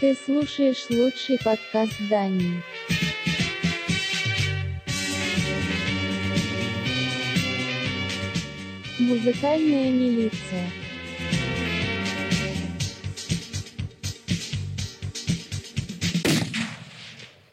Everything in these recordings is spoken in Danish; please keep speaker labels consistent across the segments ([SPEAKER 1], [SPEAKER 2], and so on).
[SPEAKER 1] Ты слушаешь лучший подкаст Дании. Музыкальная милиция.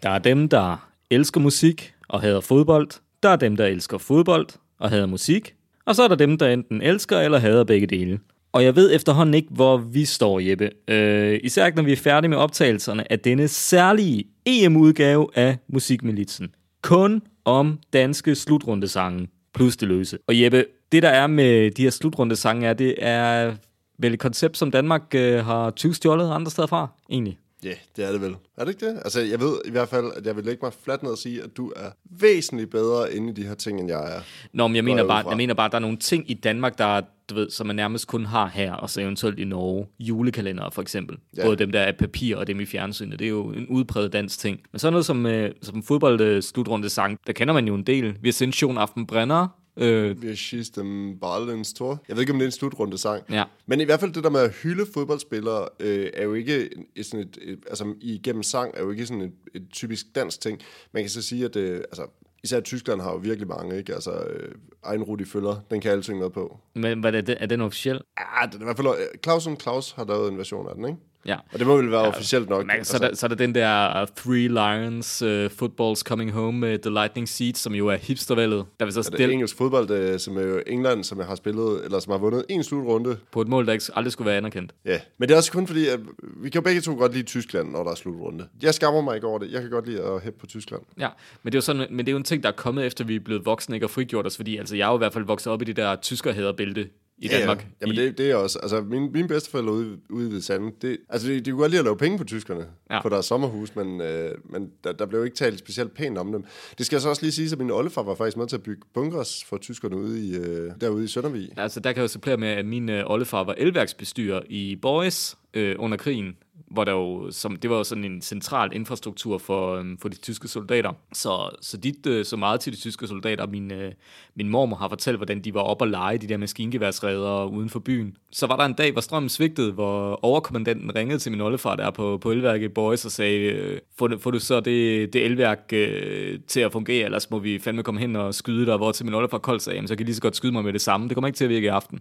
[SPEAKER 2] Der er dem, der elsker musik og hader fodbold. Der er dem, der elsker fodbold og hader musik. Og så er der dem, der enten elsker eller hader begge dele. Og jeg ved efterhånden ikke, hvor vi står, Jeppe. Øh, især ikke, når vi er færdige med optagelserne af denne særlige EM-udgave af Musikmilitsen. Kun om danske slutrundesange plus det løse. Og Jeppe, det der er med de her slutrundesange, er, det er vel et koncept, som Danmark øh, har tyvstjålet andre steder fra, egentlig.
[SPEAKER 3] Ja, yeah, det er det vel. Er det ikke det? Altså, jeg ved i hvert fald, at jeg vil lægge mig fladt ned og sige, at du er væsentligt bedre inde i de her ting, end jeg er.
[SPEAKER 2] Nå, men jeg mener, bare, jeg mener bare, at der er nogle ting i Danmark, der er, du ved, som man nærmest kun har her, og så eventuelt i Norge. Julekalender for eksempel. Ja. Både dem, der er papir, og dem i fjernsynet. Det er jo en udpræget dansk ting. Men så noget som, øh, som fodbold øh, slutrunde sang, der kender man jo en del. Vi har Aften Brenner. Øh,
[SPEAKER 3] Vi har schießt dem Ballens Tor. Jeg ved ikke, om det er en slutrunde sang.
[SPEAKER 2] Ja.
[SPEAKER 3] Men i hvert fald det der med at hylde fodboldspillere, øh, er jo ikke sådan et, et, altså igennem sang, er jo ikke sådan et, et typisk dansk ting. Man kan så sige, at øh, altså, især Tyskland har jo virkelig mange, ikke? Altså, øh, egen Rudi Føller, den kan alle synge noget på.
[SPEAKER 2] men hvad er, det, er den officiel?
[SPEAKER 3] Ja, den er i hvert fald, Clausen Claus har lavet en version af den, ikke?
[SPEAKER 2] Ja.
[SPEAKER 3] Og det må vel være ja, officielt nok.
[SPEAKER 2] Men, så, er der, så er der den der uh, Three Lions uh, Footballs Coming Home med The Lightning Seeds, som jo er hipstervalget. Der vil så
[SPEAKER 3] er det
[SPEAKER 2] stille
[SPEAKER 3] engelsk fodbold, øh, som er jo England, som har spillet, eller som har vundet en slutrunde.
[SPEAKER 2] på et mål, der ikke, aldrig skulle være anerkendt.
[SPEAKER 3] Ja, men det er også kun fordi, at vi kan jo begge to godt lide Tyskland, når der er slutrunde. Jeg skammer mig ikke over det. Jeg kan godt lide at hæppe på Tyskland.
[SPEAKER 2] Ja, men det er jo sådan, men det er jo en ting, der er kommet efter, vi er blevet voksne, ikke og frigjort os, fordi altså, jeg er jo i hvert fald vokset op i det der tyskerhæderbælte i Danmark.
[SPEAKER 3] Ja, Jamen
[SPEAKER 2] I,
[SPEAKER 3] det, det er også, altså mine, mine bedsteforældre ude, ude i Hvide Sande, det, altså de, de kunne godt lide at lave penge på tyskerne,
[SPEAKER 2] Ja.
[SPEAKER 3] ja. på deres sommerhus, men, øh, men der, der blev ikke talt specielt pænt om dem. Det skal jeg så også lige sige, at min oldefar var faktisk med til at bygge bunkers for tyskerne ude i, øh, derude i Søndervig.
[SPEAKER 2] Altså, der kan jeg jo supplere med, at min øh, oldefar var elværksbestyrer i Boris øh, under krigen, hvor der jo, som, det var jo sådan en central infrastruktur for, øhm, for de tyske soldater. Så, så dit øh, så meget til de tyske soldater. Min, øh, min mormor har fortalt, hvordan de var op og lege de der maskingeværsredder uden for byen. Så var der en dag, hvor strømmen svigtede, hvor overkommandanten ringede til min oldefar der på, på elværket Boys og sagde, øh, får, du- får du så det, det elværk øh, til at fungere, ellers må vi fandme komme hen og skyde dig, hvor til min oldefar koldt sagde, så kan I lige så godt skyde mig med det samme. Det kommer ikke til at virke i aften.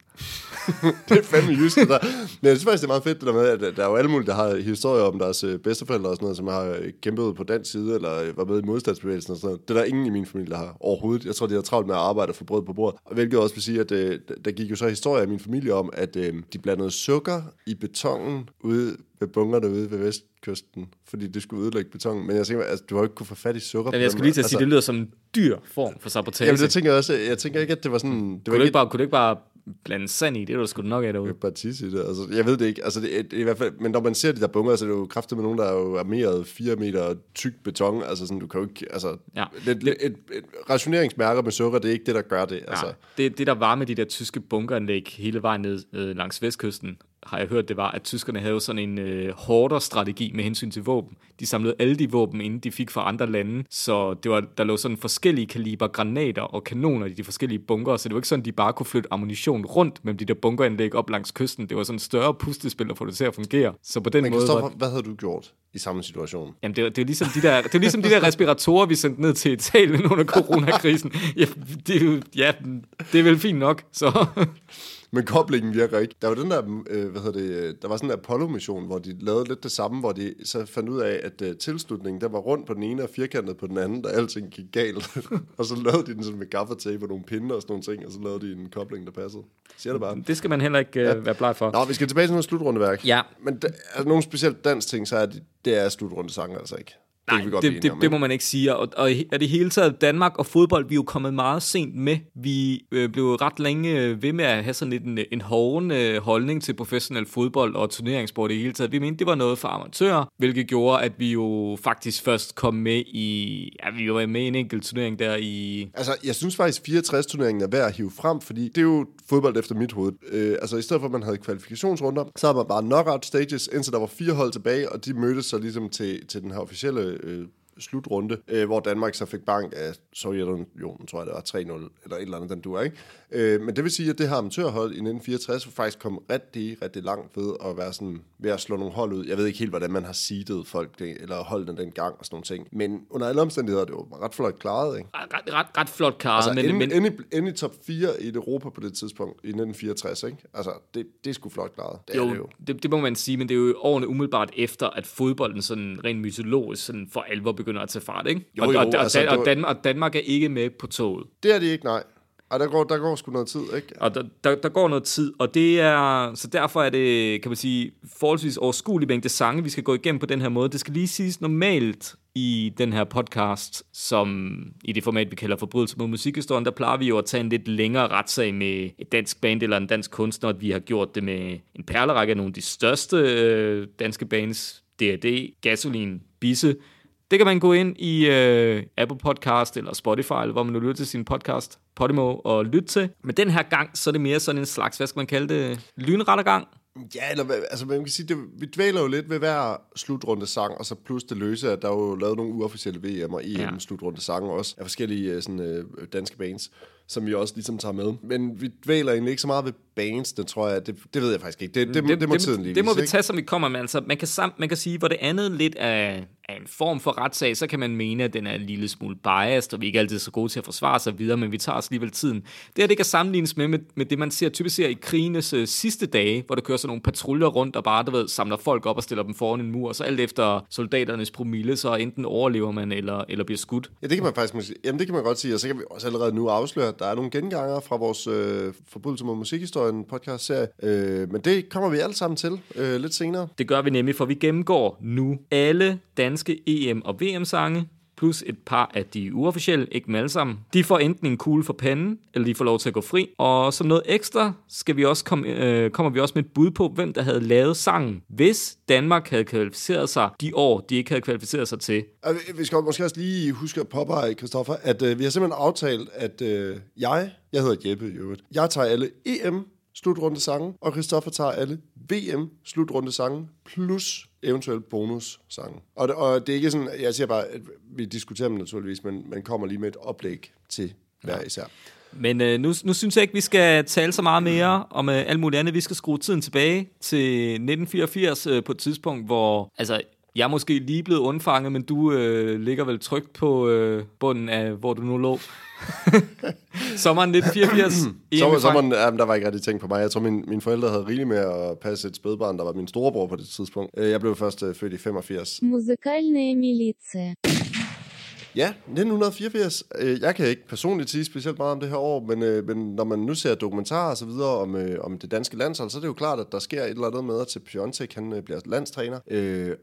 [SPEAKER 3] det er fandme just, det der. Men jeg synes faktisk, det er meget fedt, det der med, at der er jo alle mulige, der har historier om deres øh, bedsteforældre og sådan noget, som har øh, kæmpet på den side, eller øh, var med i modstandsbevægelsen og sådan noget. Det er der ingen i min familie, der har overhovedet. Jeg tror, de har travlt med at arbejde og få brød på bordet. Og hvilket også vil sige, at øh, der gik jo så historie i min familie om, at øh, de blandede sukker i betongen ude ved bunkerne ude ved vestkysten, fordi det skulle ødelægge betongen. Men jeg tænker, altså, du har jo ikke kunne få fat i sukker.
[SPEAKER 2] Jamen, jeg skulle lige til at sige, det lyder som en dyr form for sabotage.
[SPEAKER 3] Jamen, det tænker jeg også. Jeg tænker ikke, at det var sådan... Det var
[SPEAKER 2] kunne, du ikke bare, kunne du ikke bare blande sand i? Det er du sgu nok af derude.
[SPEAKER 3] bare tisse i det. Altså, jeg ved det ikke. Altså, det, er, det er i hvert fald, men når man ser de der bunker, så er det jo kraftigt med nogen, der er jo armeret 4 meter tyk beton. Altså, sådan, du kan jo ikke... Altså,
[SPEAKER 2] Ja.
[SPEAKER 3] ja. et, et, et, rationeringsmærker med sukker, det er ikke det, der gør det. Altså,
[SPEAKER 2] Ja, det, det, der var med de der tyske bunkeranlæg hele vejen ned øh, langs vestkysten, har jeg hørt, det var, at tyskerne havde sådan en øh, hårdere strategi med hensyn til våben. De samlede alle de våben, inden de fik fra andre lande, så det var, der lå sådan forskellige kaliber granater og kanoner i de forskellige bunker, så det var ikke sådan, de bare kunne flytte ammunition rundt mellem de der bunkeranlæg op langs kysten. Det var sådan større puslespil at få det til at fungere. Så på den
[SPEAKER 3] men
[SPEAKER 2] måde... var-
[SPEAKER 3] hvad havde du gjort i samme situation?
[SPEAKER 2] Jamen, det, er- det, er ligesom de der, det er ligesom de der respiratorer, vi sendte ned til Italien under coronakrisen. Ja, det, er ja, det er vel fint nok, så...
[SPEAKER 3] Men koblingen virker ikke. Der var den der, øh, hvad hedder det, øh, der var sådan en Apollo-mission, hvor de lavede lidt det samme, hvor de så fandt ud af, at øh, tilslutningen, der var rundt på den ene og firkantet på den anden, da alting gik galt. og så lavede de den sådan med gaffertape og nogle pinde og sådan nogle ting, og så lavede de en kobling, der passede. Siger det bare.
[SPEAKER 2] Det skal man heller ikke øh, være bleg for.
[SPEAKER 3] Nå, vi skal tilbage til noget slutrundeværk.
[SPEAKER 2] Ja.
[SPEAKER 3] Men der er nogle specielt dansk ting, så er det, det er slutrundesange altså ikke. Det
[SPEAKER 2] Nej, det, det,
[SPEAKER 3] enige om,
[SPEAKER 2] det må man ikke sige. Og, og er det hele taget Danmark og fodbold, vi er jo kommet meget sent med. Vi øh, blev ret længe øh, ved med at have sådan lidt en, en hovende øh, holdning til professionel fodbold og turneringssport i det hele taget. Vi mente, det var noget for amatører, hvilket gjorde, at vi jo faktisk først kom med i... Ja, vi var med i en enkelt turnering der i...
[SPEAKER 3] Altså, jeg synes faktisk, 64-turneringen er værd at hive frem, fordi det er jo fodbold efter mit hoved. Øh, altså, i stedet for, at man havde kvalifikationsrunder, så havde man bare knockout stages, indtil der var fire hold tilbage, og de mødtes så ligesom til, til den her officielle äh, slutrunde, øh, hvor Danmark så fik bank af Sovjetunionen, tror jeg det var 3-0, eller et eller andet, den du ikke? Øh, men det vil sige, at det her amatørhold i 1964 faktisk kom rigtig, rigtig langt ved at være sådan, ved at slå nogle hold ud. Jeg ved ikke helt, hvordan man har seedet folk, det, eller holdene den gang og sådan nogle ting. Men under alle omstændigheder, det var ret flot klaret, ikke?
[SPEAKER 2] Ret, ret, ret flot klaret,
[SPEAKER 3] Altså,
[SPEAKER 2] men,
[SPEAKER 3] men,
[SPEAKER 2] men,
[SPEAKER 3] ende, ende i top 4 i Europa på det tidspunkt, i 1964, ikke? Altså, det, det er sgu flot klaret. Det er det
[SPEAKER 2] jo,
[SPEAKER 3] jo.
[SPEAKER 2] det, det må man sige, men det er jo årene umiddelbart efter, at fodbolden sådan rent mytologisk sådan for alvor begynder at tage fart, ikke?
[SPEAKER 3] Jo,
[SPEAKER 2] og,
[SPEAKER 3] jo,
[SPEAKER 2] og, og,
[SPEAKER 3] altså,
[SPEAKER 2] Dan- og, Danmark, og Danmark er ikke med på toget.
[SPEAKER 3] Det er det ikke, nej. Ej, der går, der går sgu noget tid, ikke?
[SPEAKER 2] Og der, der, der går noget tid, og det er, så derfor er det, kan man sige, forholdsvis overskuelig mængde sange, vi skal gå igennem på den her måde. Det skal lige siges normalt i den her podcast, som i det format, vi kalder Forbrydelse mod musikhistorien, der plejer vi jo at tage en lidt længere retssag med et dansk band eller en dansk kunstner, at vi har gjort det med en perlerække af nogle af de største øh, danske bands, D&D, Gasolin, Bisse, det kan man gå ind i øh, Apple Podcast eller Spotify, eller hvor man nu lytter til sin podcast, Podimo, og lytte til. Men den her gang, så er det mere sådan en slags, hvad skal man kalde det, lynrettergang.
[SPEAKER 3] Ja, eller altså, man kan sige, det, vi dvæler jo lidt ved hver slutrunde sang, og så plus det løse, at der er jo lavet nogle uofficielle VM og EM
[SPEAKER 2] Ja.
[SPEAKER 3] ja. slutrunde sange også, af forskellige øh, sådan, øh, danske bands, som vi også ligesom tager med. Men vi dvæler egentlig ikke så meget ved bands, det tror jeg, det, det ved jeg faktisk ikke. Det, det, det, det må tiden lige
[SPEAKER 2] det må vi
[SPEAKER 3] ikke?
[SPEAKER 2] tage, som vi kommer med. Altså, man, kan sam, man kan sige, hvor det andet lidt er, er en form for retssag, så kan man mene, at den er en lille smule biased, og vi er ikke altid så gode til at forsvare sig videre, men vi tager os alligevel tiden. Det her, det kan sammenlignes med, med, med det, man ser, typisk ser i krigenes øh, sidste dage, hvor der kører sådan nogle patruljer rundt, og bare, du ved, samler folk op og stiller dem foran en mur, og så alt efter soldaternes promille, så enten overlever man, eller, eller bliver skudt.
[SPEAKER 3] Ja, det kan man faktisk måske, jamen det kan man godt sige, og så kan vi også allerede nu afsløre, at der er nogle genganger fra vores øh, Forbrydelse mod musikhistorien podcast-serie, øh, men det kommer vi alle sammen til øh, lidt senere.
[SPEAKER 2] Det gør vi nemlig, for vi gennemgår nu alle danske EM- og VM-sange, plus et par af de uofficielle, ikke dem alle sammen. De får enten en kugle for panden, eller de får lov til at gå fri. Og som noget ekstra skal vi også komme, øh, kommer vi også med et bud på, hvem der havde lavet sangen, hvis Danmark havde kvalificeret sig de år, de ikke havde kvalificeret sig til.
[SPEAKER 3] Og vi- vi skal måske også lige huske at påpege, Christoffer, at øh, vi har simpelthen aftalt, at øh, jeg, jeg hedder Jeppe i øvrigt, jeg tager alle EM slutrunde sange, og Christoffer tager alle VM slutrunde sange, plus eventuelt bonus sange. Og, det- og det er ikke sådan, jeg siger bare, at vi diskuterer dem naturligvis, men man kommer lige med et oplæg til hver især.
[SPEAKER 2] Men øh, nu, nu synes jeg ikke, vi skal tale så meget mere om øh, alt muligt andet. Vi skal skrue tiden tilbage til 1984 øh, på et tidspunkt, hvor altså, jeg er måske lige blevet undfanget, men du øh, ligger vel trygt på øh, bunden af, hvor du nu lå. sommeren 1984. Sommer,
[SPEAKER 3] sommeren, jamen, der var ikke rigtig ting på mig. Jeg tror, min, mine forældre havde rigeligt med at passe et spædbarn, der var min storebror på det tidspunkt. Øh, jeg blev først øh, født i 85.
[SPEAKER 1] Musikalne militia.
[SPEAKER 3] Ja, 1984. Øh, jeg kan ikke personligt sige specielt meget om det her år, men, øh, men når man nu ser dokumentarer og så videre om, øh, om det danske landshold, så er det jo klart, at der sker et eller andet med, at til Piontek han bliver landstræner,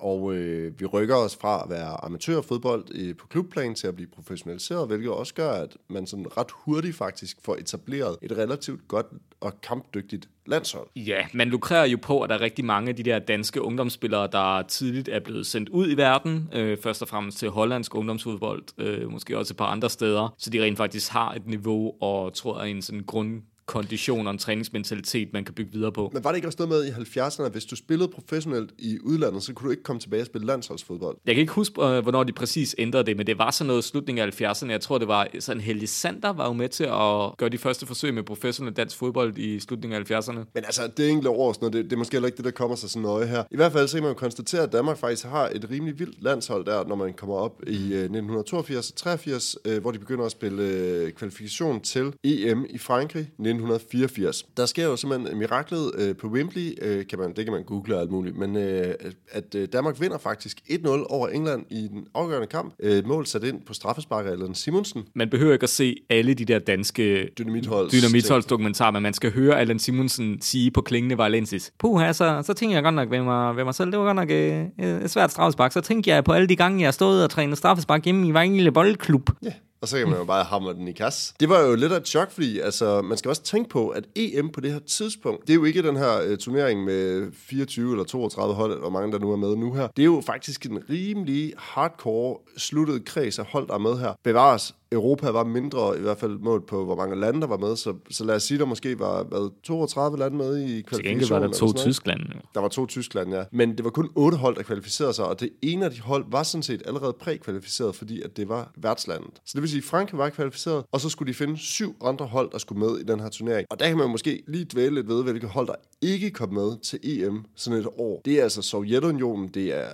[SPEAKER 3] og vi rykker os fra at være amatørfodbold på klubplan til at blive professionaliseret, hvilket også gør, at man sådan ret hurtigt faktisk får etableret et relativt godt og kampdygtigt landshold.
[SPEAKER 2] Ja, man lukrerer jo på, at der er rigtig mange af de der danske ungdomsspillere, der tidligt er blevet sendt ud i verden, øh, først og fremmest til hollandsk ungdomsfodbold, øh, måske også et par andre steder, så de rent faktisk har et niveau og tror jeg en sådan grund grundkondition og en træningsmentalitet, man kan bygge videre på.
[SPEAKER 3] Men var det ikke også noget med i 70'erne, at hvis du spillede professionelt i udlandet, så kunne du ikke komme tilbage og spille landsholdsfodbold?
[SPEAKER 2] Jeg kan ikke huske, øh, hvornår de præcis ændrede det, men det var sådan noget i slutningen af 70'erne. Jeg tror, det var sådan Helge Sander var jo med til at gøre de første forsøg med professionel dansk fodbold i slutningen af 70'erne.
[SPEAKER 3] Men altså, det enkelte år, og sådan noget, det, det er måske heller ikke det, der kommer sig så nøje her. I hvert fald så kan man jo konstatere, at Danmark faktisk har et rimelig vildt landshold der, når man kommer op i øh, 1982 og 83, øh, hvor de begynder at spille øh, kvalifikation til EM i Frankrig 1984. Der sker jo simpelthen miraklet øh, på Wembley, øh, kan man, det kan man google og alt muligt, men øh, at øh, Danmark vinder faktisk 1-0 over England i den afgørende kamp. Øh, mål sat ind på straffespark af Allan Simonsen.
[SPEAKER 2] Man behøver ikke at se alle de der danske
[SPEAKER 3] Dynamitholds-
[SPEAKER 2] dynamitholdsdokumentarer, men man skal høre Allan Simonsen sige på klingende valensis. Puh, så, så tænker jeg godt nok ved mig, ved mig selv, det var godt nok øh, et svært straffespark. Så tænkte jeg på alle de gange, jeg stået og trænet straffespark hjemme i Vejle Boldklub.
[SPEAKER 3] Ja. Og så kan man jo bare hamre den i kasse. Det var jo lidt af et chok, fordi altså, man skal også tænke på, at EM på det her tidspunkt, det er jo ikke den her uh, turnering med 24 eller 32 hold, eller hvor mange der nu er med nu her. Det er jo faktisk en rimelig hardcore sluttet kreds af hold, der er med her. Bevares, Europa var mindre, i hvert fald målt på, hvor mange lande der var med, så, så lad os sige, der måske var hvad, 32 lande med i
[SPEAKER 2] Til
[SPEAKER 3] kvalifikationen.
[SPEAKER 2] gengæld var der to. Tyskland.
[SPEAKER 3] Der var to Tyskland, ja. Men det var kun otte hold, der kvalificerede sig, og det ene af de hold var sådan set allerede prækvalificeret, fordi at det var værtslandet. Så det vil sige, at Frankrig var kvalificeret, og så skulle de finde syv andre hold, der skulle med i den her turnering. Og der kan man måske lige dvæle lidt ved, hvilke hold, der ikke kom med til EM sådan et år. Det er altså Sovjetunionen, det er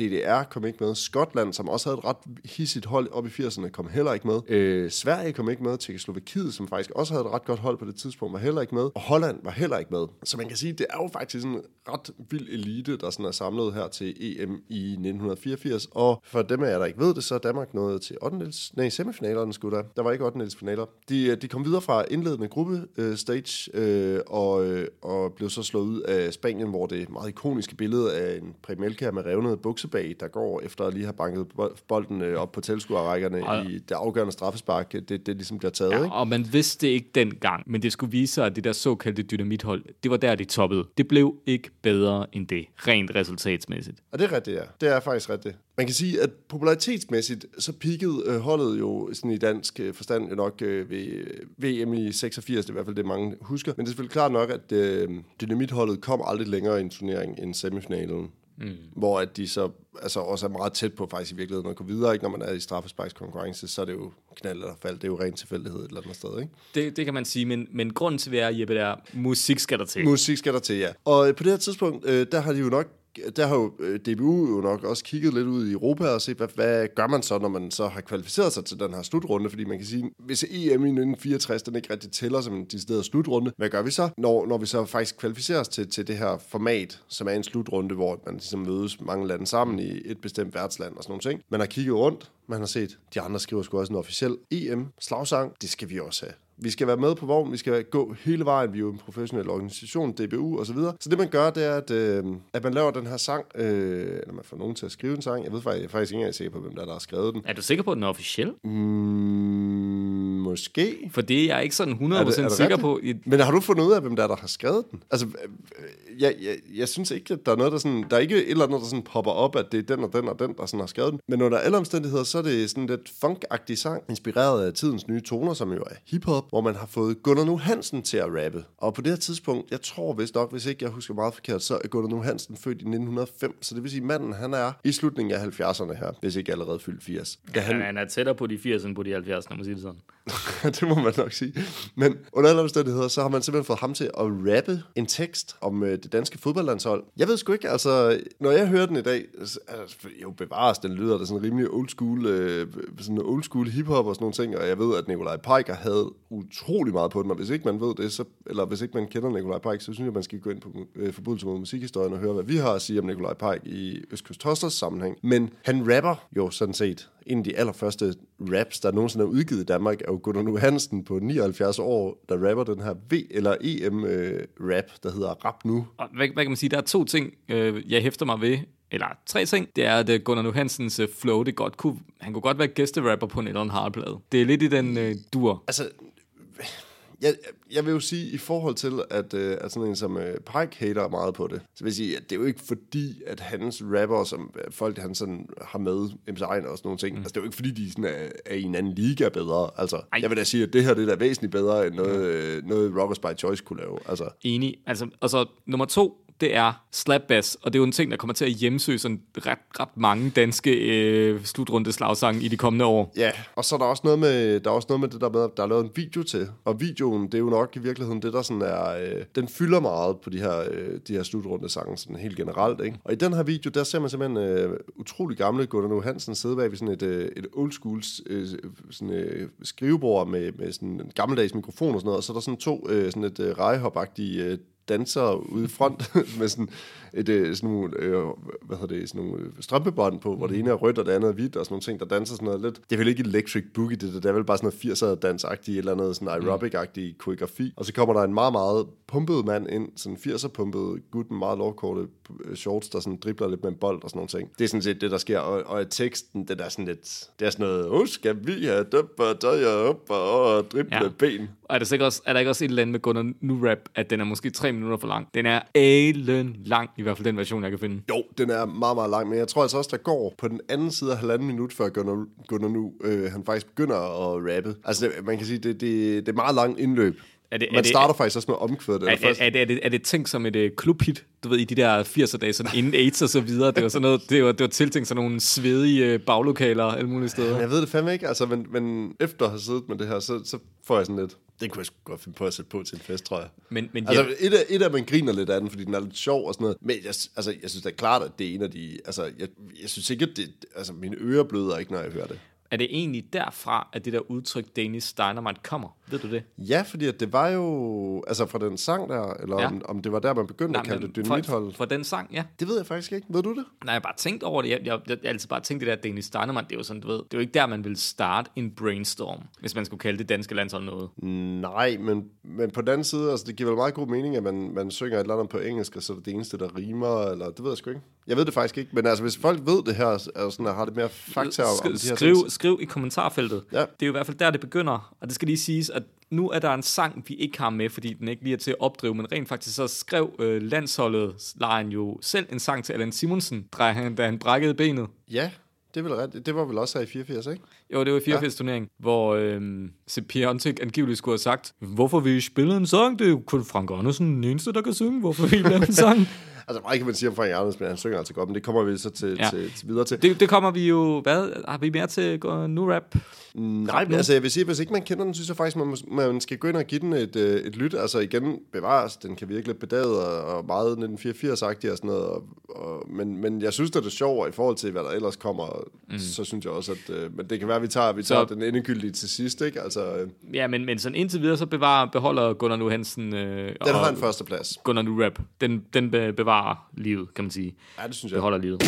[SPEAKER 3] DDR kom ikke med, Skotland, som også havde et ret hissigt hold op i 80'erne, kom heller ikke med. Øh, Sverige kom ikke med, Tjekkoslovakiet, som faktisk også havde et ret godt hold på det tidspunkt, var heller ikke med. Og Holland var heller ikke med. Så man kan sige, det er jo faktisk en ret vild elite, der sådan er samlet her til EM i 1984. Og for dem af jer, der ikke ved det, så er Danmark nået til 8. nej, semifinalerne skulle der. Der var ikke 8. finaler. De, øh, de kom videre fra indledende gruppe øh, stage øh, og, øh, og blev så slået ud af Spanien, hvor det meget ikoniske billede af en Premelka med revnede buksebag, der går efter at lige have banket bo- bolden øh, op på tilskuerrækkerne
[SPEAKER 2] Og-
[SPEAKER 3] i det afgørende straffespark. Det, det ligesom bliver taget, ikke?
[SPEAKER 2] Ja, og man vidste det ikke dengang, men det skulle vise sig, at det der såkaldte dynamithold, det var der, de toppede. Det blev ikke bedre end det, rent resultatsmæssigt.
[SPEAKER 3] Og det er rigtigt, ja. Det er faktisk rigtigt. Man kan sige, at popularitetsmæssigt, så pikkede øh, holdet jo sådan i dansk øh, forstand jo nok øh, ved øh, VM i 86, det er i hvert fald det, mange husker. Men det er selvfølgelig klart nok, at øh, dynamitholdet kom aldrig længere i en turnering end semifinalen. Mm. Hvor at de så altså også er meget tæt på faktisk i virkeligheden at gå videre. Ikke? Når man er i straffesparkskonkurrence, så er det jo knald eller fald. Det er jo ren tilfældighed et eller andet sted. Ikke?
[SPEAKER 2] Det, det kan man sige, men, men grunden til, vi er, Jeppe, der musik skal der til.
[SPEAKER 3] Musik skal der til, ja. Og øh, på det her tidspunkt, øh, der har de jo nok der har jo øh, DBU jo nok også kigget lidt ud i Europa og set, hvad, hvad gør man så, når man så har kvalificeret sig til den her slutrunde? Fordi man kan sige, hvis EM i 1964 den ikke rigtig tæller som en decideret slutrunde, hvad gør vi så, når, når vi så faktisk kvalificerer os til, til det her format, som er en slutrunde, hvor man ligesom mødes mange lande sammen i et bestemt værtsland og sådan nogle ting. Man har kigget rundt, man har set, de andre skriver sgu også en officiel EM-slagsang, det skal vi også have. Vi skal være med på vognen, vi skal gå hele vejen, vi er jo en professionel organisation, DBU og så videre. Så det man gør, det er, at, øh, at man laver den her sang, øh, eller man får nogen til at skrive en sang. Jeg ved faktisk, jeg er faktisk ikke engang sikker på, hvem der, er, der har skrevet den.
[SPEAKER 2] Er du sikker på, at den er officiel?
[SPEAKER 3] Mm, måske.
[SPEAKER 2] For det er jeg ikke sådan 100%
[SPEAKER 3] Er det- er det
[SPEAKER 2] sikker
[SPEAKER 3] rigtigt?
[SPEAKER 2] på.
[SPEAKER 3] Men har du fundet ud af, hvem der, er, der har skrevet den? Altså, øh, jeg, jeg, jeg synes ikke, at der er noget, der sådan... Der er ikke et eller andet, der sådan popper op, at det er den og den og den, der sådan har skrevet den. Men under alle omstændigheder, så er det sådan lidt funk sang, inspireret af tidens nye toner, som jo er hiphop, hvor man har fået Gunnar Nu Hansen til at rappe. Og på det her tidspunkt, jeg tror vist nok, hvis ikke jeg husker meget forkert, så er Gunnar Nu Hansen født i 1905. Så det vil sige, at manden han er i slutningen af 70'erne her, hvis ikke allerede fyldt 80. Da
[SPEAKER 2] Han, han er tættere på de 80 end på de 70, når man siger det sådan.
[SPEAKER 3] det må man nok sige. Men under alle omstændigheder, så har man simpelthen fået ham til at rappe en tekst om øh, det danske fodboldlandshold. Jeg ved sgu ikke, altså, når jeg hører den i dag, så, altså, jo bevares, den lyder da sådan rimelig old school, øh, sådan old school hiphop og sådan nogle ting, og jeg ved, at Nikolaj Peiker havde utrolig meget på den, og hvis ikke man ved det, så, eller hvis ikke man kender Nikolaj Pike, så synes jeg, man skal gå ind på øh, forbudelse mod musikhistorien og høre, hvad vi har at sige om Nikolaj Pike i Østkyst Hostlers sammenhæng. Men han rapper jo sådan set en af de allerførste raps, der nogensinde er udgivet i Danmark, er jo Gunnar Nu Hansen på 79 år, der rapper den her V- eller EM-rap, der hedder Rap Nu.
[SPEAKER 2] Og hvad, hvad kan man sige? Der er to ting, øh, jeg hæfter mig ved. Eller tre ting. Det er, at øh, Gunnar Nu Hansens øh, flow, det godt kunne, han kunne godt være gæsterapper på en eller anden hardplade. Det er lidt i den øh, dur.
[SPEAKER 3] Altså, jeg, jeg vil jo sige, i forhold til, at, øh, at sådan en som øh, Pike hater meget på det, så vil jeg sige, at det er jo ikke fordi, at hans rapper, som øh, folk han sådan har med, MC Ejner og sådan nogle ting, mm. altså det er jo ikke fordi, de sådan er, er i en anden liga bedre. Altså,
[SPEAKER 2] Ej.
[SPEAKER 3] Jeg vil da sige, at det her det er da væsentligt bedre, end noget, øh, noget Rockers by Choice kunne lave. Altså,
[SPEAKER 2] Enig. Altså, og så nummer to, det er slap bass, og det er jo en ting, der kommer til at hjemsøge sådan ret, ret mange danske øh, slutrunde slagsange i de kommende år.
[SPEAKER 3] Ja, og så er der også noget med, der er også noget med det der med, at der er lavet en video til. Og videoen, det er jo nok i virkeligheden det, der sådan er, øh, den fylder meget på de her, øh, de her slutrunde sange, sådan helt generelt, ikke? Og i den her video, der ser man simpelthen øh, utrolig gamle Gunnar Nu Hansen sidde bag ved sådan et, øh, et old school øh, sådan, øh, skrivebord med, med sådan en gammeldags mikrofon og sådan noget, og så er der sådan to øh, sådan et øh, rejehop øh, dansere ude i front med sådan et øh, sådan nogle, øh, hvad hedder det, sådan nogle øh, strømpebånd på, hvor det ene er rødt og det andet er hvidt og sådan nogle ting, der danser sådan noget lidt. Det er vel ikke electric boogie, det, der, det er vel bare sådan noget 80'er dansagtigt, eller noget sådan aerobic-agtig koreografi. Og så kommer der en meget, meget pumpet mand ind, sådan 80'er pumpet gut med meget lovkorte øh, shorts, der sådan dribler lidt med en bold og sådan nogle ting. Det er sådan set det, der sker. Og, og teksten, det er sådan lidt, det er sådan noget, oh, skal vi have døber, tøjer op og drible
[SPEAKER 2] Ja.
[SPEAKER 3] ja. ben.
[SPEAKER 2] Og er der, sikkert også, er der ikke også et eller andet med Gunnar Nu Rap, at den er måske tre minutter for lang. Den er alen lang, i hvert fald den version, jeg kan finde.
[SPEAKER 3] Jo, den er meget, meget lang, men jeg tror altså også, der går på den anden side af halvanden minut, før Gunnar, Gunnar nu, øh, han faktisk begynder at rappe. Altså, det, man kan sige, det, det, det er meget lang indløb.
[SPEAKER 2] Er det- er
[SPEAKER 3] Man
[SPEAKER 2] det-
[SPEAKER 3] starter faktisk også med omkvædet.
[SPEAKER 2] Er, er, er, det, er, det, er det tænkt som et uh, klubhit, du ved, i de der 80'er dage, sådan inden AIDS og så videre? Det var sådan noget, det var, det var tiltænkt sådan nogle svedige uh, baglokaler alle mulige steder.
[SPEAKER 3] Jeg ved det fandme ikke, altså, men, men efter at have siddet med det her, så, så får jeg sådan lidt, det kunne jeg godt finde på at sætte på til en fest, tror jeg.
[SPEAKER 2] Men, men
[SPEAKER 3] Altså, et af, et af, man griner lidt af den, fordi den er lidt sjov og sådan noget. Men jeg, altså, jeg synes da klart, at det er en af de... Altså, jeg, jeg synes ikke, at det... Altså, mine ører bløder ikke, når jeg hører det.
[SPEAKER 2] Er det egentlig derfra, at det der udtryk Danish Dynamite kommer? Ved du det?
[SPEAKER 3] Ja, fordi at det var jo... Altså, fra den sang der, eller
[SPEAKER 2] Ja.
[SPEAKER 3] om, om det var der, man begyndte at kalde det dynamithold.
[SPEAKER 2] for, for den sang, ja.
[SPEAKER 3] Det ved jeg faktisk ikke. Ved du det?
[SPEAKER 2] Nej, jeg har bare tænkt over det. Jeg, jeg, jeg, jeg altid bare tænkt det der Danish Dynamite, det er jo sådan, du ved, det er jo ikke der, man vil starte en brainstorm, hvis man skulle kalde det danske landshold noget.
[SPEAKER 3] Nej, men, men på den anden side, altså, det giver vel meget god mening, at man, man synger et eller andet på engelsk, og så er det det eneste, der rimer, eller det ved jeg sgu ikke. Jeg ved det faktisk ikke, men altså, hvis folk ved det her, altså, sådan, og har det mere fakta om, om de her
[SPEAKER 2] skriv,
[SPEAKER 3] ting,
[SPEAKER 2] skriv i kommentarfeltet.
[SPEAKER 3] Ja.
[SPEAKER 2] Det er jo i hvert fald der, det begynder. Og det skal lige siges, at nu er der en sang, vi ikke har med, fordi den ikke lige er til at opdrive, men rent faktisk så skrev øh, landsholdet Lejen jo selv en sang til Allan Simonsen, da han, da han brækkede benet.
[SPEAKER 3] Ja, det, vel ret, det var vel også her i 84, ikke?
[SPEAKER 2] Jo, det var i 84 ja. turnering, hvor øh, Sepp Piontek angiveligt skulle have sagt, hvorfor vil I spille en sang? Det er jo kun Frank Andersen, den eneste, der kan synge. Hvorfor vil I lave en sang?
[SPEAKER 3] Altså, meget kan man sige om Frank Andersen, men han synger altså godt, men det kommer vi så til,
[SPEAKER 2] Ja.
[SPEAKER 3] til, til videre til.
[SPEAKER 2] det, det kommer vi jo... Hvad? Har vi mere til nu rap?
[SPEAKER 3] Nej, men altså, jeg vil sige, hvis ikke man kender den, synes jeg faktisk, man, må- man skal gå ind og give den et, øh, et lyt. Altså igen, bevares, den kan virke lidt bedaget og, meget 1984-agtig og sådan noget. Og, og, men, men jeg synes, det er sjovere i forhold til, hvad der ellers kommer. Mm. Så synes jeg også, at... Øh, men det kan være, at vi tager, vi tager
[SPEAKER 2] Så-
[SPEAKER 3] den endegyldige til sidst, ikke? Altså, øh,
[SPEAKER 2] Ja, men, men sådan indtil videre, så bevarer, beholder Gunnar Nu Hansen... Øh,
[SPEAKER 3] den har en førsteplads.
[SPEAKER 2] Gunnar Nu rap. Den, den be- bevarer livet, kan man sige.
[SPEAKER 3] Ja, det synes jeg.
[SPEAKER 2] Beholder livet.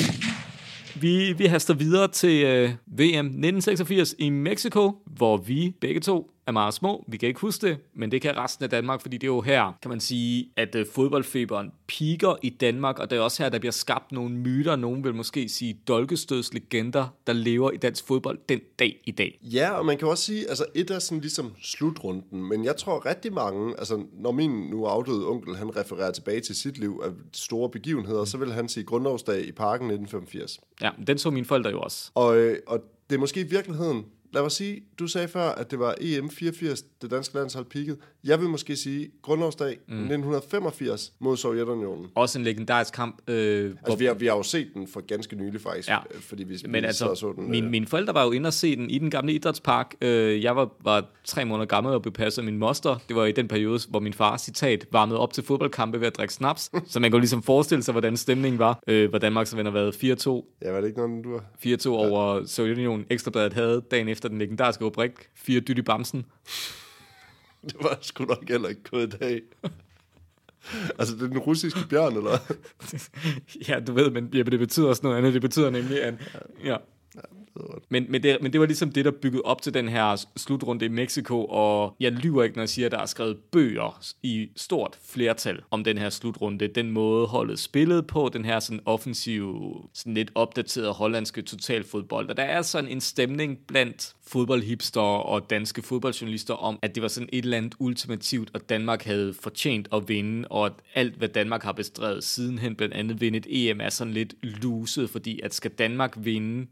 [SPEAKER 2] Vi, vi haster videre til øh, VM 1986 i Mexico, hvor vi begge to er meget små. Vi kan ikke huske det, men det kan resten af Danmark, fordi det er jo her, kan man sige, at øh, fodboldfeberen piker i Danmark, og det er også her, der bliver skabt nogle myter, nogen vil måske sige dolkestødslegender, der lever i dansk fodbold den dag i dag.
[SPEAKER 3] Ja, og man kan også sige, altså et er sådan ligesom slutrunden, men jeg tror rigtig mange, altså når min nu afdøde onkel, han refererer tilbage til sit liv af store begivenheder, så vil han sige grundlovsdag i parken 1985.
[SPEAKER 2] Ja, den så mine forældre jo også.
[SPEAKER 3] Og, øh, og det er måske i virkeligheden, lad mig sige, du sagde før, at det var EM 84, det danske landshold peaked. Jeg vil måske sige grundlovsdag mm. 1985 mod Sovjetunionen.
[SPEAKER 2] Også en legendarisk kamp, øh, hvor
[SPEAKER 3] Altså, vi har, vi har jo set den for ganske nylig faktisk,
[SPEAKER 2] Ja.
[SPEAKER 3] ja. fordi vi,
[SPEAKER 2] Men
[SPEAKER 3] vi
[SPEAKER 2] altså,
[SPEAKER 3] så den.
[SPEAKER 2] min,
[SPEAKER 3] øh,
[SPEAKER 2] mine forældre var jo inde og se den i den gamle idrætspark. Øh, jeg var, var tre måneder gammel og blev passet af min moster. Det var i den periode, hvor min far, citat, varmede op til fodboldkampe ved at drikke snaps. så man kunne ligesom forestille sig, hvordan stemningen var. Øh, hvor Danmark så vinder været 4-2.
[SPEAKER 3] Ja, var det ikke noget, du var?
[SPEAKER 2] 4-2 over Sovjetunionen. Ekstrabladet havde dagen efter den legendariske rubrik. Fire dyt i bamsen.
[SPEAKER 3] Det var sgu nok heller ikke gået i dag. altså, det er den russiske bjørn, eller
[SPEAKER 2] ja, du ved, men ja, men det betyder også noget andet. Det betyder nemlig, at... Ja. Men, men, det, men det var ligesom det, der byggede op til den her slutrunde i Mexico, og jeg lyver ikke, når jeg siger, at der er skrevet bøger i stort flertal om den her slutrunde. Den måde, holdet spillede på, den her sådan offensive, sådan lidt opdaterede hollandske totalfodbold. Og der er sådan en stemning blandt fodboldhipster og danske fodboldjournalister om, at det var sådan et eller andet ultimativt, og Danmark havde fortjent at vinde, og at alt, hvad Danmark har bestrædet sidenhen, blandt andet vinde et EM, er sådan lidt luset, fordi at skal Danmark vinde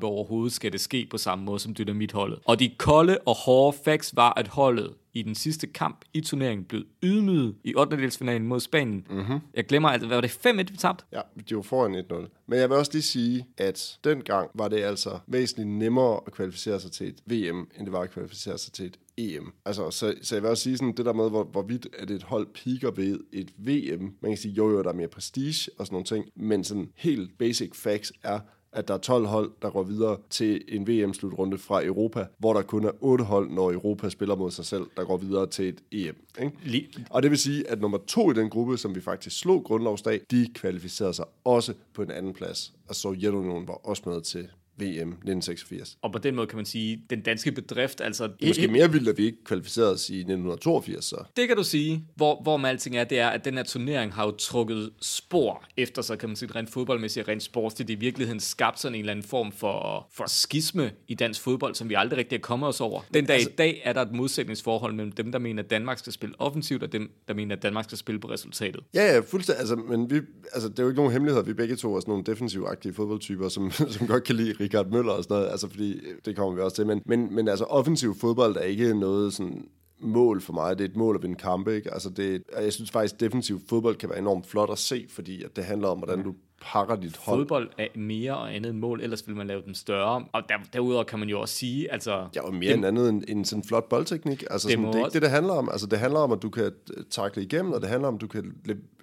[SPEAKER 2] fodboldkampe overhovedet, skal det ske på samme måde som dynamitholdet. Og de kolde og hårde facts var, at holdet i den sidste kamp i turneringen blev ydmyget i 8. finalen mod Spanien. Mm-hmm. Jeg glemmer, altså, hvad var det 5-1, vi tabte?
[SPEAKER 3] Ja, de var foran 1-0. Men jeg vil også lige sige, at dengang var det altså væsentligt nemmere at kvalificere sig til et VM, end det var at kvalificere sig til et EM. Altså, så, så jeg vil også sige sådan, det der med, hvor, hvorvidt at et hold piker ved et VM. Man kan sige, jo jo, der er mere prestige og sådan nogle ting, men sådan helt basic facts er, at der er 12 hold, der går videre til en VM-slutrunde fra Europa, hvor der kun er 8 hold, når Europa spiller mod sig selv, der går videre til et EM. Ikke?
[SPEAKER 2] Lige,
[SPEAKER 3] Og det vil sige, at nummer to i den gruppe, som vi faktisk slog grundlovsdag, de kvalificerede sig også på en anden plads. Og Sovjetunionen var også med til VM 1986.
[SPEAKER 2] Og på den måde kan man sige, den danske bedrift, altså...
[SPEAKER 3] Det er måske mere vildt, at vi ikke kvalificerede os i 1982, så.
[SPEAKER 2] Det kan du sige. Hvor, hvor med alting er, det er, at den her turnering har jo trukket spor efter sig, kan man sige, rent fodboldmæssigt rent sportsligt. Det i virkeligheden skabt sådan en eller anden form for, for skisme i dansk fodbold, som vi aldrig rigtig er kommet os over. Den dag altså, i dag er der et modsætningsforhold mellem dem, der mener, at Danmark skal spille offensivt, og dem, der mener, at Danmark skal spille på resultatet.
[SPEAKER 3] Ja, ja, fuldstændig. Altså, men vi, altså, det er jo ikke nogen hemmelighed, vi begge to er sådan nogle defensivagtige fodboldtyper, som, som godt kan lide Richard Møller og sådan noget, altså fordi det kommer vi også til. Men, men, men altså, offensiv fodbold er ikke noget sådan mål for mig. Det er et mål at vinde kampe, ikke? Altså det, jeg synes faktisk, at defensiv fodbold kan være enormt flot at se, fordi at det handler om, hvordan du pakker dit hold.
[SPEAKER 2] Fodbold er mere og andet end mål, ellers vil man lave den større. Og der, derudover kan man jo også sige, altså...
[SPEAKER 3] Ja, og mere det, end andet end, end sådan en flot boldteknik. Altså, det, sådan, det er ikke det, det handler om. Altså, det handler om, at du kan takle igennem, og det handler om, at du kan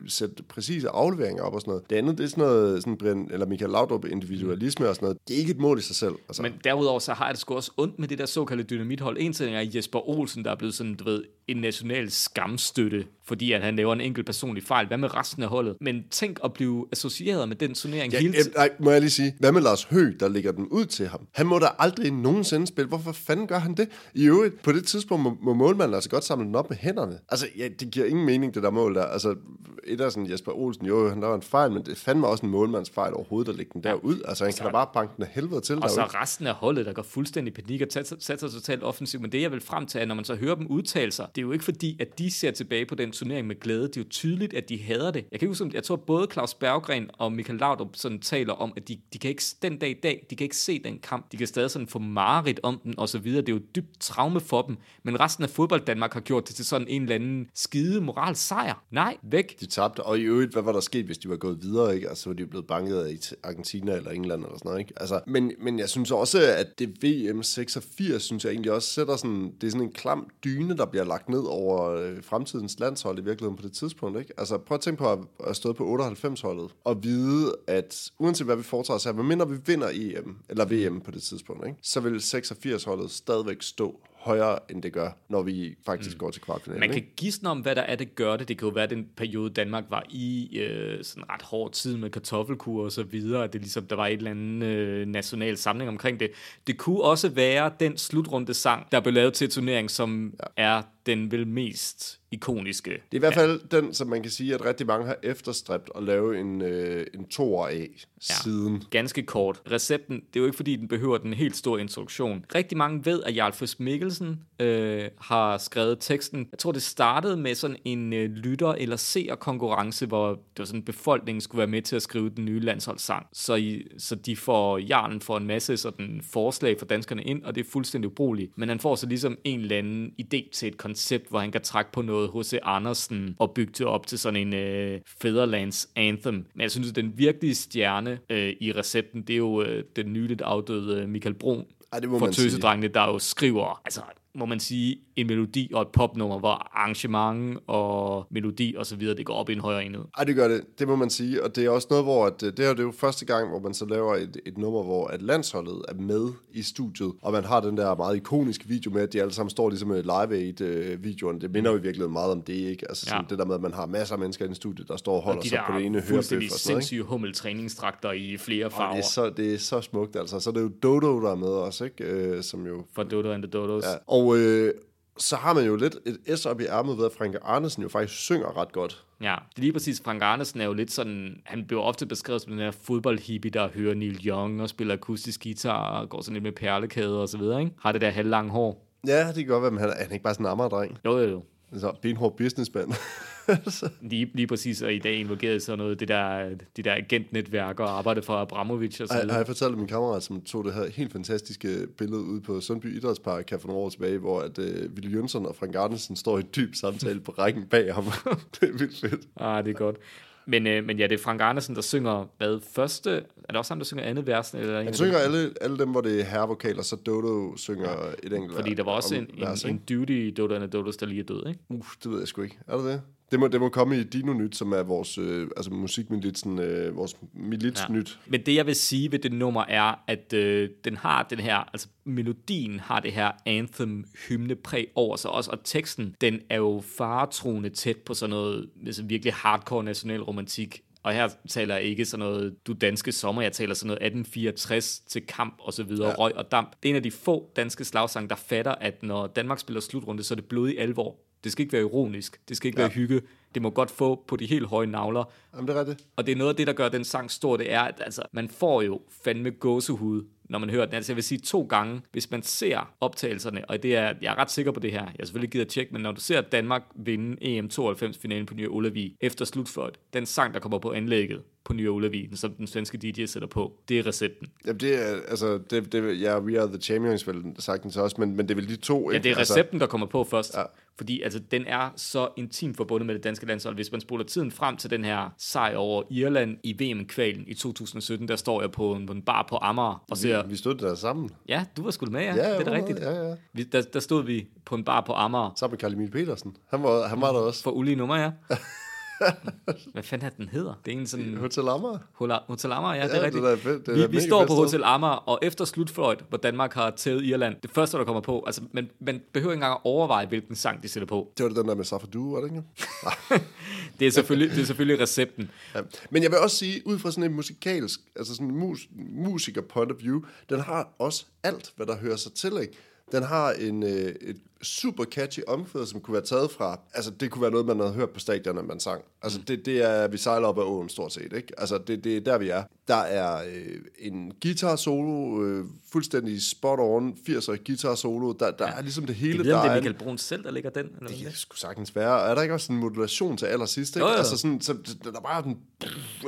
[SPEAKER 3] sætte præcise afleveringer op og sådan noget. Det andet, det er sådan noget, sådan Brian, eller Michael Laudrup individualisme og sådan noget. Det er ikke et mål i sig selv. Altså.
[SPEAKER 2] Men derudover, så har jeg det sgu også ondt med det der såkaldte dynamithold. En ting er Jesper Olsen, der er blevet sådan, du ved, en national skamstøtte, fordi at han laver en enkelt personlig fejl. Hvad med resten af holdet? Men tænk at blive associeret med den turnering
[SPEAKER 3] ja,
[SPEAKER 2] hele
[SPEAKER 3] tiden. Nej, må jeg lige sige, hvad med Lars Høgh, der lægger den ud til ham? Han må da aldrig nogensinde spille. Hvorfor fanden gør han det? I øvrigt, på det tidspunkt må, må målmanden altså godt samle den op med hænderne. Altså, ja, det giver ingen mening, det der mål der. Altså, et af sådan Jesper Olsen, jo, han laver en fejl, men det fandme også en målmandsfejl overhovedet, at lægge den der ud. Altså, han så, kan da bare banke den af helvede til
[SPEAKER 2] Og så resten af holdet, der går fuldstændig panik og sætter sig totalt offensivt. Men det, jeg vil frem til, er, når man så hører dem udtale sig, det er jo ikke fordi, at de ser tilbage på den turnering med glæde. Det er jo tydeligt, at de hader det. Jeg kan huske, jeg tror både Claus Berggren og Michael Laudrup sådan taler om, at de, de kan ikke den dag i dag, de kan ikke se den kamp. De kan stadig sådan få mareridt om den og så videre. Det er jo dybt traume for dem. Men resten af fodbold Danmark har gjort det til sådan en eller anden skide moral sejr. Nej, væk.
[SPEAKER 3] De tabte. Og i øvrigt, hvad var der sket, hvis de var gået videre? Ikke? Altså, så var de blevet banket i Argentina eller England eller sådan noget. Ikke? Altså, men, men jeg synes også, at det VM 86, synes jeg egentlig også sætter sådan, det er sådan en klam dyne, der bliver lagt ned over øh, fremtidens landshold i virkeligheden på det tidspunkt. Ikke? Altså prøv at tænke på at, at stå på 98-holdet og vide, at uanset hvad vi foretager her, medmindre vi vinder EM, eller VM på det tidspunkt, ikke? så vil 86-holdet stadigvæk stå højere, end det gør, når vi faktisk mm. går til kvartfinalen.
[SPEAKER 2] Man kan gisne om, hvad der er, det gør det. Det kan jo være den periode, Danmark var i, øh, sådan ret hård tid med kartoffelkur og så videre, at det ligesom, der var et eller andet øh, national samling omkring det. Det kunne også være den slutrunde sang, der blev lavet til turnering, som ja. er den vel mest ikoniske. Det
[SPEAKER 3] er i hvert fald ja. den, som man kan sige, at rigtig mange har efterstræbt at lave en, øh, en toer af ja. siden.
[SPEAKER 2] Ganske kort. Recepten, det er jo ikke fordi, den behøver den helt store introduktion. Rigtig mange ved, at Jarl Frisk Mikkelsen øh, har skrevet teksten. Jeg tror, det startede med sådan en øh, lytter- eller seer-konkurrence, hvor det var sådan, befolkningen skulle være med til at skrive den nye landsholdssang. Så, I, så de får, Jarlen får en masse sådan forslag for danskerne ind, og det er fuldstændig ubrugeligt. Men han får så ligesom en eller anden idé til et koncept, hvor han kan trække på noget H.C. Andersen og bygge det op til sådan en øh, Fæderlands Anthem. Men jeg synes, at den virkelige stjerne øh, i recepten, det er jo øh, den nyligt afdøde øh, Michael Brun,
[SPEAKER 3] ej, det må
[SPEAKER 2] for tøsedrengene, der jo skriver, altså må man sige, en melodi og et popnummer, hvor arrangement og melodi og så videre, det går op i en højere enhed.
[SPEAKER 3] Ej, det gør det. Det må man sige. Og det er også noget, hvor at, det, her, det er jo første gang, hvor man så laver et, et nummer, hvor at landsholdet er med i studiet, og man har den der meget ikoniske video med, at de alle sammen står ligesom med live aid øh, videoen. Det minder jo virkelig meget om det, ikke? Altså sådan ja. det der med, at man har masser af mennesker i en studie, der står og holder og de sig på det ene hørebøf. Og
[SPEAKER 2] de sindssyge hummeltræningstrakter i flere farver. Og
[SPEAKER 3] det er, så, det er så smukt, altså. Så det er jo Dodo, der er med også, ikke? Øh, som jo...
[SPEAKER 2] For Dodo and the Dodos. Ja.
[SPEAKER 3] Og øh, så har man jo lidt et S op i ærmet ved, at Frank Arnesen jo faktisk synger ret godt.
[SPEAKER 2] Ja, lige præcis. Frank Arnesen er jo lidt sådan, han bliver ofte beskrevet som den her fodboldhippie, der hører Neil Young og spiller akustisk guitar og går sådan lidt med perlekæder og så videre, ikke? Har det der halvlange hår.
[SPEAKER 3] Ja, det kan godt være, men han er, han er ikke bare sådan en ammerdreng.
[SPEAKER 2] Jo, jo, jo.
[SPEAKER 3] Så benhård businessman.
[SPEAKER 2] lige, lige præcis, og i dag involveret sådan noget, det der, de der agentnetværker og arbejde for Abramovic og så
[SPEAKER 3] videre. Jeg har fortalt min kammerat, som tog det her helt fantastiske billede ud på Sundby Idrætspark her for nogle år tilbage, hvor at uh, Ville Jønsson og Frank Arnesen står i dyb samtale på rækken bag ham. det er vildt fedt.
[SPEAKER 2] Ah, det er godt. Men, øh, men ja, det er Frank Andersen, der synger hvad første... Er det også ham, der synger andet vers? Eller
[SPEAKER 3] han synger alle, alle dem, hvor det er herrevokaler, så Dodo synger ja. et enkelt
[SPEAKER 2] Fordi der var også en, en, en duty i Dodo and Dodos, der lige er død, ikke?
[SPEAKER 3] Uh, det ved jeg sgu ikke. Er det det? Det må, det må komme i Dino Nyt, som er vores øh, altså musikmilitsen, øh, vores militsnyt.
[SPEAKER 2] Ja. Men det, jeg vil sige ved det nummer, er, at øh, den har den her, altså melodien har det her anthem hymne præg over sig også, og teksten, den er jo faretroende tæt på sådan noget altså virkelig hardcore national romantik Og her taler jeg ikke sådan noget, du danske sommer, jeg taler sådan noget 1864 til kamp og så videre, ja. røg og damp. Det er en af de få danske slagsange, der fatter, at når Danmark spiller slutrunde, så er det blodig alvor. Det skal ikke være ironisk, det skal ikke ja. være hygge. Det må godt få på de helt høje navler.
[SPEAKER 3] Jamen, det er rigtigt.
[SPEAKER 2] Og det er noget af det, der gør den sang stor, det er, at altså, man får jo fandme gåsehud, når man hører den. Altså jeg vil sige to gange, hvis man ser optagelserne, og det er, jeg er ret sikker på det her, jeg er selvfølgelig givet at tjekke, men når du ser Danmark vinde EM92-finalen på Nye Olavi efter slutfløjt, den sang, der kommer på anlægget på Nye Olavi, som den svenske DJ sætter på, det er recepten.
[SPEAKER 3] Jamen, det er, altså, det, det, ja, We Are The Champions, vel sagtens også, men, men det er vel de to,
[SPEAKER 2] Ja,
[SPEAKER 3] ikke?
[SPEAKER 2] det er
[SPEAKER 3] Altså,
[SPEAKER 2] recepten, der kommer på først.
[SPEAKER 3] Ja.
[SPEAKER 2] Fordi altså, den er så intimt forbundet med det danske landshold. Hvis man spoler tiden frem til den her sejr over Irland i VM-kvalen i 2017, der står jeg på en, på en bar på Amager og ser...
[SPEAKER 3] vi, vi stod der sammen.
[SPEAKER 2] Ja, du var sgu med, ja.
[SPEAKER 3] Ja,
[SPEAKER 2] det er da rigtigt.
[SPEAKER 3] ja, ja.
[SPEAKER 2] Vi, der, der stod vi på en bar på Amager
[SPEAKER 3] Sammen med Karl Emil Petersen. Han var, han var der også.
[SPEAKER 2] for ulige nummer, ja. Hvad fanden er den hedder? Det er en sådan...
[SPEAKER 3] Hotel Amager.
[SPEAKER 2] Hola- Hotel Amager, ja, det
[SPEAKER 3] Ja,
[SPEAKER 2] er rigtigt.
[SPEAKER 3] det er fedt. Det er
[SPEAKER 2] vi,
[SPEAKER 3] da
[SPEAKER 2] vi står på. Hotel Amager, og efter slutfløjt, hvor Danmark har taget Irland, det første, der kommer på, altså, man, man behøver ikke engang at overveje, hvilken sang de sætter på.
[SPEAKER 3] Det var det den der med Safadu, var det ikke?
[SPEAKER 2] Det er selvfølgelig, det er selvfølgelig recepten.
[SPEAKER 3] Ja. Men jeg vil også sige, ud fra sådan en musikalsk, altså sådan en mus, musiker point of view, den har også alt, hvad der hører sig til, ikke? Den har en øh, et super catchy omkvæd, som kunne være taget fra, altså det kunne være noget, man havde hørt på stadion, når man sang. Altså det, det er, vi sejler op ad åen stort set, ikke? Altså det, det er der, vi er. Der er øh, en guitar solo, øh, fuldstændig spot on, 80'er guitar solo, der, der er ligesom det hele,
[SPEAKER 2] Jeg ved, om
[SPEAKER 3] der
[SPEAKER 2] det er
[SPEAKER 3] er en-
[SPEAKER 2] Michael Brun selv, der ligger den. Eller
[SPEAKER 3] det kan sgu sagtens være. Og er der ikke også en modulation til allersidst? Ikke?
[SPEAKER 2] Jo, jo.
[SPEAKER 3] Altså sådan, så, den er bare den,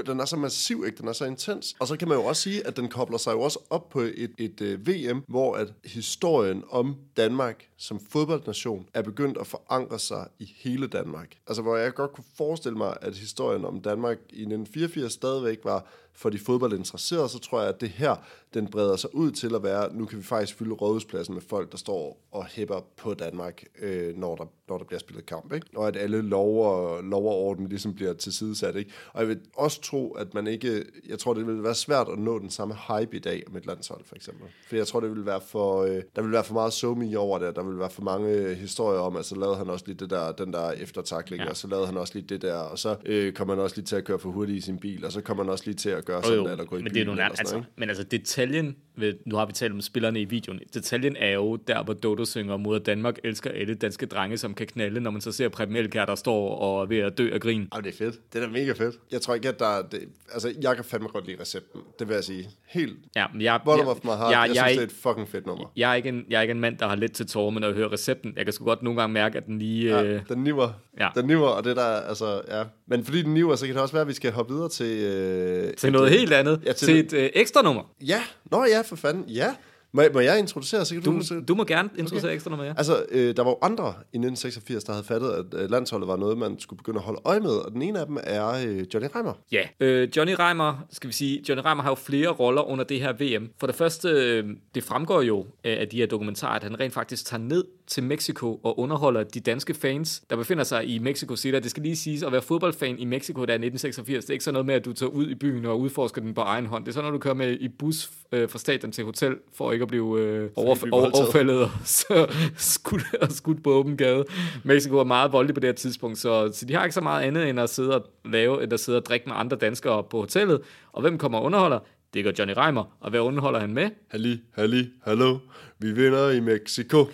[SPEAKER 3] den er så massiv, ikke? den er så intens. Og så kan man jo også sige, at den kobler sig jo også op på et, et uh, VM, hvor at historien om Danmark som fodboldnation er begyndt at forankre sig i hele Danmark. Altså hvor jeg godt kunne forestille mig, at historien om Danmark i 1984 stadigvæk var for de fodboldinteresserede, så tror jeg, at det her, den breder sig ud til at være, nu kan vi faktisk fylde rådhuspladsen med folk, der står og hæpper på Danmark, øh, når, der, når der bliver spillet kamp. Ikke? Og at alle lov og, lov og orden ligesom bliver tilsidesat. Ikke? Og jeg vil også tro, at man ikke, jeg tror, det vil være svært at nå den samme hype i dag om et landshold, for eksempel. For jeg tror, det vil være for, øh, der vil være for meget somi over det, der vil være for mange historier om, at så lavede han også lige det der, den der eftertakling,
[SPEAKER 2] Ja.
[SPEAKER 3] og så lavede han også lige det der, og så øh, kommer han også lige til at køre for hurtigt i sin bil, og så kommer han også lige til at gøre sådan
[SPEAKER 2] jo,
[SPEAKER 3] der, eller gå i
[SPEAKER 2] men det er nogle altså, men altså detaljen, ved, nu har vi talt om spillerne i videoen, detaljen er jo der, hvor Dodo synger mod Danmark elsker alle danske drenge, som kan knalde, når man så ser Preben Elkjær, der står og er ved at dø af grin.
[SPEAKER 3] Jamen, det er fedt. Det er da mega fedt. Jeg tror ikke, at der er... Det, altså, jeg kan fandme godt lide recepten. Det vil jeg sige. Helt
[SPEAKER 2] Ja, men jeg,
[SPEAKER 3] bottom
[SPEAKER 2] jeg,
[SPEAKER 3] of my heart.
[SPEAKER 2] jeg,
[SPEAKER 3] Jeg,
[SPEAKER 2] jeg,
[SPEAKER 3] synes,
[SPEAKER 2] jeg,
[SPEAKER 3] det er et fucking fedt nummer.
[SPEAKER 2] jeg, er ikke en, jeg er ikke en mand, der har let til tårer, men når jeg hører recepten, jeg kan sgu godt nogle gange mærke, at den lige...
[SPEAKER 3] Ja,
[SPEAKER 2] Øh,
[SPEAKER 3] den niver.
[SPEAKER 2] ja.
[SPEAKER 3] Den niver, og det der, altså, ja. Men fordi den niver, så kan det også være, at vi skal hoppe videre til... Øh,
[SPEAKER 2] til noget helt andet,
[SPEAKER 3] Ja, til,
[SPEAKER 2] til et øh, ekstra nummer.
[SPEAKER 3] Ja, nå ja, for fanden, ja. Må, må jeg introducere, så kan du...
[SPEAKER 2] Du, du må gerne introducere okay. ekstra nummer, ja.
[SPEAKER 3] Altså, øh, der var jo andre i 1986, der havde fattet, at øh, landsholdet var noget, man skulle begynde at holde øje med, og den ene af dem er øh, Johnny Reimer.
[SPEAKER 2] Ja, øh, Johnny Reimer, skal vi sige, Johnny Reimer har jo flere roller under det her VM. For det første, øh, det fremgår jo øh, af de her dokumentarer, at han rent faktisk tager ned til Mexico og underholder de danske fans, der befinder sig i Mexico City. Det skal lige siges, at være fodboldfan i Mexico, der er 1986, det er ikke sådan noget med, at du tager ud i byen og udforsker den på egen hånd. Det er sådan, når du kører med i bus øh, fra stadion til hotel, for ikke at blive øh, over, overfaldet og, så, skudt, og skudt på åben gade. Mexico er meget voldelig på det her tidspunkt, så, så de har ikke så meget andet end at sidde og lave, end at sidde og drikke med andre danskere på hotellet. Og hvem kommer og underholder? Det gør Johnny Reimer. Og hvad underholder han med?
[SPEAKER 3] Halli, halli, hallo. Vi vinder i Mexico.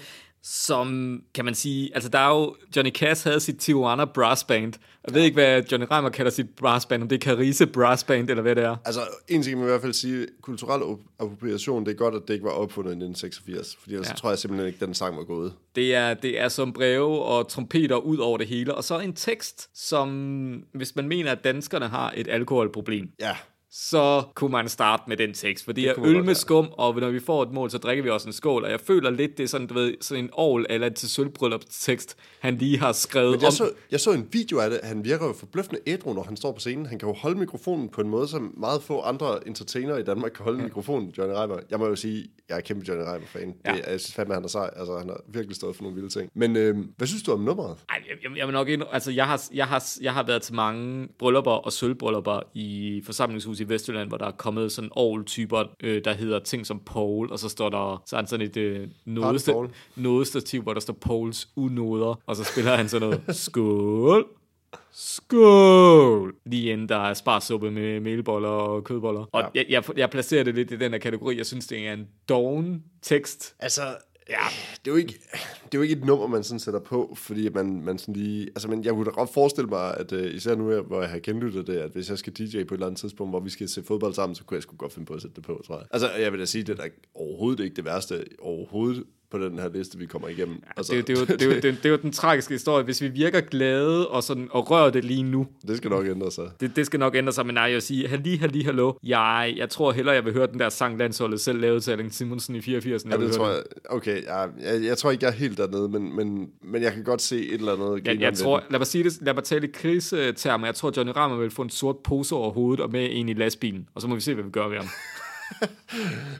[SPEAKER 2] Som, kan man sige, altså der er jo, Johnny Cash havde sit Tijuana Brass Band. Jeg ved ikke, hvad Johnny Reimer kalder sit brass band, om det er Carise Brass Band, eller hvad det er.
[SPEAKER 3] Altså, en ting kan man i hvert fald sige, kulturel op- appropriation, det er godt, at det ikke var opfundet i 1986, fordi ellers
[SPEAKER 2] Ja.
[SPEAKER 3] ja. tror jeg simpelthen ikke, at den sang var gået.
[SPEAKER 2] Det er, det er som breve og trompeter ud over det hele. Og så en tekst, som, hvis man mener, at danskerne har et alkoholproblem,
[SPEAKER 3] Ja,
[SPEAKER 2] så kunne man starte med den tekst. For det, det
[SPEAKER 3] kunne man
[SPEAKER 2] øl med skum, og når vi får et mål, så drikker vi også en skål. Og jeg føler lidt, det er sådan, du ved, sådan en ovl eller til sølvbryllupstekst, han lige har skrevet
[SPEAKER 3] men jeg
[SPEAKER 2] om.
[SPEAKER 3] så, jeg så en video af det. Han virker jo forbløffende ædru, når han står på scenen. Han kan jo holde mikrofonen på en måde, som meget få andre entertainere i Danmark kan holde ja. mikrofonen, Johnny Reimer. Jeg må jo sige, jeg er kæmpe Johnny Reimer-fan.
[SPEAKER 2] Ja.
[SPEAKER 3] Det, jeg synes fandme, han er sej. Altså, han har virkelig stået for nogle vilde ting. Men øh, hvad synes du om nummeret?
[SPEAKER 2] Ej, jeg, jeg, jeg, vil nok ind, altså jeg har, jeg, har, jeg har været til mange bryllupper og sølvbryllupper i forsamlingshus i Vestjylland, hvor der er kommet sådan ovl-typer, øh, der hedder ting som pole, og så står der så er han sådan et øh, nådestativ, hvor der står poles unoder, og så spiller han sådan noget skål. Skål, lige inden der er sparsuppe med melboller og kødboller. Og
[SPEAKER 3] Ja.
[SPEAKER 2] jeg, jeg, jeg placerer det lidt i den her kategori. Jeg synes, det er en doven tekst.
[SPEAKER 3] Altså, ja, det er jo ikke, det er jo ikke et nummer, man sådan sætter på, fordi man, man sådan lige... Altså, men jeg kunne da godt forestille mig, at uh, især nu, hvor jeg har genlyttet det, at hvis jeg skal DJ på et eller andet tidspunkt, hvor vi skal se fodbold sammen, så kunne jeg sgu godt finde på at sætte det på, tror jeg. Altså, jeg vil da sige, det er da overhovedet ikke det værste overhovedet på den her liste, vi kommer igennem. Altså,
[SPEAKER 2] Det, det, er jo, det, er jo, det, det er jo den tragiske historie. Hvis vi virker glade og, sådan, og rører det lige nu,
[SPEAKER 3] det skal nok ændre sig.
[SPEAKER 2] det, det skal nok ændre sig. Men nej, jeg vil sige, halli, halli, hallo. Jeg, jeg tror hellere, jeg vil høre den der sang, landsholdet selv lavede til Allen Simonsen i 84. end
[SPEAKER 3] Ja, det tror jeg. Okay, ja, jeg, jeg tror ikke, jeg er helt dernede, men, men, men jeg kan godt se et eller andet.
[SPEAKER 2] Jeg,
[SPEAKER 3] grineren
[SPEAKER 2] jeg tror, lad mig sige det, lad mig tale i krisetermer. Jeg tror, Johnny Rammer vil få en sort pose over hovedet og med ind i lastbilen. Og så må vi se, hvad vi gør ved ham.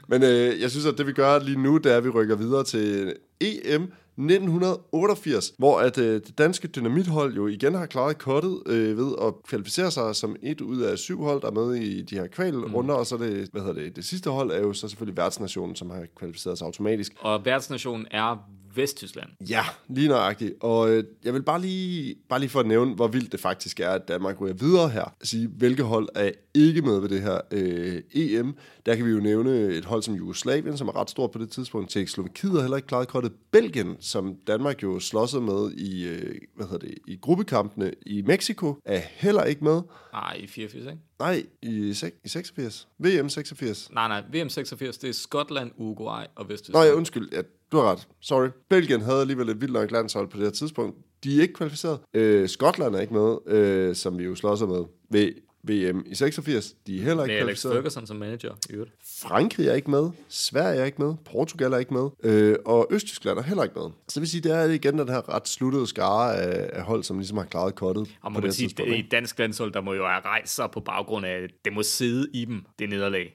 [SPEAKER 3] Men øh, jeg synes, at det vi gør lige nu, det er, at vi rykker videre til EM 1988, hvor at øh, det danske dynamithold jo igen har klaret kottet øh, ved at kvalificere sig som et ud af syv hold, der er med i de her kvalrunder, mm. og så det, hvad hedder det, det sidste hold er jo så selvfølgelig værtsnationen, som har kvalificeret sig automatisk.
[SPEAKER 2] Og værtsnationen er Vesttyskland.
[SPEAKER 3] Ja, lige nøjagtigt. Og øh, jeg vil bare lige, bare lige for at nævne, hvor vildt det faktisk er, at Danmark ryger videre her. Sige, hvilke hold er ikke med ved det her øh, EM. Der kan vi jo nævne et hold som Jugoslavien, som er ret stort på det tidspunkt. Tjekkoslovakiet har heller ikke klaret kortet. Belgien, som Danmark jo slåsede med i, øh, hvad hedder det, i gruppekampene i Mexico, er heller ikke med.
[SPEAKER 2] Nej, i 84, ikke?
[SPEAKER 3] Nej, i, i 86. VM 86.
[SPEAKER 2] Nej, nej, VM 86, det er Skotland, Uruguay og Vesttyskland.
[SPEAKER 3] ja, undskyld. Ja, du har ret. Sorry. Belgien havde alligevel et vildt nok landshold på det her tidspunkt. De er ikke kvalificeret. Øh, Skotland er ikke med, øh, som vi jo slår sig med ved VM i 86. De er heller ikke
[SPEAKER 2] Med Alex. Ferguson som manager, i øvrigt.
[SPEAKER 3] Frankrig er ikke med. Sverige er ikke med. Portugal er ikke med. Øh, og Østtyskland er heller ikke med. Så det vil sige, det er igen den her ret sluttede skare af, af hold, som ligesom har klaret kottet
[SPEAKER 2] Og
[SPEAKER 3] på det
[SPEAKER 2] man sige,
[SPEAKER 3] tidspunkt.
[SPEAKER 2] det
[SPEAKER 3] ikke?
[SPEAKER 2] et dansk landshold, der må jo have rejst sig på baggrund af, at det må sidde i dem, det nederlag.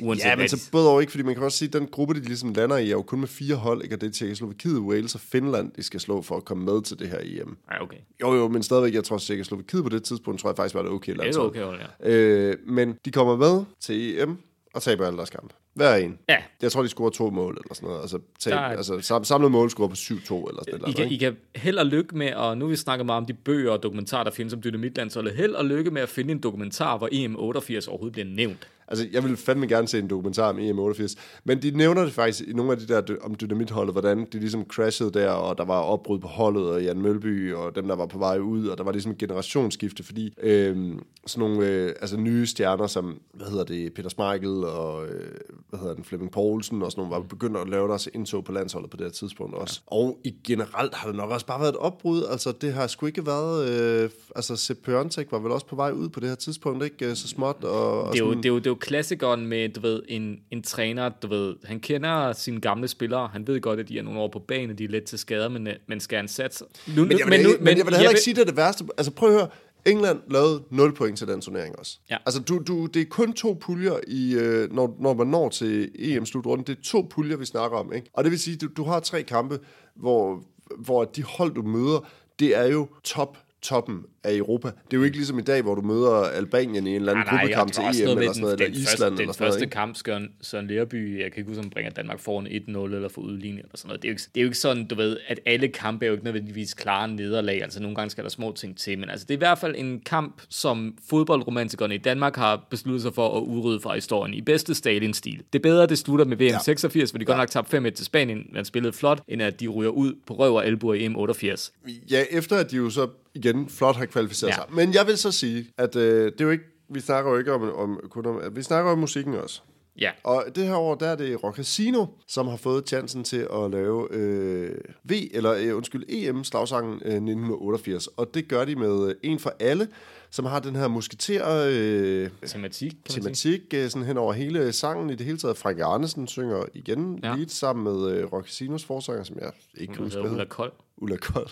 [SPEAKER 2] Uanset
[SPEAKER 3] Ja, men så både over ikke, fordi man kan også sige, at den gruppe, de ligesom lander i, er jo kun med fire hold, ikke? og det er Tjekkoslovakiet, Wales og Finland, de skal slå for at komme med til det her EM.
[SPEAKER 2] Ja, okay.
[SPEAKER 3] Jo, jo, men stadigvæk, jeg tror, at Tjekkoslovakiet på det tidspunkt, tror jeg faktisk var det okay
[SPEAKER 2] Det er okay, hold, ja.
[SPEAKER 3] Øh, men de kommer med til EM og taber alle deres kampe. Hver en.
[SPEAKER 2] Ja,
[SPEAKER 3] Jeg tror, de scorer to mål eller sådan noget. Altså, tab,
[SPEAKER 2] er-
[SPEAKER 3] altså sam, samlet mål scorer på 7-2 eller sådan
[SPEAKER 2] I
[SPEAKER 3] noget.
[SPEAKER 2] kan,
[SPEAKER 3] ikke?
[SPEAKER 2] I kan held og lykke med, og nu vi snakket meget om de bøger og dokumentarer, der findes om dynamitlandsholdet. Held og lykke med at finde en dokumentar, hvor EM 88 overhovedet bliver nævnt.
[SPEAKER 3] Altså, jeg vil fandme gerne se en dokumentar om EM88, men de nævner det faktisk i nogle af de der om dynamitholdet, hvordan de ligesom crashede der, og der var opbrud på holdet, og Jan Mølby, og dem, der var på vej ud, og der var ligesom et generationsskifte, fordi øhm, sådan nogle øh, altså nye stjerner, som, hvad hedder det, Peter Schmeichel, og øh, hvad hedder den, Flemming Poulsen, og sådan nogle, var begyndt at lave deres indtog på landsholdet på det her tidspunkt også. Ja. Og i generelt har det nok også bare været et opbrud, altså det har sgu ikke været, øh, altså Sepp Piontek var vel også på vej ud på det her tidspunkt, ikke øh, så småt, og, og
[SPEAKER 2] Det er, jo,
[SPEAKER 3] sådan-
[SPEAKER 2] det, er jo, det er jo klassikeren med, du ved, en, en træner, du ved, han kender sine gamle spillere, han ved godt, at de er nogle år på banen, de er let til skader, men, øh, men skal han satse? Nu,
[SPEAKER 3] Men jeg vil, men, ikke, men jeg vil heller ikke sige, det er det værste. Altså prøv at høre. England lavede 0 point til den turnering også.
[SPEAKER 2] Ja.
[SPEAKER 3] Altså du, du, det er kun to puljer, i, øh, når, når man når til EM-slutrunden. Det er to puljer, vi snakker om. Ikke? Og det vil sige, du, du har tre kampe, hvor, hvor de hold, du møder, det er jo top toppen af Europa. Det er jo ikke ligesom i dag, hvor du møder Albanien i en eller anden gruppekamp til EM eller sådan noget,
[SPEAKER 2] den,
[SPEAKER 3] eller
[SPEAKER 2] den
[SPEAKER 3] Island
[SPEAKER 2] første,
[SPEAKER 3] eller
[SPEAKER 2] den
[SPEAKER 3] sådan noget.
[SPEAKER 2] første
[SPEAKER 3] ikke?
[SPEAKER 2] kamp, Søren, Søren Lerby, jeg kan ikke huske, om bringer Danmark foran 1-0 eller for udligning eller sådan noget. Det er, jo ikke, det er jo ikke sådan, du ved, at alle kampe er jo ikke nødvendigvis klare nederlag, altså nogle gange skal der små ting til, men altså det er i hvert fald en kamp, som fodboldromantikerne i Danmark har besluttet sig for at udrydde fra historien i bedste Stalin-stil. Det er bedre, at det slutter med VM
[SPEAKER 3] Ja.
[SPEAKER 2] 86, hvor de godt nok tabte 5-1 til Spanien, man spillede flot, end at de ryger ud på røv og albuer i M88.
[SPEAKER 3] Ja, efter at de jo så igen flot har kvalificeret
[SPEAKER 2] Ja.
[SPEAKER 3] sig. Men jeg vil så sige, at øh, det er jo ikke, vi snakker jo ikke om, om, kun om vi snakker om musikken også.
[SPEAKER 2] Ja,
[SPEAKER 3] Og det her år, der er det Rock Casino, som har fået chancen til at lave øh, V, eller øh, undskyld, EM-slagsangen øh, 1988. Og det gør de med øh, en for alle, som har den her musketer øh,
[SPEAKER 2] tematik, kan sige.
[SPEAKER 3] tematik øh, sådan hen over hele sangen. I det hele taget, Frank Arnesen synger igen
[SPEAKER 2] Ja.
[SPEAKER 3] lead sammen med øh, Rock Casinos forsanger, som jeg ikke kan huske,
[SPEAKER 2] Ulla. Kold.
[SPEAKER 3] Ulla Kold.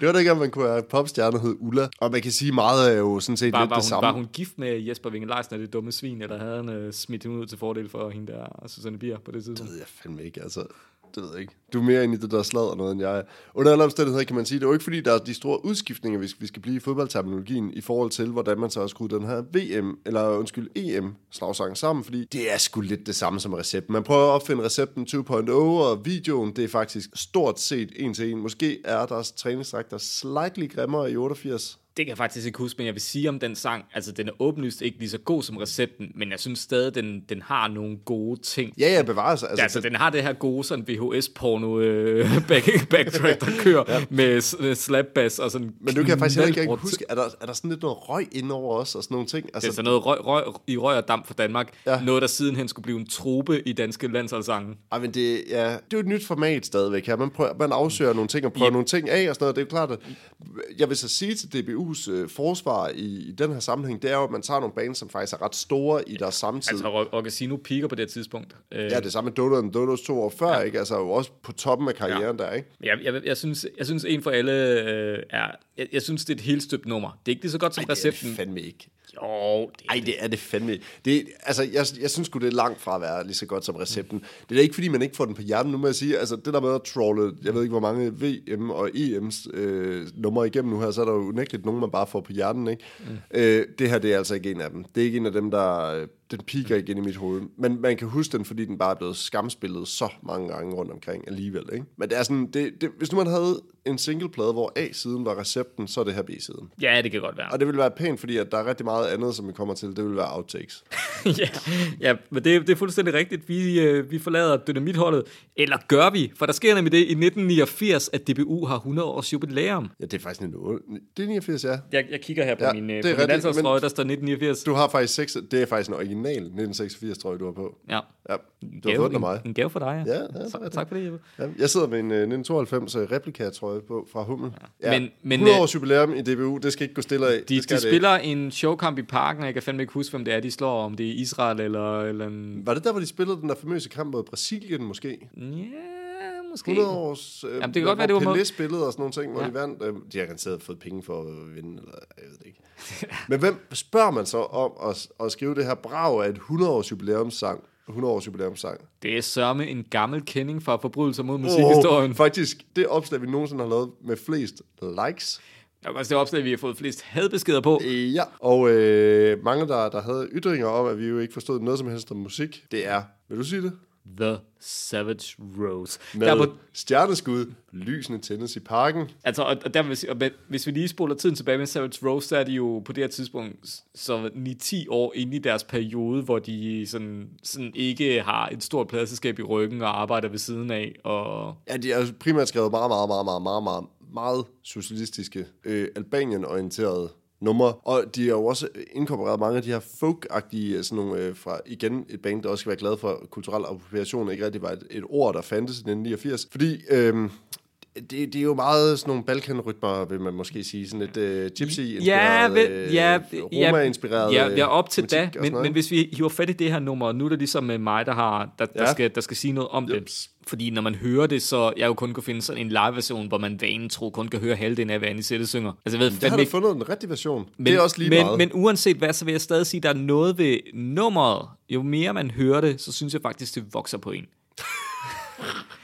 [SPEAKER 3] Det var om man kunne være popstjerne, hed Ulla. Og man kan sige, meget er jo sådan set
[SPEAKER 2] Var,
[SPEAKER 3] lidt
[SPEAKER 2] var,
[SPEAKER 3] det
[SPEAKER 2] hun,
[SPEAKER 3] samme.
[SPEAKER 2] var hun gift med Jesper Winge Leisner, det dumme svin, eller havde han uh, smidt hende ud til fordel for hende der, Susanne Bier på det
[SPEAKER 3] Det
[SPEAKER 2] tidspunkt?
[SPEAKER 3] ved jeg fandme ikke, altså det ved jeg ikke. Du er mere inde i det der sladder noget, end jeg er. Under alle omstændigheder kan man sige, det er jo ikke fordi, der er de store udskiftninger, hvis vi skal blive i fodboldterminologien, i forhold til, hvordan man så har skruet den her VM, eller undskyld, EM-slagsang sammen, fordi det er sgu lidt det samme som recepten. Man prøver at opfinde recepten 2.0, og videoen, det er faktisk stort set en til en. Måske er deres træningsdragter slightly grimmere i 88,
[SPEAKER 2] det kan jeg faktisk ikke huske, men jeg vil sige om den sang, altså den er åbenlyst ikke lige så god som recepten, men jeg synes stadig, den, den har nogle gode ting.
[SPEAKER 3] Ja, ja, bevares.
[SPEAKER 2] Altså, ja, altså, den har det her gode sådan VHS-porno øh, back, backtrack, der kører ja. med s- øh, slap bass og sådan
[SPEAKER 3] Men du kan jeg faktisk heller ikke huske, er der, er der sådan lidt noget røg ind over os og sådan nogle ting?
[SPEAKER 2] Det
[SPEAKER 3] Altså,
[SPEAKER 2] er sådan noget røg, røg i røg og damp for Danmark.
[SPEAKER 3] Ja.
[SPEAKER 2] Noget, der sidenhen skulle blive en trope i danske landsholdssange.
[SPEAKER 3] ej, men det, ja, det er jo et nyt format stadigvæk her. Man, prøver, man afsøger nogle ting og prøver
[SPEAKER 2] Ja.
[SPEAKER 3] nogle ting af og sådan noget. Det er jo klart, at jeg vil så sige til DBU's øh, forsvar i, i den her sammenhæng, det er jo, at man tager nogle baner, som faktisk er ret store i deres samtid.
[SPEAKER 2] Altså, Ogasino piker på det tidspunkt. Øh,
[SPEAKER 3] Ja, det samme med Dodo Dodos to år før, ja. ikke? Altså jo også på toppen af karrieren ja. der, ikke?
[SPEAKER 2] Jeg, jeg, jeg, synes, jeg synes, en for alle øh, er... Jeg, jeg synes, det er et helt støbt nummer. Det er ikke lige så godt som
[SPEAKER 3] Det er det
[SPEAKER 2] recepten.
[SPEAKER 3] fandme ikke.
[SPEAKER 2] Jo, det,
[SPEAKER 3] Ej, det er det fandme. Det, altså, jeg, jeg synes sgu, det er langt fra at være lige så godt som recepten. Det er da ikke, fordi man ikke får den på hjernen. Nu må jeg sige, altså det der med at trolle, jeg ved ikke, hvor mange VM og EM's øh, numre igennem nu her, så er der jo unægteligt nogen, man bare får på hjernen, ikke? Mm. Øh, det her, det er altså ikke en af dem. Det er ikke en af dem, der... Den piker igen i mit hoved. Men man kan huske den, fordi den bare er blevet skamspillet så mange gange rundt omkring alligevel, ikke? Men det er sådan, det, det, hvis nu man havde en singleplade, hvor A-siden var recepten, så er det her B-siden.
[SPEAKER 2] ja, det kan godt være.
[SPEAKER 3] Og det vil være pænt, fordi at der er rigtig meget andet, som vi kommer til. Det vil være outtakes.
[SPEAKER 2] ja, ja, men det, det er fuldstændig rigtigt. Vi, øh, vi forlader dynamitholdet. Eller gør vi? For der sker nemlig det i 1989, at DBU har 100 års jubilæum.
[SPEAKER 3] Ja, det er faktisk en Det er 89, ja.
[SPEAKER 2] Jeg, jeg kigger her på
[SPEAKER 3] Ja,
[SPEAKER 2] min, øh, på min landsholdstrøje, der står 1989.
[SPEAKER 3] Du har faktisk seks, det er faktisk en original 1986, tror jeg, du har på.
[SPEAKER 2] Ja.
[SPEAKER 3] Ja, du har fået den af mig.
[SPEAKER 2] En, en gave for dig, ja.
[SPEAKER 3] Ja, ja,
[SPEAKER 2] tak, tak for det, Jeppe.
[SPEAKER 3] Ja, jeg sidder med en uh, 1992 replika, tror jeg, på, fra Hummel. Ja.
[SPEAKER 2] Men- men,
[SPEAKER 3] 100
[SPEAKER 2] øh,
[SPEAKER 3] års jubilæum i DBU, det skal ikke gå stille af.
[SPEAKER 2] De,
[SPEAKER 3] det skal
[SPEAKER 2] de spiller en showkamp i parken, og jeg kan fandme ikke huske, hvem det er, de slår, om det er Israel eller, eller en...
[SPEAKER 3] Ikke. Var det der, hvor de spillede den der famøse kamp mod Brasilien, måske?
[SPEAKER 2] Ja, måske.
[SPEAKER 3] 100 års... Øh,
[SPEAKER 2] Jamen, det kan godt være, det var
[SPEAKER 3] Pelé spillede og sådan nogle ting, hvor
[SPEAKER 2] Ja.
[SPEAKER 3] de vandt. Øh, de har garanteret fået penge for at vinde, eller jeg ved det ikke. Men hvem spørger man så om at, at skrive det her brav af et 100 års jubilæumssang? 100 års jubilæumssang.
[SPEAKER 2] Det er sørme en gammel kending fra forbrydelser mod musikhistorien.
[SPEAKER 3] Oh, faktisk, det opslag, vi nogensinde har lavet med flest likes.
[SPEAKER 2] Det er også det opslag, vi har fået flest hadbeskeder på.
[SPEAKER 3] Ja, og øh, mange, der, der havde ytringer om, at vi jo ikke forstod noget som helst om musik, det er, vil du sige det?
[SPEAKER 2] The Savage Rose.
[SPEAKER 3] Med
[SPEAKER 2] Der er på,
[SPEAKER 3] stjerneskud, lysende tændes i parken.
[SPEAKER 2] altså, og, og der sige- og med- hvis vi lige spoler tiden tilbage med Savage Rose, så er de jo på det her tidspunkt så 9-10 år inde i deres periode, hvor de sådan, sådan ikke har et stort pladselskab i ryggen og arbejder ved siden af. Og
[SPEAKER 3] Ja, de er jo primært skrevet meget, meget, meget, meget, meget, meget, meget socialistiske, øh, Albanien-orienterede numre, og de har jo også inkorporeret mange af de her folk-agtige, øh, sådan nogle, øh, fra igen et band, der også skal være glad for kulturel appropriation, ikke rigtig var et, et ord, der fandtes i 1989, fordi øh, det, det er jo meget sådan nogle balkanrytmer, vil man måske sige, sådan lidt øh, gypsy-inspireret,
[SPEAKER 2] vel,
[SPEAKER 3] øh,
[SPEAKER 2] ja, ja,
[SPEAKER 3] Roma-inspireret
[SPEAKER 2] Ja, ja, op til da, men, men hvis vi hiver fat i det her nummer, nu er det ligesom øh, mig, der, har, der, der,
[SPEAKER 3] Ja.
[SPEAKER 2] skal, der skal sige noget om
[SPEAKER 3] Jeps.
[SPEAKER 2] det. Fordi når man hører det, så jeg jo kun kunne finde sådan en live-version, hvor man vanen tro kun kan høre halvdelen af, hvad Anisette synger. Altså jeg ved
[SPEAKER 3] Der har
[SPEAKER 2] ikke,
[SPEAKER 3] fundet den rigtige version.
[SPEAKER 2] men,
[SPEAKER 3] det er også lige
[SPEAKER 2] men,
[SPEAKER 3] meget.
[SPEAKER 2] men uanset hvad, så vil jeg stadig sige, at der er noget ved nummeret. Jo mere man hører det, så synes jeg faktisk, det vokser på en.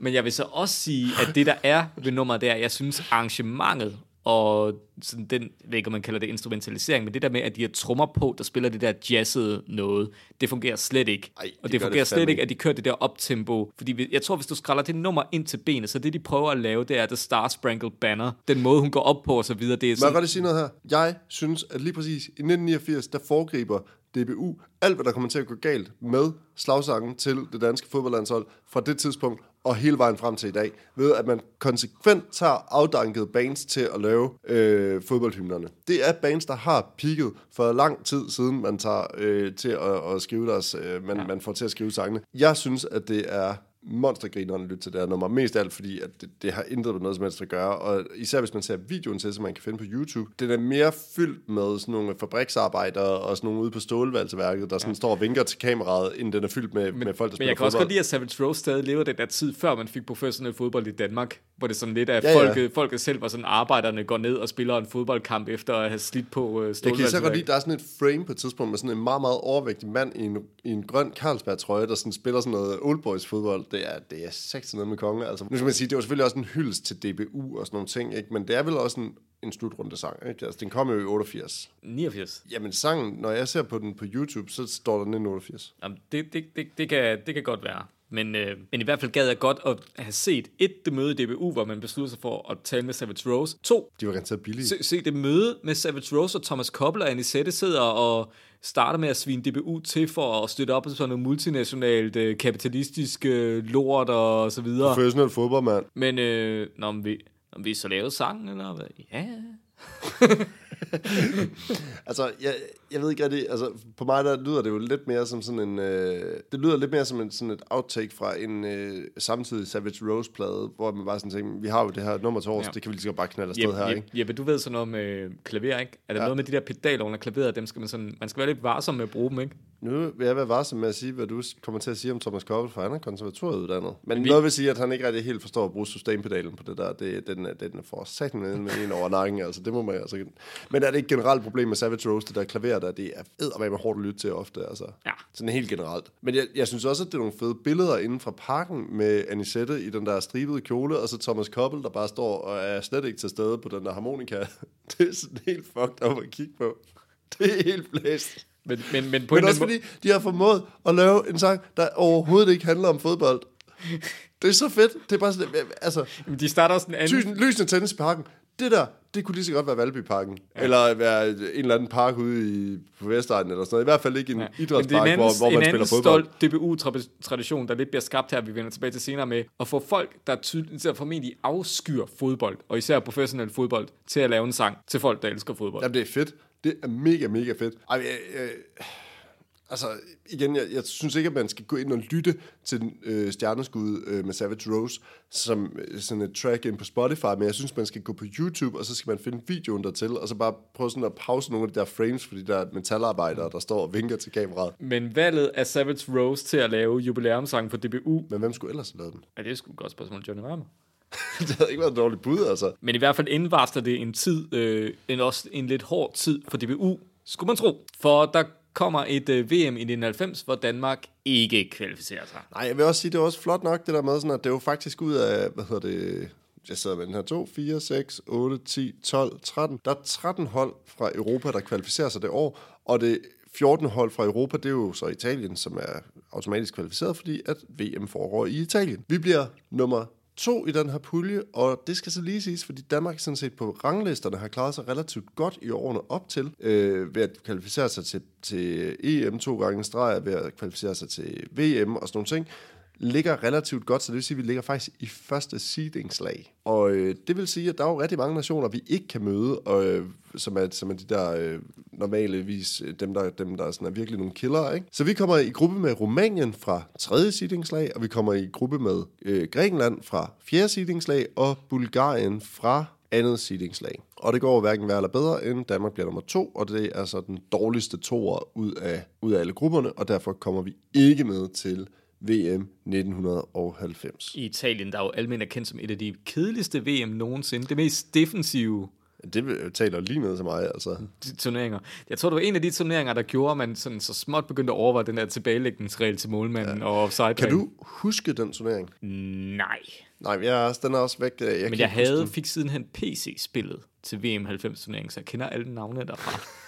[SPEAKER 2] Men jeg vil så også sige, at det der er ved nummeret, det er, at jeg synes arrangementet og sådan den, jeg ved ikke, om man kalder det instrumentalisering, men det der med, at de har trommer på, der spiller det der jazzede noget, det fungerer slet ikke.
[SPEAKER 3] Ej,
[SPEAKER 2] og
[SPEAKER 3] det
[SPEAKER 2] det
[SPEAKER 3] gør
[SPEAKER 2] fungerer
[SPEAKER 3] det
[SPEAKER 2] slet ikke, at de kører det der optempo. Fordi jeg tror, hvis du skræller det nummer ind til benet, så det de prøver at lave, det er The Star Sprangled Banner. Den måde, hun går op på og så videre, det er
[SPEAKER 3] Må jeg
[SPEAKER 2] sådan,
[SPEAKER 3] godt lige sige noget her? Jeg synes, at lige præcis i 1989, der foregriber DBU alt, hvad der kommer til at gå galt med slagsangen til det danske fodboldlandshold fra det tidspunkt og hele vejen frem til i dag, ved at man konsekvent tager afdankede bands til at lave øh, fodboldhymnerne. Det er bands, der har peaked for lang tid siden, man tager øh, til at, at skrive deres, øh, man, ja. man får til at skrive sangene. Jeg synes, at det er monstergrineren at lytte til det her nummer. Mest af alt, fordi at det, det har intet med noget som helst at gøre. Og især hvis man ser videoen til, som man kan finde på YouTube, den er mere fyldt med sådan nogle fabriksarbejdere og sådan nogle ude på stålvalgsværket, der sådan ja. står og vinker til kameraet, inden den er fyldt med, med folk, der
[SPEAKER 2] Men jeg kan også
[SPEAKER 3] fodbold.
[SPEAKER 2] godt lide, at Savage Rose stadig lever den der tid, før man fik professionel fodbold i Danmark, hvor det sådan lidt af
[SPEAKER 3] Ja,
[SPEAKER 2] ja, folket, folket selv, hvor sådan arbejderne går ned og spiller en fodboldkamp efter at have slidt på øh,
[SPEAKER 3] Jeg kan især godt lide, der er sådan et frame på et tidspunkt med sådan en meget, meget overvægtig mand i en, i en grøn Carlsberg-trøje, der sådan spiller sådan noget old boys fodbold. Det det er, det er sex noget med konge. Altså, nu skal man sige, det var selvfølgelig også en hyldest til DBU og sådan nogle ting, ikke? men det er vel også en, en slutrunde sang. Ikke? Altså, den kom jo i 88.
[SPEAKER 2] 89.
[SPEAKER 3] Jamen sangen, når jeg ser på den på YouTube, så står der 1988.
[SPEAKER 2] Jamen, det, det, det, det, kan, det kan godt være. Men, øh, men i hvert fald gad jeg godt at have set et, det møde i DBU, hvor man besluttede sig for at tale med Savage Rose. To,
[SPEAKER 3] De var garanteret billige.
[SPEAKER 2] se, se det møde med Savage Rose og Thomas Koppel og Anisette sidder og starter med at svine DBU til for at støtte op på sådan noget multinationalt, øh, kapitalistisk øh, lort og så videre.
[SPEAKER 3] Professionel fodboldmand.
[SPEAKER 2] Men øh, når vi, når vi så lavet sang, eller hvad? Ja,
[SPEAKER 3] Altså, jeg, jeg ved ikke rigtig, altså på mig der lyder det jo lidt mere som sådan en, øh, det lyder lidt mere som en, sådan et outtake fra en øh, samtidig Savage Rose-plade, hvor man bare sådan tænker, vi har jo det her nummer til års, ja. Det kan vi lige så godt bare knalde afsted
[SPEAKER 2] Jeppe,
[SPEAKER 3] her,
[SPEAKER 2] Jeppe,
[SPEAKER 3] ikke?
[SPEAKER 2] Jeppe, du ved sådan noget med klaver, ikke? Er der
[SPEAKER 3] Ja.
[SPEAKER 2] noget med de der pedaler under klaveret, dem skal man sådan, man skal være lidt varsom med at bruge dem, ikke?
[SPEAKER 3] Nu vil jeg være varsom med at sige, hvad du kommer til at sige om Thomas Koppel, for han er konservatorieuddannet. Men vi... Noget vil sige, at han ikke rigtig helt forstår at bruge sustainpedalen på det der. Det, den, den for satan med en over nakken, altså det må man altså. Men er det ikke generelt problem med Savage Rose, det der klaver der, det er eddermame hårdt at lytte til ofte, altså.
[SPEAKER 2] Ja.
[SPEAKER 3] Sådan helt generelt. Men jeg, jeg synes også, at det er nogle fede billeder inden fra parken med Anisette i den der stribede kjole, og så Thomas Koppel, der bare står og er slet ikke til stede på den der harmonika. Det er sådan helt fucked up at kigge på. Det er helt blæst.
[SPEAKER 2] Men, men, men på
[SPEAKER 3] Men
[SPEAKER 2] en
[SPEAKER 3] også fordi, de har formået at lave en sang, der overhovedet ikke handler om fodbold. Det er så fedt. Det er bare sådan, altså,
[SPEAKER 2] måde, de starter også en anden...
[SPEAKER 3] lysende tennis i parken. Det der, det kunne lige så godt være Valbyparken. Ja. Eller være en eller anden park ude i, på Vestegnen eller sådan noget. I hvert fald ikke en ja.
[SPEAKER 2] Er en
[SPEAKER 3] idrætspark,
[SPEAKER 2] anden,
[SPEAKER 3] hvor, hvor
[SPEAKER 2] en
[SPEAKER 3] man
[SPEAKER 2] anden
[SPEAKER 3] spiller fodbold.
[SPEAKER 2] stolt DBU-tradition, der lidt bliver skabt her, vi vender tilbage til senere med, at få folk, der tydeligt der formentlig afskyr fodbold, og især professionel fodbold, til at lave en sang til folk, der elsker fodbold.
[SPEAKER 3] Jamen, det er fedt. Det er mega, mega fedt. Ej, jeg, jeg, altså, igen, jeg, jeg synes ikke, at man skal gå ind og lytte til den, øh, stjerneskud øh, med Savage Rose som øh, sådan et track ind på Spotify, men jeg synes, man skal gå på YouTube, og så skal man finde videoen dertil, og så bare prøve sådan at pause nogle af de der frames for de der metalarbejdere, der står og vinker til kameraet.
[SPEAKER 2] Men valget af Savage Rose til at lave jubilæumssangen for DBU,
[SPEAKER 3] Men hvem skulle ellers have lavet den?
[SPEAKER 2] ja, det er sgu et godt spørgsmål, Johnny Rammer.
[SPEAKER 3] det havde ikke været et dårligt bud, altså.
[SPEAKER 2] Men i hvert fald indvarsler det en tid, øh, en, også en lidt hård tid for DBU, skulle man tro. For der kommer et øh, VM i 1990, hvor Danmark ikke kvalificerer sig.
[SPEAKER 3] Nej, jeg vil også sige, det er også flot nok, det der med sådan, at det var faktisk ud af, hvad hedder det, jeg sidder med den her 2, 4, 6, 8, 10, 12, 13. Der er 13 hold fra Europa, der kvalificerer sig det år, og det 14 hold fra Europa, det er jo så Italien, som er automatisk kvalificeret, fordi at VM foregår i Italien. Vi bliver nummer to i den her pulje, og det skal så lige siges, fordi Danmark sådan set på ranglisterne har klaret sig relativt godt i årene op til, øh, ved at kvalificere sig til, til EM to gange i streg, ved at kvalificere sig til VM og sådan nogle ting, ligger relativt godt, så det vil sige, at vi ligger faktisk i første seedingslag. Og øh, det vil sige, at der er jo rigtig mange nationer, vi ikke kan møde, og, øh, som, er, som er de der øh, normalvis, øh, dem der, dem der sådan er virkelig nogle killere. Ikke? Så vi kommer i gruppe med Rumænien fra tredje seedingslag, og vi kommer i gruppe med øh, Grækenland fra fjerde seedingslag, og Bulgarien fra andet seedingslag. Og det går hverken værre eller bedre, end Danmark bliver nummer to, og det er så den dårligste toer ud af, ud af alle grupperne, og derfor kommer vi ikke med til VM 1990.
[SPEAKER 2] I Italien, der er jo almindeligt kendt som et af de kedeligste VM nogensinde. Det mest defensive
[SPEAKER 3] Det taler lige ned til mig, altså.
[SPEAKER 2] de turneringer. Jeg tror, det var en af de turneringer, der gjorde, at man sådan så småt begyndte at overveje den der tilbagelægningsregel til målmanden ja. og offside
[SPEAKER 3] Kan du huske den turnering?
[SPEAKER 2] Nej.
[SPEAKER 3] Nej, jeg den er også væk. Jeg kan
[SPEAKER 2] Men jeg havde, fik sidenhen PC-spillet til VM 90 turneringen, så jeg kender alle navne derfra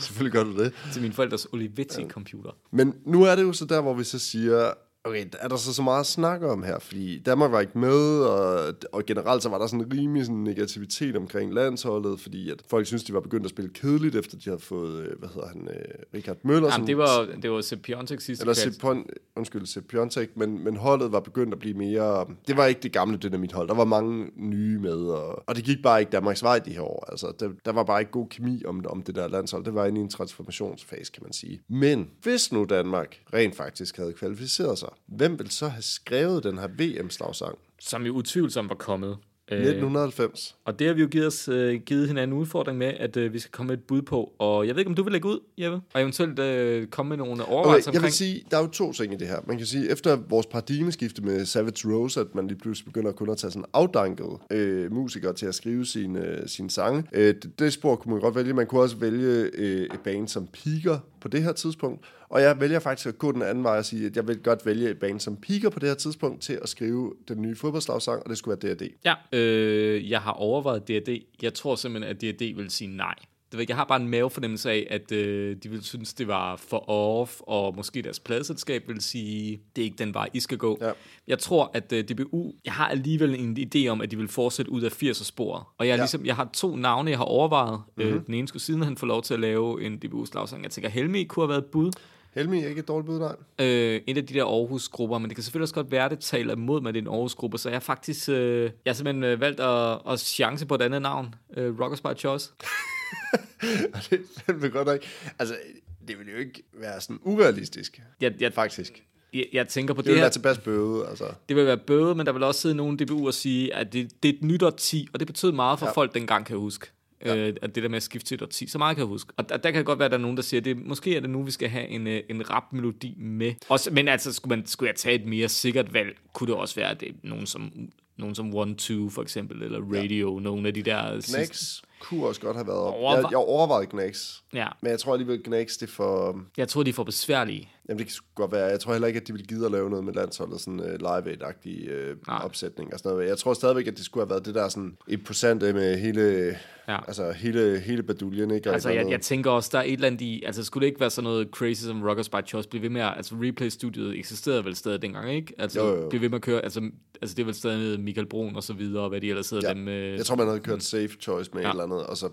[SPEAKER 3] Selvfølgelig gør du det.
[SPEAKER 2] til min forældres Olivetti-computer.
[SPEAKER 3] Men nu er det jo så der, hvor vi så siger, okay, er der så så meget at snakke om her? Fordi Danmark var ikke med, og, og generelt så var der sådan en rimelig sådan negativitet omkring landsholdet, fordi at folk synes, de var begyndt at spille kedeligt, efter de havde fået, øh, hvad hedder han, øh, Richard Møller.
[SPEAKER 2] Jamen, det var, det var Sepp Piontek sidste
[SPEAKER 3] Eller Sepp Pon, undskyld, Sepp Piontek, men, men holdet var begyndt at blive mere... Det var ikke det gamle dynamithold. Der var mange nye med, og, og det gik bare ikke Danmarks vej de her år. Altså, der, der var bare ikke god kemi om, om det der landshold. Det var inde i en transformationsfase, kan man sige. Men hvis nu Danmark rent faktisk havde kvalificeret sig, hvem vil så have skrevet den her VM-slagsang?
[SPEAKER 2] som jo utvivlsomt var kommet. Øh,
[SPEAKER 3] 1990.
[SPEAKER 2] og det har vi jo givet, os, øh, givet hinanden en udfordring med, at øh, vi skal komme med et bud på. Og jeg ved ikke, om du vil lægge ud, Jeppe? Og eventuelt øh, komme med nogle
[SPEAKER 3] Okay,
[SPEAKER 2] overvejelser
[SPEAKER 3] jeg vil sige, der er jo to ting i det her. Man kan sige, efter vores paradigmeskifte med Savage Rose, at man lige pludselig begynder kun at tage sådan afdanket øh, musikere til at skrive sine, øh, sine sange. Øh, det, det spor kunne man godt vælge. Man kunne også vælge øh, et band som Piger på det her tidspunkt, og jeg vælger faktisk at gå den anden vej og sige, at jeg vil godt vælge et band, som piker på det her tidspunkt til at skrive den nye fodboldslagsang, og det skulle være D&D.
[SPEAKER 2] Ja, øh, jeg har overvejet D&D. Jeg tror simpelthen, at D&D vil sige nej. Det ved, ikke, jeg har bare en mavefornemmelse af, at øh, de vil synes, det var for off, og måske deres pladselskab vil sige, det er ikke den vej, I skal gå.
[SPEAKER 3] Ja.
[SPEAKER 2] Jeg tror, at øh, DBU, jeg har alligevel en idé om, at de vil fortsætte ud af 80'er spor. Og jeg,
[SPEAKER 3] Ja.
[SPEAKER 2] ligesom, jeg har to navne, jeg har overvejet. Mm-hmm. Øh, den ene skulle siden han får lov til at lave en DBU-slagsang. Jeg tænker, Helmi kunne have været et bud.
[SPEAKER 3] Helmi er ikke et dårligt bud, nej.
[SPEAKER 2] øh, en af de der Aarhus-grupper, men det kan selvfølgelig også godt være, det taler imod med, at det er en Aarhus-gruppe, så jeg har faktisk øh, jeg har simpelthen øh, valgt at, at chance på et andet navn, øh, Rockers by Choice.
[SPEAKER 3] det er godt nok. Altså, det vil jo ikke være sådan urealistisk,
[SPEAKER 2] Jeg, jeg,
[SPEAKER 3] faktisk.
[SPEAKER 2] jeg, jeg tænker på
[SPEAKER 3] Det
[SPEAKER 2] det,
[SPEAKER 3] vil være
[SPEAKER 2] her,
[SPEAKER 3] tilpas bøde, altså.
[SPEAKER 2] det vil være bøde, men der vil også sidde nogen DBU og sige, at det, det er et nyt årti, og det betød meget for
[SPEAKER 3] ja.
[SPEAKER 2] folk dengang, kan jeg huske. Ja. Øh, at det der med at skifte til et årti, så meget kan jeg huske. Og der, der kan godt være, at der er nogen, der siger, at det, måske er det nu, vi skal have en, øh, en rap-melodi med. Også, men altså, skulle, man, skulle jeg tage et mere sikkert valg, kunne det også være, at det er nogen som, nogen som One Two for eksempel, eller Radio, ja. nogle af de der... sidste-
[SPEAKER 3] Gnags kunne også godt have været op.
[SPEAKER 2] Overvej-
[SPEAKER 3] Jeg, jeg overvejede Gnags,
[SPEAKER 2] Ja,
[SPEAKER 3] men jeg tror alligevel, Gnags det er for...
[SPEAKER 2] jeg tror, de er for besværlige.
[SPEAKER 3] Jamen, det kan godt være. Jeg tror heller ikke, at de vil gide at lave noget med landsholdet, sådan uh, live agtig uh,
[SPEAKER 2] Nej.
[SPEAKER 3] opsætning og sådan noget. Jeg tror stadigvæk, at det skulle have været det der sådan imposante med hele,
[SPEAKER 2] Ja.
[SPEAKER 3] altså hele, hele baduljen, ikke? Og
[SPEAKER 2] Altså, jeg, jeg tænker også, der er et eller andet i... Altså, skulle det ikke være sådan noget crazy som Rockers by Choice? Blive ved med at... Altså, Replay-studiet eksisterede vel stadig dengang, ikke? Altså,
[SPEAKER 3] Jo, jo,
[SPEAKER 2] blive ved med at køre... Altså, altså det er vel stadig Michael Brun og så videre, og hvad de ellers hedder
[SPEAKER 3] Ja.
[SPEAKER 2] dem... Øh,
[SPEAKER 3] Jeg tror, man havde kørt safe choice med. Ja. et eller andet, og så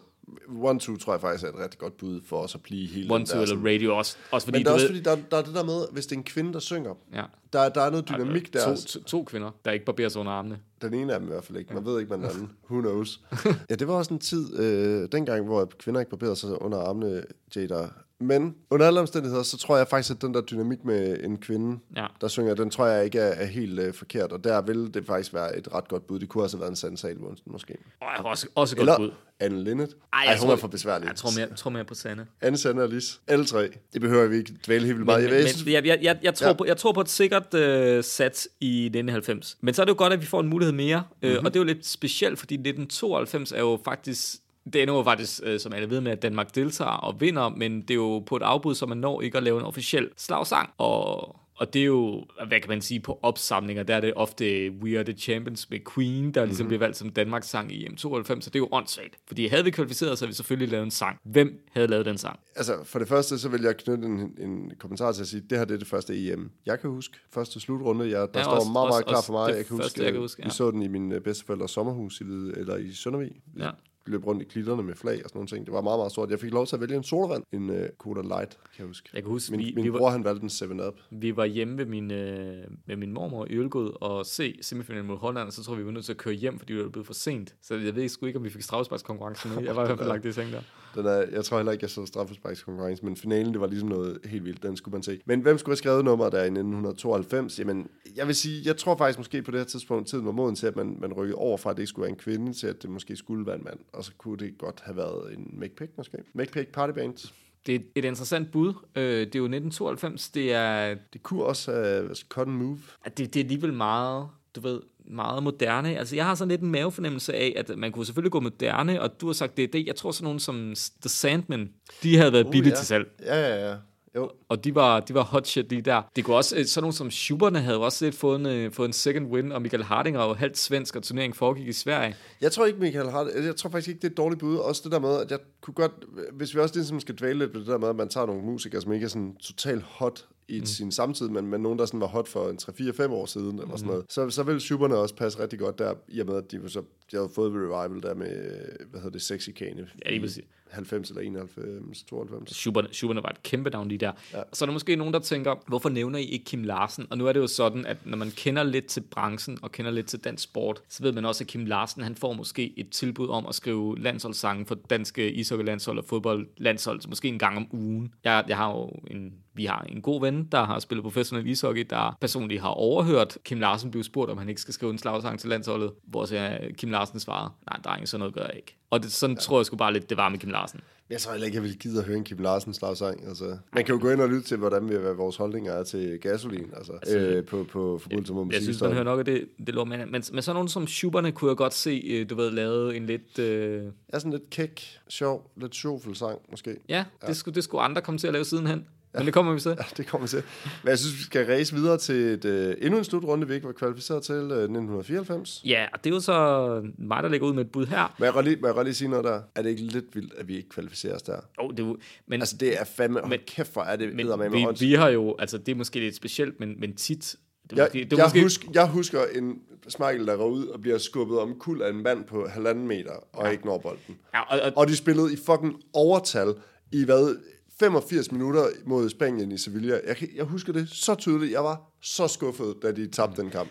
[SPEAKER 3] One Two tror jeg faktisk er et rigtig godt bud for os at blive hele
[SPEAKER 2] One, Two
[SPEAKER 3] der,
[SPEAKER 2] eller
[SPEAKER 3] sådan-
[SPEAKER 2] Radio også. Også fordi,
[SPEAKER 3] Men der er også
[SPEAKER 2] ved...
[SPEAKER 3] fordi, der, der er det der med, hvis det er en kvinde, der synger,
[SPEAKER 2] ja.
[SPEAKER 3] der, der er noget dynamik der.
[SPEAKER 2] To, to, to kvinder, der ikke barberer sig under armene.
[SPEAKER 3] Den ene af dem i hvert fald ikke. Man ved ikke, hvad den anden. Who knows? ja, det var også en tid, øh, dengang, hvor kvinder ikke barberede sig under armene, Jada. Men under alle omstændigheder, så tror jeg faktisk, at den der dynamik med en kvinde,
[SPEAKER 2] Ja.
[SPEAKER 3] der synger, den tror jeg ikke er, er helt øh, forkert. Og der vil det faktisk være et ret godt bud. Det kunne også have været en Sand Salmonsen, måske.
[SPEAKER 2] Og også, også et godt
[SPEAKER 3] Eller
[SPEAKER 2] bud.
[SPEAKER 3] Anne Linnet.
[SPEAKER 2] Ej,
[SPEAKER 3] Ej,
[SPEAKER 2] jeg
[SPEAKER 3] hun
[SPEAKER 2] tror-
[SPEAKER 3] er for besværlig.
[SPEAKER 2] Jeg tror mere, jeg tror mere på Sanne.
[SPEAKER 3] Anne, Sande og Lis. Alle tre. Det behøver vi ikke dvæle helt vildt meget.
[SPEAKER 2] men,
[SPEAKER 3] Jeg,
[SPEAKER 2] men jeg, jeg, jeg, jeg, tror
[SPEAKER 3] Ja.
[SPEAKER 2] på, jeg tror på et sikkert øh, sats i 1990. Men så er det jo godt, at vi får en mulighed mere. Mm-hmm. Øh, og det er jo lidt specielt, fordi 1992 er jo faktisk... Det ender jo faktisk, øh, som alle ved med, at Danmark deltager og vinder, men det er jo på et afbud, så man når ikke at lave en officiel slagsang. Og, og det er jo, hvad kan man sige, på opsamlinger, der er det ofte We Are The Champions med Queen, der ligesom mm-hmm. bliver valgt som Danmarks sang i EM92, så det er jo åndssvagt. Fordi havde vi kvalificeret, så havde vi selvfølgelig lavet en sang. Hvem havde lavet den sang?
[SPEAKER 3] Altså, for det første, så vil jeg knytte en, en kommentar til at sige, det her det er det første EM, jeg kan huske. Første slutrunde, jeg, der
[SPEAKER 2] Ja,
[SPEAKER 3] står
[SPEAKER 2] også-
[SPEAKER 3] meget, meget
[SPEAKER 2] også-
[SPEAKER 3] klar for mig. Jeg kan
[SPEAKER 2] første,
[SPEAKER 3] huske,
[SPEAKER 2] jeg kan huske,
[SPEAKER 3] vi
[SPEAKER 2] ja.
[SPEAKER 3] så den i min øh, bedsteforældres sommerhus i, eller i Søndervig. Vi
[SPEAKER 2] Ja.
[SPEAKER 3] Løb rundt i klitterne med flag og sådan nogle ting. Det var meget, meget stort. Jeg fik lov til at vælge en sodavand. En uh, Cola Light, kan jeg huske.
[SPEAKER 2] Jeg kan huske,
[SPEAKER 3] Min,
[SPEAKER 2] vi,
[SPEAKER 3] min
[SPEAKER 2] vi,
[SPEAKER 3] bror,
[SPEAKER 2] var,
[SPEAKER 3] han valgte en 7-Up.
[SPEAKER 2] vi var hjemme ved min, øh, med min mormor i Ølgod og se semifinalen mod Holland, og så tror vi, vi var nødt til at køre hjem, fordi vi var blevet for sent. Så jeg ved sgu ikke, om vi fik straffesparkskonkurrence med. Jeg var i hvert fald lagt det i seng der.
[SPEAKER 3] Den er, jeg tror heller ikke, jeg så straffesparkskonkurrence, men finalen, det var ligesom noget helt vildt. Den skulle man se. Men hvem skulle have skrevet nummeret der i 1992? Jamen, jeg vil sige, jeg tror faktisk måske på det her tidspunkt, tiden var moden til, at man, man rykkede over fra, at det ikke skulle være en kvinde, til at det måske skulle være en mand. Og så kunne det godt have været en McPick måske. McPick Party Band.
[SPEAKER 2] Det er et interessant bud. Øh, det er jo 1992. Det er,
[SPEAKER 3] Det kunne også have uh, Cotton Move.
[SPEAKER 2] at det, det er alligevel meget, du ved, meget moderne. Altså, jeg har sådan lidt en mavefornemmelse af, at man kunne selvfølgelig gå moderne, og du har sagt, det er det. Jeg tror sådan nogen som The Sandmen, de havde været
[SPEAKER 3] Uh,
[SPEAKER 2] billige
[SPEAKER 3] ja.
[SPEAKER 2] til salg.
[SPEAKER 3] Ja, ja, ja. Jo,
[SPEAKER 2] Og de var, de var hot shit lige der. Det kunne også, øh, sådan nogle som Schuberne havde også lidt fået en, øh, fået en second win, og Michael Hardinger var jo halvt svensk, og turneringen foregik i Sverige.
[SPEAKER 3] Jeg tror ikke, Michael har det. Jeg tror faktisk ikke, det er et dårligt bud. Også det der med, at jeg kunne godt... Hvis vi også ligesom skal dvæle lidt ved det der med, at man tager nogle musikere, som ikke er sådan totalt hot i mm. sin samtid, men, men nogen, der sådan var hot for en 3-4-5 år siden, eller sådan noget, så, så vil Schuberne også passe rigtig godt der, i og med, at de, så, de havde fået et revival der med, hvad hedder det, Sexy Kane.
[SPEAKER 2] Ja, lige præcis.
[SPEAKER 3] 90 eller 91, 92.
[SPEAKER 2] Schuberne, Schuberne var et kæmpe navn lige der.
[SPEAKER 3] Ja.
[SPEAKER 2] Ja. Så er der måske nogen, der tænker, hvorfor nævner I ikke Kim Larsen? Og nu er det jo sådan, at når man kender lidt til branchen, og kender lidt til dansk sport, så ved man også, at Kim Larsen, han får måske et tilbud om at skrive landsholdssange for danske ishockeylandshold og fodboldlandshold, så måske en gang om ugen. Jeg, jeg har jo en vi har en god ven, der har spillet professionel ishockey, der personligt har overhørt Kim Larsen blive spurgt, om han ikke skal skrive en slagsang til landsholdet, hvor så Kim Larsen svarer, nej, dreng, sådan noget gør jeg ikke. Og det, sådan ja. tror jeg sgu bare lidt, det var med Kim Larsen.
[SPEAKER 3] Jeg tror heller ikke, jeg vil gide at høre en Kim Larsen slagsang. Altså, man kan jo gå ind og lytte til, hvordan vi, hvad vores holdninger er til gasolin, altså, altså øh, på, på forbindelse med musik.
[SPEAKER 2] Jeg synes, man hører nok af det, det lå med. Men, men sådan nogle som Schuberne kunne jeg godt se, øh, du ved, lavet en lidt... Øh...
[SPEAKER 3] Ja, sådan lidt kæk, sjov, lidt sjovfuld sang, måske.
[SPEAKER 2] Ja, ja. Det, skulle, det skulle andre komme til at lave sidenhen. Men det kommer vi til.
[SPEAKER 3] Ja, det kommer vi til. Men jeg synes, vi skal race videre til et, uh, endnu en slutrunde, vi ikke var kvalificeret til uh, 1994.
[SPEAKER 2] Ja, og det er jo så mig, der ligger ud med et bud her.
[SPEAKER 3] Men jeg kan lige, må jeg godt lige sige noget der? Er det ikke lidt vildt, at vi ikke kvalificerer os der?
[SPEAKER 2] Oh, det er, men,
[SPEAKER 3] altså, det er fandme... Men, kæft, hvor er det
[SPEAKER 2] men, med vi, vi har jo... Altså, det er måske lidt specielt, men, men tit...
[SPEAKER 3] Det er jeg, måske, det er jeg, måske... Husker, jeg husker en Smeichel, der går ud og bliver skubbet om kul af en mand på halvanden meter, og ja. ikke når bolden. Ja, og, og, og de spillede i fucking overtal i hvad 85 minutter mod Spanien i Sevilla. Jeg, jeg husker det så tydeligt. Jeg var så skuffet, da de tabte den kamp.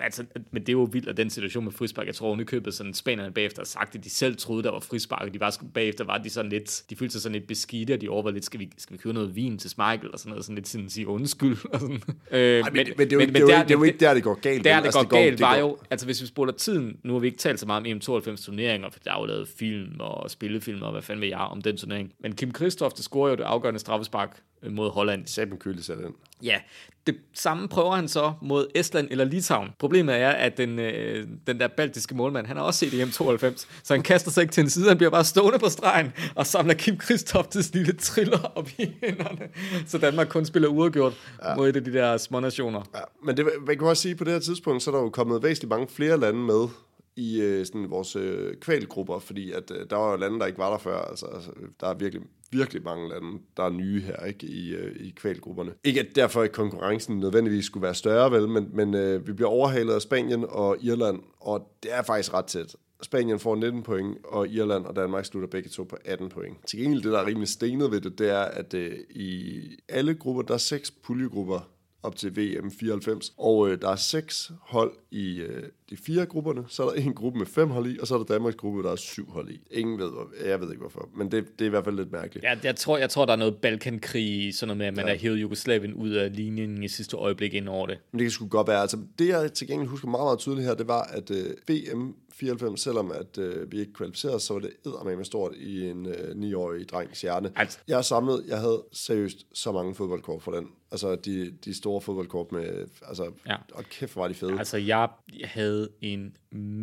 [SPEAKER 2] Altså, men det er jo vildt, at den situation med frispark, jeg tror købet sådan spanierne bagefter har sagt, at de selv troede, der var frispark, og de var bagefter var de sådan lidt, de følte sig sådan lidt beskidte, og de overvejede lidt, skal vi, skal vi købe noget vin til Michael, og sådan noget, sådan lidt sådan sige undskyld. Og sådan.
[SPEAKER 3] Øh, Ej, men, men, men, det er jo, men, det er der, det er jo ikke der, det går galt.
[SPEAKER 2] Der, det altså, går, det går galt, var jo, altså hvis vi spoler tiden, nu har vi ikke talt så meget om EM92 turneringer, for der er jo lavet film og spillefilm, og hvad fanden ved jeg om den turnering. Men Kim Kristoff, det scorer jo det afgørende straffespark mod Holland.
[SPEAKER 3] Sæben køles af den.
[SPEAKER 2] Ja, det samme prøver han så mod Estland eller Litauen. Problemet er, at den, øh, den der baltiske målmand, han har også set EM 92, så han kaster sig ikke til en side, han bliver bare stående på stregen og samler Kim Kristoff til lille triller op i hænderne, så Danmark kun spiller uafgjort ja. mod et af de der små nationer. Ja,
[SPEAKER 3] men det, man kan også sige, at på det her tidspunkt, så er der jo kommet væsentligt mange flere lande med i øh, sådan vores øh, kvalgrupper, fordi at, øh, der var jo lande, der ikke var der før. Altså, altså, der er virkelig, virkelig mange lande, der er nye her ikke, i, øh, i kvalgrupperne. Ikke at derfor ikke konkurrencen nødvendigvis skulle være større, vel, men, men øh, vi bliver overhalet af Spanien og Irland, og det er faktisk ret tæt. Spanien får 19 point, og Irland og Danmark slutter begge to på 18 point. Til gengæld, det der er rimelig stenet ved det, det er, at øh, i alle grupper, der er seks puljegrupper, op til VM 94. Og øh, der er seks hold i øh, de fire grupperne, så er der en gruppe med fem hold i, og så er der Danmarks gruppe, der er syv hold i. Ingen ved, jeg ved ikke hvorfor, men det, det er i hvert fald lidt mærkeligt.
[SPEAKER 2] Ja, jeg tror, jeg tror der er noget Balkankrig, sådan noget med, at man ja. har hævet Jugoslavien ud af linjen i sidste øjeblik ind over det.
[SPEAKER 3] Men det kan sgu godt være. Altså, det jeg til gengæld husker meget, meget tydeligt her, det var, at øh, VM 94, selvom at øh, vi ikke kvalificerede så var det med stort i en øh, 9-årig drengs hjerne. Altså. Jeg samlet, jeg havde seriøst så mange fodboldkort for den. Altså de, de store fodboldkort med, altså, ja. og kæft, var de fede.
[SPEAKER 2] Altså jeg havde en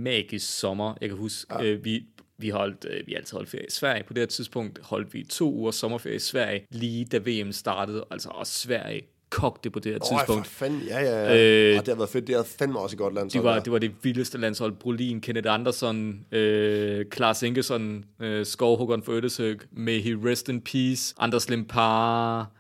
[SPEAKER 2] magisk sommer. Jeg kan huske, ja. øh, vi, vi holdt, øh, vi altid holdt ferie i Sverige. På det her tidspunkt holdt vi to uger sommerferie i Sverige, lige da VM startede. Altså også Sverige kogte på det her oh, tidspunkt.
[SPEAKER 3] For fanden, ja, ja, ja. Øh, det har været fedt. Det har fandme også et godt landshold.
[SPEAKER 2] Det var, det var det vildeste landshold. Brolin, Kenneth Andersson, øh, Klaas Ingesson, øh, Skovhuggeren for Ødesøg, May he rest in peace, Anders Limpar,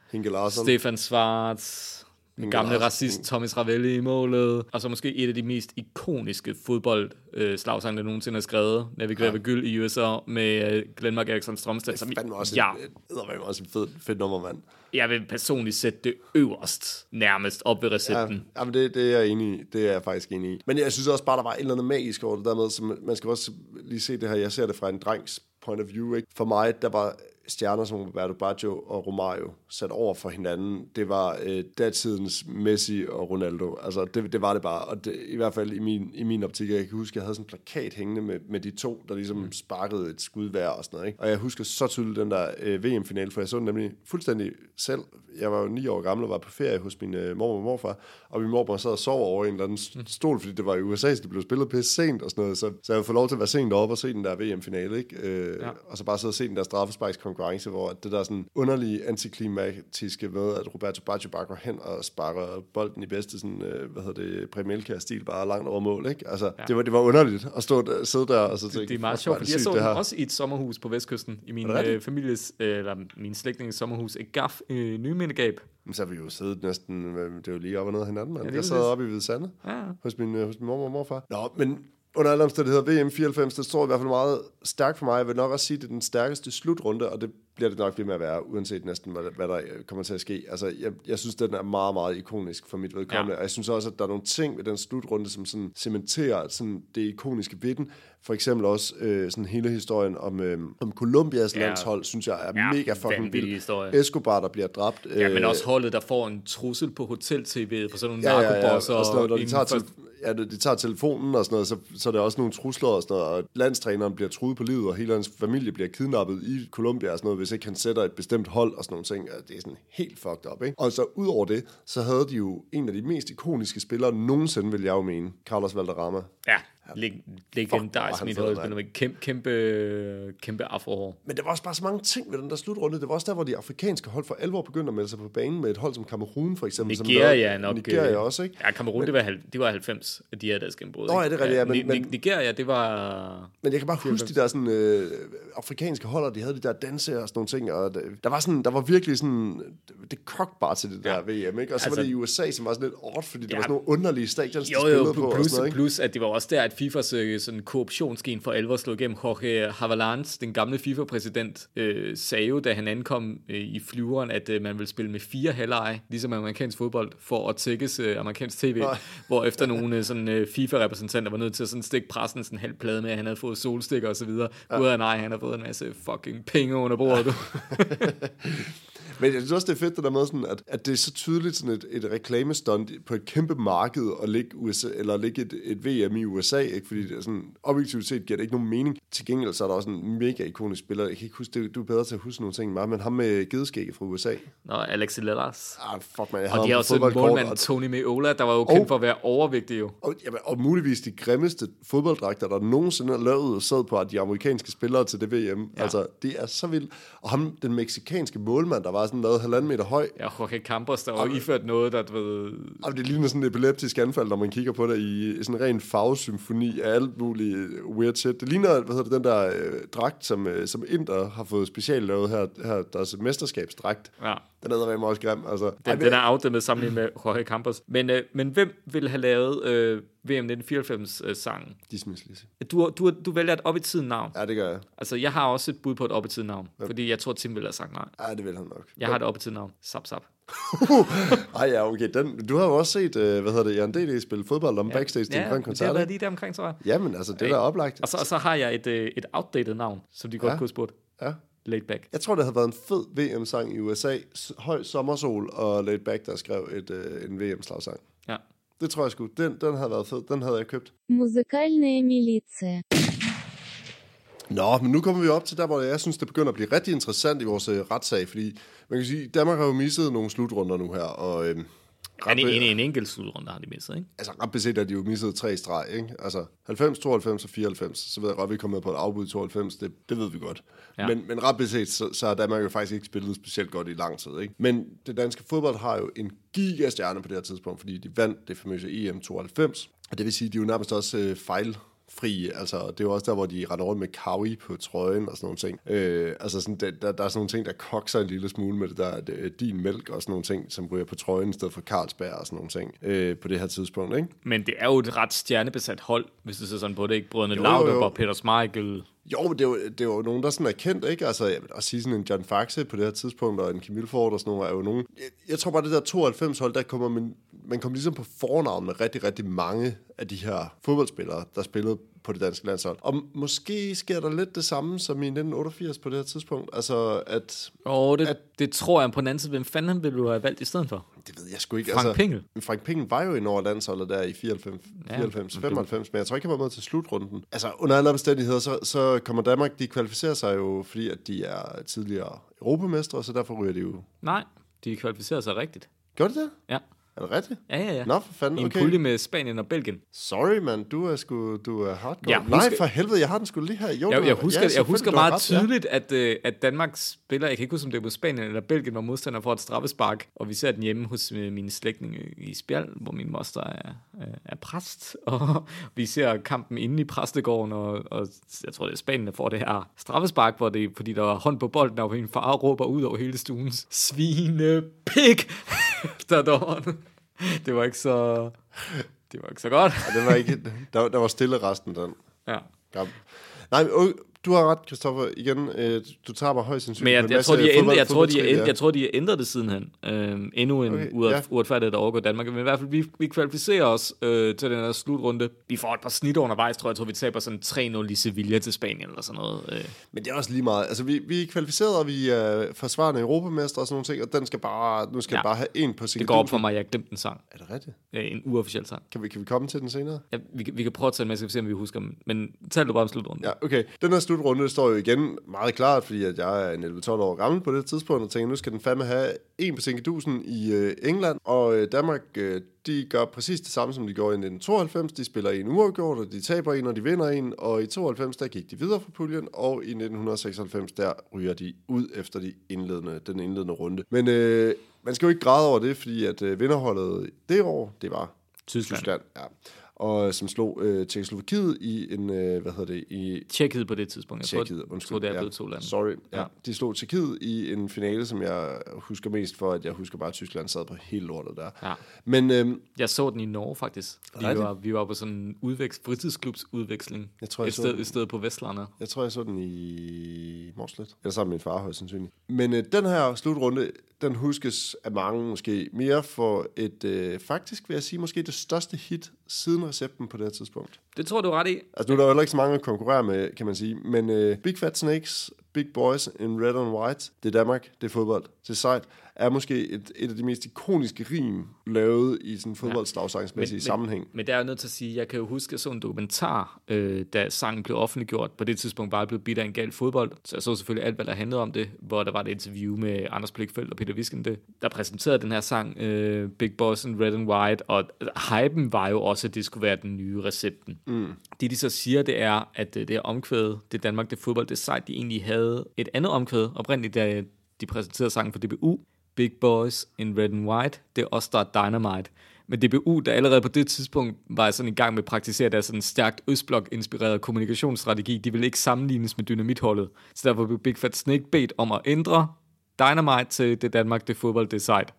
[SPEAKER 2] Stefan Schwarz, den gamle racist Thomas Ravelli i målet. Og så måske et af de mest ikoniske fodboldslagsange, øh, der nogensinde er skrevet. Navigerer ja. ved gyld i USA med øh, Glenmark Eriksson Strømstad.
[SPEAKER 3] Det er fandme også, ja. et, et, også et fedt, fedt nummer, mand.
[SPEAKER 2] Jeg vil personligt sætte det øverst, nærmest op ved recepten.
[SPEAKER 3] Ja, men det, det er jeg enig i. Det er jeg faktisk enig i. Men jeg synes også bare, der var et eller andet magisk over det der med, så man skal også lige se det her. Jeg ser det fra en drengs point of view. Ikke? For mig, der var stjerner som Roberto Baggio og Romario sat over for hinanden. Det var øh, datidens Messi og Ronaldo. Altså, det, det var det bare. Og det, i hvert fald i min, i min optik, jeg kan huske, jeg havde sådan en plakat hængende med, med de to, der ligesom mm. sparkede et skud hver og sådan noget. Ikke? Og jeg husker så tydeligt den der øh, VM-finale, for jeg så den nemlig fuldstændig selv. Jeg var jo ni år gammel og var på ferie hos min øh, mor og morfar, og min mormor sad og sov over en eller anden mm. stol, fordi det var i USA, så det blev spillet pisse sent og sådan noget. Så, så jeg få lov til at være sent deroppe og se den der VM-finale, ikke? Øh, ja. Og så bare sidde og se den der straffesparkskonkurrence, hvor det der sådan underlige antiklimatiske med, at Roberto Baggio bare går hen og sparker bolden i bedste sådan, øh, hvad hedder det, Premier stil bare langt over mål, ikke? Altså, ja. det, var, det var underligt at stå der, sidde der og så tænke,
[SPEAKER 2] det, det er meget sjovt, fordi jeg så den også i et sommerhus på Vestkysten, i min øh, families, øh, eller min slægtningens sommerhus, et gaf øh, nymindegab.
[SPEAKER 3] Men så har vi jo siddet næsten, øh, det var lige op og ned af hinanden, man. Ja, jeg sad oppe i Hvide Sande, ja. hos, min, øh, hos min mor og morfar. Nå, men under alle omstændigheder, VM 94, det står i hvert fald meget stærkt for mig. Jeg vil nok også sige, at det er den stærkeste slutrunde, og det bliver det nok ved med at være, uanset næsten, hvad, hvad der øh, kommer til at ske. Altså, jeg, jeg synes, den er meget, meget ikonisk for mit vedkommende, ja. og jeg synes også, at der er nogle ting ved den slutrunde, som sådan cementerer sådan det ikoniske ved den. For eksempel også øh, sådan hele historien om, øh, om Colombias ja. landshold, synes jeg er
[SPEAKER 2] Ja,
[SPEAKER 3] mega fucking vild.
[SPEAKER 2] historie.
[SPEAKER 3] Escobar, der bliver dræbt.
[SPEAKER 2] Ja, men
[SPEAKER 3] øh,
[SPEAKER 2] også holdet, der får en trussel på hotel-tv for sådan nogle
[SPEAKER 3] Ja, ja, ja,
[SPEAKER 2] narkobosser.
[SPEAKER 3] og sådan noget, når de tager, til, ja, de tager telefonen og sådan noget, så, så er der også nogle trusler og sådan noget, og landstræneren bliver truet på livet, og hele hans familie bliver kidnappet i Colombia og sådan noget, hvis ikke han sætter et bestemt hold og sådan nogle ting. og Det er sådan helt fucked up, ikke? Og så ud over det, så havde de jo en af de mest ikoniske spillere nogensinde, vil jeg jo mene, Carlos Valderrama.
[SPEAKER 2] Ja, leg- legendarisk
[SPEAKER 3] han
[SPEAKER 2] mit
[SPEAKER 3] fed,
[SPEAKER 2] hold,
[SPEAKER 3] mand.
[SPEAKER 2] spiller med kæmpe, kæmpe, kæmpe afrohår.
[SPEAKER 3] Men der var også bare så mange ting ved den der slutrunde. Det var også der, hvor de afrikanske hold for alvor begyndte at melde sig på banen med et hold som Cameroon for eksempel. som
[SPEAKER 2] Nigeria
[SPEAKER 3] lavede-
[SPEAKER 2] nok.
[SPEAKER 3] Nigeria
[SPEAKER 2] øh,
[SPEAKER 3] også, ikke?
[SPEAKER 2] Ja, Cameroun, det var, det var 90, at de havde deres gennembrud.
[SPEAKER 3] Nå, ja, det er rigtigt, ja, men- men-
[SPEAKER 2] Ni- Nigeria, det var...
[SPEAKER 3] Men jeg kan bare huske de der sådan, øh, afrikanske holder, de havde de der danse og sådan nogle ting, og der, var, sådan, der var virkelig sådan, det kok bare til det der
[SPEAKER 2] Ja.
[SPEAKER 3] VM, ikke? Og så altså, var det i USA, som var sådan lidt odd, fordi det
[SPEAKER 2] Ja.
[SPEAKER 3] var sådan nogle underlige stadions, de
[SPEAKER 2] Jo, jo,
[SPEAKER 3] på og
[SPEAKER 2] plus,
[SPEAKER 3] sådan noget, ikke?
[SPEAKER 2] plus at det var også der, at FIFAs øh, sådan korruptionsgen for alvor slog igennem. Jorge Havalans, den gamle FIFA-præsident, øh, sagde jo, da han ankom øh, i flyveren, at øh, man ville spille med fire halvleje, ligesom amerikansk fodbold, for at tækkes øh, amerikansk tv,
[SPEAKER 3] Nej.
[SPEAKER 2] hvor efter nogle øh, sådan, øh, FIFA-repræsentanter var nødt til at sådan stikke pressen sådan halv plade med, at han havde fået solstikker og så videre. Ja. Gud nej, han har fået en masse fucking penge under bordet. du.
[SPEAKER 3] Men jeg synes også, det er fedt det der med, sådan, at, at det er så tydeligt sådan et, et reklamestunt på et kæmpe marked at lægge, USA, eller lægge et, et VM i USA, ikke? fordi det er sådan, objektivt set giver det ikke nogen mening. Til gengæld så er der også en mega ikonisk spiller. Jeg kan ikke huske, det, du er bedre til at huske nogle ting end mig, men ham med gedeskægget fra USA.
[SPEAKER 2] Nå, Alex Lellers.
[SPEAKER 3] Ah, fuck man, jeg
[SPEAKER 2] Og de har også en målmand,
[SPEAKER 3] og-
[SPEAKER 2] Tony Meola, der var jo kendt
[SPEAKER 3] Og-
[SPEAKER 2] for at være overvægtig jo.
[SPEAKER 3] Og, jamen, og muligvis de grimmeste fodbolddragter, der nogensinde er lavet og sad på de amerikanske spillere til det VM. Ja. Altså, det er så vildt. Og ham, den meksikanske målmand, der var sådan lavet halvanden meter høj,
[SPEAKER 2] Ja, Jorge Campos, der var jo iført noget, der, ved...
[SPEAKER 3] og det ligner sådan et epileptisk anfald, når man kigger på det i sådan en ren farvesymfoni af alt muligt weird shit. Det ligner, hvad hedder det, den der øh, dragt, som, øh, som Inter har fået specielt lavet her, her deres mesterskabsdragt.
[SPEAKER 2] Ja,
[SPEAKER 3] Den er med også grim. Altså, Ej,
[SPEAKER 2] den, den er afdæmmet sammenlignet med Jorge Campos. Men, øh, men hvem ville have lavet øh, VM 1994-sangen?
[SPEAKER 3] Dismiss, Lise.
[SPEAKER 2] Du, du, du vælger et op i tiden navn.
[SPEAKER 3] Ja, det gør jeg.
[SPEAKER 2] Altså, jeg har også et bud på et op i tiden navn. Fordi jeg tror, Tim ville have sagt nej.
[SPEAKER 3] Ja, det vil han nok.
[SPEAKER 2] Jeg har et op i tiden navn. Sap, sap.
[SPEAKER 3] Ej, ja, okay. Den, du har jo også set, øh, hvad hedder det, Jan D.D. spille fodbold om ja. backstage til en grøn
[SPEAKER 2] det har
[SPEAKER 3] koncert.
[SPEAKER 2] lige der omkring, tror jeg.
[SPEAKER 3] Jamen, altså, det er da oplagt.
[SPEAKER 2] Og så, og så har jeg et, øh, et outdated navn, som de godt
[SPEAKER 3] Ja.
[SPEAKER 2] kunne have spurgt.
[SPEAKER 3] Ja
[SPEAKER 2] laid back.
[SPEAKER 3] Jeg tror, det havde været en fed VM-sang i USA. Høj sommersol og laid back, der skrev et, øh, en VM-slagsang.
[SPEAKER 2] Ja.
[SPEAKER 3] Det tror jeg sgu. Den, den havde været fed. Den havde jeg købt.
[SPEAKER 1] Musikalne militia.
[SPEAKER 3] Nå, men nu kommer vi op til der, hvor jeg synes, det begynder at blive rigtig interessant i vores øh, retssag, fordi man kan sige, Danmark har jo misset nogle slutrunder nu her, og... Øh,
[SPEAKER 2] Ja, en, en, en enkelt slutrunde har de mistet, ikke?
[SPEAKER 3] altså ret beset er de jo misset tre streg, ikke? Altså 90, 92 og 94, så ved jeg godt, vi kommer på et afbud i 92, det, det ved vi godt. Ja. Men, men ret beset, så, så har Danmark jo faktisk ikke spillet specielt godt i lang tid, ikke? Men det danske fodbold har jo en gigastjerne på det her tidspunkt, fordi de vandt det famøse EM 92, og det vil sige, at de er jo nærmest også øh, fejl fri, altså det er jo også der, hvor de render rundt med kawi på trøjen og sådan nogle ting. Øh, altså sådan, der, der, der er sådan nogle ting, der kokser en lille smule med det der, det, din mælk og sådan nogle ting, som ryger på trøjen i stedet for Carlsberg og sådan nogle ting øh, på det her tidspunkt, ikke?
[SPEAKER 2] Men det er jo et ret stjernebesat hold, hvis du ser sådan på det, ikke? Brødrene Laudrup og Peter Schmeichel.
[SPEAKER 3] Jo, men det er jo, det er jo nogen, der sådan er kendt, ikke? Altså, jeg vil også sige sådan en John Faxe på det her tidspunkt, og en Kim Milford og sådan nogle, er jo nogen... Jeg, jeg tror bare, det der 92-hold, der kommer man, man kommer ligesom på fornavn med rigtig, rigtig mange af de her fodboldspillere, der spillede på det danske landshold. Og måske sker der lidt det samme som i 1988 på det her tidspunkt. Altså, at...
[SPEAKER 2] Og det,
[SPEAKER 3] At-
[SPEAKER 2] det tror jeg på den anden side. Hvem fanden ville du have valgt i stedet for?
[SPEAKER 3] Det ved jeg sgu ikke.
[SPEAKER 2] Frank
[SPEAKER 3] altså,
[SPEAKER 2] Pingel.
[SPEAKER 3] Frank Pingel var jo en over landsholdet der i 94,
[SPEAKER 2] Ja,
[SPEAKER 3] 94
[SPEAKER 2] men
[SPEAKER 3] 95, men jeg tror ikke, han var med til slutrunden. Altså, under alle omstændigheder, så, så kommer Danmark, de kvalificerer sig jo, fordi at de er tidligere europamestre, så derfor ryger de jo...
[SPEAKER 2] Nej, de kvalificerer sig rigtigt.
[SPEAKER 3] Gør de det?
[SPEAKER 2] Ja.
[SPEAKER 3] Er det rigtigt?
[SPEAKER 2] Ja, ja, ja.
[SPEAKER 3] Nå, for fanden,
[SPEAKER 2] I en
[SPEAKER 3] okay.
[SPEAKER 2] pulje med Spanien og Belgien.
[SPEAKER 3] Sorry, man, du er sgu, du er hardcore.
[SPEAKER 2] Jeg
[SPEAKER 3] Nej,
[SPEAKER 2] husker-
[SPEAKER 3] for helvede, jeg har den sgu lige her. Jo,
[SPEAKER 2] Jeg, jeg husker,
[SPEAKER 3] ja,
[SPEAKER 2] jeg husker meget
[SPEAKER 3] ret, ja.
[SPEAKER 2] tydeligt, at, øh, at Danmark spiller, jeg kan ikke huske, om det er mod Spanien eller Belgien, var modstander for et straffespark, og vi ser den hjemme hos øh, mine slægtninge i Spjald, hvor min moster er, er, er præst, og vi ser kampen inde i præstegården, og, og jeg tror, det er Spanien, der får det her straffespark, hvor det, fordi der var hånd på bolden, og min far råber ud over hele stuen, svine pik, efter dåren. Det var ikke så... Det var ikke så godt.
[SPEAKER 3] Ja, den var ikke, der, der var stille resten af den.
[SPEAKER 2] Ja.
[SPEAKER 3] Nej, men, du har ret, Kristoffer. Igen, øh, du tager mig højst sandsynligt
[SPEAKER 2] Men jeg, jeg,
[SPEAKER 3] masse
[SPEAKER 2] tror, de har ændret,
[SPEAKER 3] fodbold-
[SPEAKER 2] jeg, tror, de jeg tror, de har ændret det sidenhen. Øhm, endnu en
[SPEAKER 3] Okay,
[SPEAKER 2] uret,
[SPEAKER 3] ja.
[SPEAKER 2] ja. uretfærdighed, der overgår Danmark. Men i hvert fald, vi, vi kvalificerer os øh, til den her slutrunde. Vi får et par snit undervejs, tror jeg. Jeg tror, vi taber sådan 3-0 i Sevilla til Spanien eller sådan noget. Øh.
[SPEAKER 3] Men det er også lige meget. Altså, vi, vi er kvalificeret, og vi er forsvarende europamester og sådan nogle ting, og den skal bare, nu skal ja.
[SPEAKER 2] Ja.
[SPEAKER 3] bare have en på sin
[SPEAKER 2] Det går op for mig, jeg glemte en sang.
[SPEAKER 3] Er det rigtigt?
[SPEAKER 2] Øh, en uofficiel sang.
[SPEAKER 3] Kan vi, kan vi komme til den senere?
[SPEAKER 2] Ja, vi, kan- vi kan prøve at tage den med, så vi se, om vi husker dem. Men tal du bare om slutrunden.
[SPEAKER 3] Ja, okay. Den her slutrunde står jo igen meget klart, fordi at jeg er en 11-12 år gammel på det tidspunkt, og tænker, nu skal den fandme have en på Sinkedusen i øh, England, og øh, Danmark, øh, de gør præcis det samme, som de gjorde i 1992. De spiller en uafgjort, og de taber en, og de vinder en, og i 92, der gik de videre fra puljen, og i 1996, der ryger de ud efter de indledende, den indledende runde. Men øh, man skal jo ikke græde over det, fordi at øh, vinderholdet det år, det var
[SPEAKER 2] Tyskland.
[SPEAKER 3] Tyskland ja. Og som slog øh, Tjekkoslovakiet i en, øh, hvad hedder det, i
[SPEAKER 2] Tjekkiet på det tidspunkt. Jeg
[SPEAKER 3] Tjekkiet, undskyld.
[SPEAKER 2] tror, det er blevet to lande.
[SPEAKER 3] Sorry. Ja.
[SPEAKER 2] Ja.
[SPEAKER 3] De slog Tjekkiet i en finale, som jeg husker mest for, at jeg husker bare, at Tyskland sad på helt lortet der.
[SPEAKER 2] Ja.
[SPEAKER 3] Men øhm,
[SPEAKER 2] Jeg så den i Norge, faktisk. Vi
[SPEAKER 3] Rigtigt?
[SPEAKER 2] var, vi var på sådan en udvækst, fritidsklubs udveksling.
[SPEAKER 3] Jeg tror, jeg
[SPEAKER 2] et, sted,
[SPEAKER 3] den.
[SPEAKER 2] et sted på Vestlandet.
[SPEAKER 3] jeg tror, jeg så den i Morslet. Eller sammen med min far, højst sandsynligt. Men øh, den her slutrunde, den huskes af mange måske mere for et, øh, faktisk vil jeg sige, måske det største hit siden recepten på det her tidspunkt.
[SPEAKER 2] Det tror du ret i.
[SPEAKER 3] Altså nu er der jo heller ikke så mange at konkurrere med, kan man sige. Men øh, Big Fat Snakes, Big Boys in Red and White, det er Danmark, det er fodbold, det er sejt, er måske et, et af de mest ikoniske rim lavet i sådan en fodboldslagsangsmæssig
[SPEAKER 2] Men-
[SPEAKER 3] sammenhæng.
[SPEAKER 2] Men der er jeg nødt til at sige, jeg kan jo huske, så en dokumentar, øh, da sangen blev offentliggjort. På det tidspunkt var jeg blevet bidt af en gal fodbold. Så jeg så selvfølgelig alt, hvad der handlede om det, hvor der var et interview med Anders Blikfeldt og Peter Viskende, der præsenterede den her sang, øh, Big Boss in Red and White, og hypen var jo også, at det skulle være den nye recepten. Mm. Det de så siger, det er, at øh, det her omkvæd, det Danmark, det fodbold, det sejt, de egentlig havde et andet omkvæd, oprindeligt, da de præsenterede sangen for DBU, Big Boys in Red and White, det er også der er Dynamite. Men DBU, der allerede på det tidspunkt var sådan i gang med at praktisere deres sådan stærkt Østblok-inspirerede kommunikationsstrategi, de ville ikke sammenlignes med dynamitholdet. Så derfor blev Big Fat Snake bedt om at ændre Dynamite til det Danmark, det fodbold, det er sejt.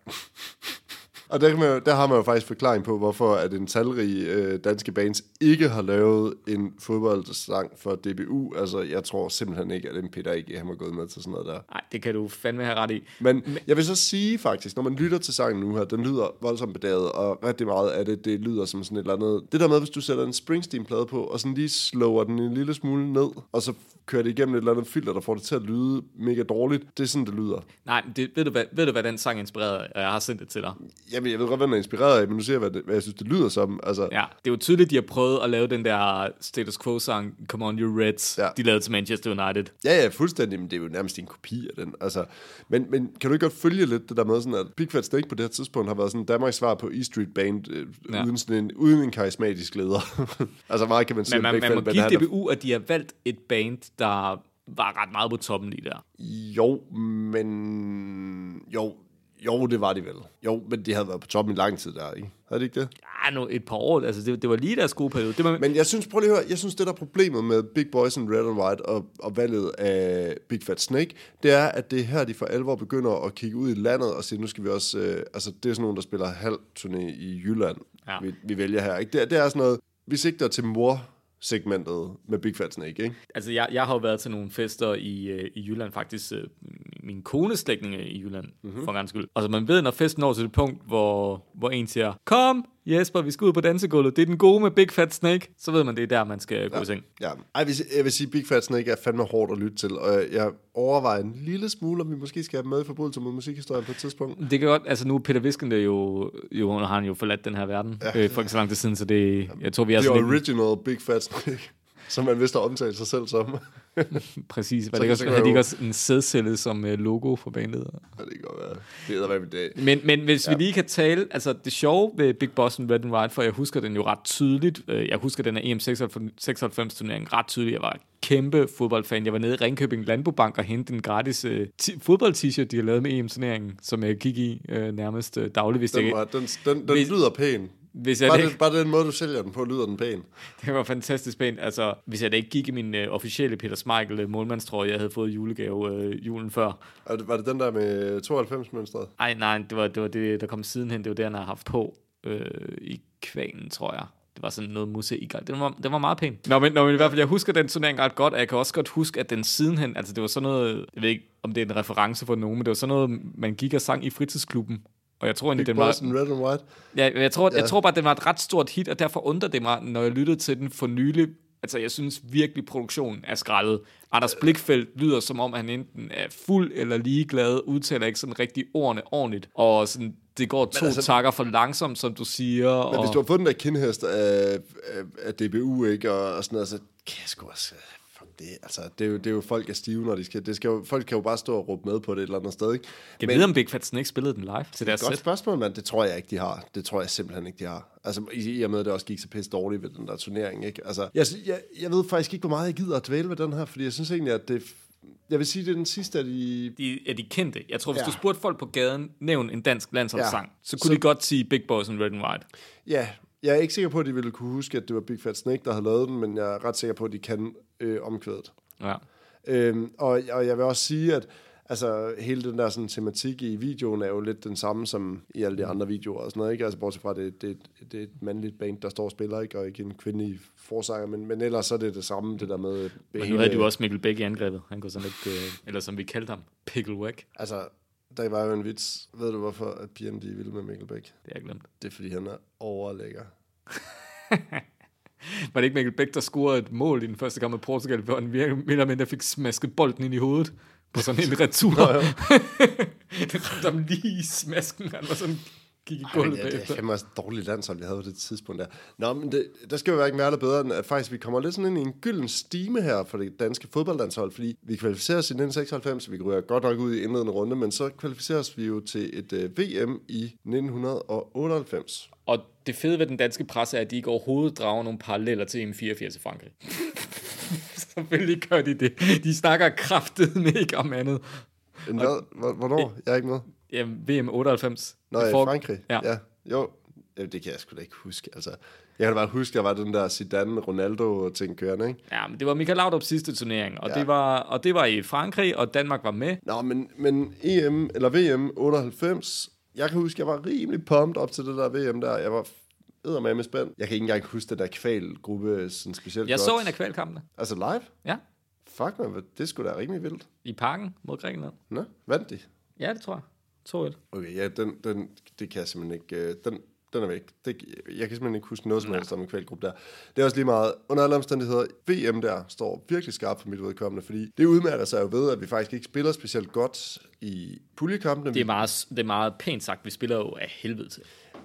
[SPEAKER 3] Og der, kan man, jo- der har man jo faktisk forklaring på, hvorfor at en talrig øh, danske bands ikke har lavet en fodboldsang for DBU. Altså, jeg tror simpelthen ikke, at en Peter ikke han var gået med til sådan noget der.
[SPEAKER 2] Nej, det kan du fandme have ret i.
[SPEAKER 3] Men jeg vil så sige faktisk, når man lytter til sangen nu her, den lyder voldsomt bedaget, og rigtig meget af det, det lyder som sådan et eller andet... Det der med, hvis du sætter en Springsteen-plade på, og sådan lige slower den en lille smule ned, og så kører det igennem et eller andet filter, der får det til at lyde mega dårligt. Det er sådan, det lyder.
[SPEAKER 2] Nej, men det, ved, du hvad, ved du, hvad den sang inspirerede Jeg har sendt det til dig.
[SPEAKER 3] Jamen, jeg ved godt, hvad den er inspireret af, men nu ser jeg, hvad, det, hvad jeg synes, det lyder som. Altså,
[SPEAKER 2] Ja, det er jo tydeligt, de har prøvet at lave den der status quo-sang, Come On You Reds,
[SPEAKER 3] Ja.
[SPEAKER 2] de lavede til Manchester United.
[SPEAKER 3] Ja, ja, fuldstændig, men det er jo nærmest en kopi af den. Altså, men, men kan du ikke godt følge lidt det der med, sådan, at Big Fat Snake på det her tidspunkt har været sådan Danmarks svar på E Street Band, øh, ja. Uden, sådan en, uden en karismatisk leder. altså meget kan man sige
[SPEAKER 2] Men
[SPEAKER 3] om
[SPEAKER 2] man,
[SPEAKER 3] Big
[SPEAKER 2] man må give DBU, at de har valgt et band, der var ret meget på toppen lige der.
[SPEAKER 3] Jo, men... Jo, jo, det var de vel. Jo, men de havde været på toppen i lang tid der, ikke? Havde de ikke det?
[SPEAKER 2] Ja, nu et par år, altså det, det var lige deres gode periode. Det var,
[SPEAKER 3] Men jeg synes, prøv lige at høre, jeg synes, det der er problemet med Big Boys in Red and White og, og valget af Big Fat Snake, det er, at det er her, de for alvor begynder at kigge ud i landet og sige, nu skal vi også, øh, altså det er sådan nogen, der spiller halv turné i Jylland, ja. Vi, vi vælger her, ikke? Det, er- det er sådan noget, vi sigter til mor segmentet med Big Fat Snake, ikke?
[SPEAKER 2] altså jeg, jeg har jo været til nogle fester i, øh, i Jylland, faktisk øh, min kones slægtninge i Jylland, mm-hmm. for gangs skyld. Altså man ved, når festen når til det punkt, hvor, hvor en siger, kom Jesper, vi skal ud på dansegulvet, det er den gode med Big Fat Snake, så ved man, det er der, man skal gå i seng.
[SPEAKER 3] Ja, Ej, jeg, vil, jeg vil sige, Big Fat Snake er fandme hårdt at lytte til, og jeg, overvejer en lille smule, om vi måske skal have med i forbudelse mod musikhistorien på et tidspunkt.
[SPEAKER 2] Det kan godt, altså nu er Peter Viskende jo, jo har han jo forladt den her verden, ja. øh, for ikke så lang tid siden, så det, jeg tror, vi er
[SPEAKER 3] Det er
[SPEAKER 2] sådan lidt,
[SPEAKER 3] original Big Fat Snake, som man vist har omtalt sig selv som.
[SPEAKER 2] præcis, var det ikke
[SPEAKER 3] så
[SPEAKER 2] også, havde de ikke også en sædcelle som øh, logo for bandet?
[SPEAKER 3] Ja, det kan godt være. Det er hvad det.
[SPEAKER 2] Men, men hvis ja. vi lige kan tale, altså det sjove ved Big Boss and Red and White, for jeg husker den jo ret tydeligt. Øh, Jeg husker den her EM96 turnering ret tydeligt. Jeg var kæmpe fodboldfan. Jeg var nede i Ringkøbing Landbobank og hentede en gratis ti- fodbold-t-shirt, de har lavet med EM-turneringen, som jeg gik i øh, nærmest øh, dagligt, hvis
[SPEAKER 3] Den,
[SPEAKER 2] det,
[SPEAKER 3] var, den, den, den
[SPEAKER 2] Hvis-
[SPEAKER 3] lyder pæn.
[SPEAKER 2] Hvis jeg
[SPEAKER 3] Bare,
[SPEAKER 2] ikke,
[SPEAKER 3] det, bare den måde, du sælger den på, lyder den pæn.
[SPEAKER 2] det var fantastisk pænt. Altså, hvis jeg da ikke gik i min øh, officielle Peter Schmeichel øh, målmandstrøje, jeg havde fået i julegave øh, julen før.
[SPEAKER 3] Og det- Var det den der med 92-mønstret?
[SPEAKER 2] Ej, nej, det var, det var det, der kom sidenhen. Det var det, han har haft på øh, i Kvanen, tror jeg. Det var sådan noget musik. Den var, den var meget pæn. Nå, men, nå, men i hvert fald, jeg husker den turnering ret godt, og jeg kan også godt huske, at den sidenhen, altså det var sådan noget, jeg ved ikke, om det er en reference for nogen, men det var sådan noget, man gik og sang i fritidsklubben. Og jeg tror egentlig, den var...
[SPEAKER 3] Red and White.
[SPEAKER 2] Ja, jeg tror. Ja. jeg tror bare, den var et ret stort hit, og derfor undrer det mig, når jeg lyttede til den for nylig. Altså, jeg synes virkelig, produktionen er skrællet. Anders Blikfeldt lyder, som om han enten er fuld eller ligeglad, udtaler ikke sådan rigtig ordene ordentligt, og sådan, det går to altså- takker for langsomt, som du siger.
[SPEAKER 3] Men
[SPEAKER 2] og...
[SPEAKER 3] hvis du har fået den der kindhest af, af, af DBU, ikke, og, og sådan noget, så kan jeg sgu også... Det, altså, det er, jo, det er jo folk er stive, når de skal... Det skal jo, folk kan jo bare stå og råbe med på det et eller andet sted, ikke?
[SPEAKER 2] Jeg ved, om Big Fat Snake spillede den live til deres
[SPEAKER 3] Godt
[SPEAKER 2] sæt.
[SPEAKER 3] spørgsmål, mand. Det tror jeg ikke, de har. Det tror jeg simpelthen ikke, de har. Altså, i, i og med, at det også gik så pisse dårligt ved den der turnering, ikke? Altså, jeg, jeg, jeg ved faktisk ikke, hvor meget jeg gider at dvæle ved den her, fordi jeg synes egentlig, at det... Jeg vil sige, det er den sidste af de...
[SPEAKER 2] De, er de kendte? Jeg tror, hvis
[SPEAKER 3] Ja.
[SPEAKER 2] du spurgte folk på gaden, nævn en dansk landsholdssang,
[SPEAKER 3] Ja.
[SPEAKER 2] så kunne
[SPEAKER 3] Så-
[SPEAKER 2] de godt sige Big Boys and Red and White.
[SPEAKER 3] Ja, jeg er ikke sikker på, at de ville kunne huske, at det var Big Fat Snake, der havde lavet den, men jeg er ret sikker på, at de kan øh, omkvædet.
[SPEAKER 2] Ja.
[SPEAKER 3] Øhm, og, og jeg vil også sige, at altså, hele den der sådan, tematik i videoen er jo lidt den samme som i alle de andre videoer og sådan noget, ikke? Altså bortset fra, at det, det, det er et mandligt band, der står og spiller, ikke? Og ikke en kvindelig forsanger, men, men ellers så er det det samme, det der med...
[SPEAKER 2] Men nu havde de jo også Mikkel Bæk i angrebet. Han kunne sådan lidt, øh, eller som vi kaldte ham, Pickle Wack.
[SPEAKER 3] Altså, der var jo en vits. Ved du, hvorfor at pigerne de er vilde med Mikkel Bæk?
[SPEAKER 2] Det har jeg glemt.
[SPEAKER 3] Det er, fordi han er overlækker.
[SPEAKER 2] Var det ikke Mikkel Bæk, der scorede et mål i den første kamp med Portugal, hvor han mere eller mindre fik smasket bolden ind i hovedet på sådan en retur? det ramte ham lige i smasken. Han var sådan, gik i
[SPEAKER 3] Ej,
[SPEAKER 2] gulvet
[SPEAKER 3] ja, det er
[SPEAKER 2] bagefter.
[SPEAKER 3] fandme også et dårligt landshold, vi havde på det tidspunkt der. Nå, men det, der skal jo hverken være eller bedre, end at faktisk vi kommer lidt sådan ind i en gylden stime her for det danske fodboldlandshold, fordi vi kvalificerer os i 1996, vi ryger godt nok ud i indledende runde, men så kvalificeres vi jo til et uh, VM i 1998.
[SPEAKER 2] Og det fede ved den danske presse er, at de ikke overhovedet drager nogle paralleller til M84 i Frankrig. Selvfølgelig gør de det. De snakker kraftet med ikke om andet.
[SPEAKER 3] Hvad? Hvor- Hvornår? Jeg er ikke med.
[SPEAKER 2] Jamen, VM 98.
[SPEAKER 3] Nå, i
[SPEAKER 2] får-
[SPEAKER 3] Frankrig?
[SPEAKER 2] Ja.
[SPEAKER 3] ja. Jo, ja, det kan jeg sgu da ikke huske. Altså, jeg kan da bare huske, at der var den der Zidane-Ronaldo-ting kørende, ikke?
[SPEAKER 2] Ja, men det var Michael Laudrups sidste turnering, og,
[SPEAKER 3] Ja.
[SPEAKER 2] ja. det var, og det var i Frankrig, og Danmark var med.
[SPEAKER 3] Nå, men, men EM, eller VM 98, jeg kan huske, jeg var rimelig pumped op til det der VM der. Jeg var med med spændt. Jeg kan ikke engang huske den der kvalgruppe sådan specielt
[SPEAKER 2] Jeg
[SPEAKER 3] godt.
[SPEAKER 2] så en af kvalkampene.
[SPEAKER 3] Altså live?
[SPEAKER 2] Ja,
[SPEAKER 3] Fuck man, det skulle da rimelig vildt.
[SPEAKER 2] i parken mod Grækenland.
[SPEAKER 3] Nå, vandt de?
[SPEAKER 2] Ja, det tror jeg. 2-1.
[SPEAKER 3] Okay, ja, den, den, det kan jeg simpelthen ikke... øh, Den, den er væk. Det, jeg kan simpelthen ikke huske noget som helst om en kvalgruppe der. Det er også lige meget... Under alle omstændigheder, VM der står virkelig skarpt for mit vedkommende, fordi det udmærker sig jo ved, at vi faktisk ikke spiller specielt godt i puljekampene.
[SPEAKER 2] Det er, meget, det er meget pænt sagt. Vi spiller jo af helvede til.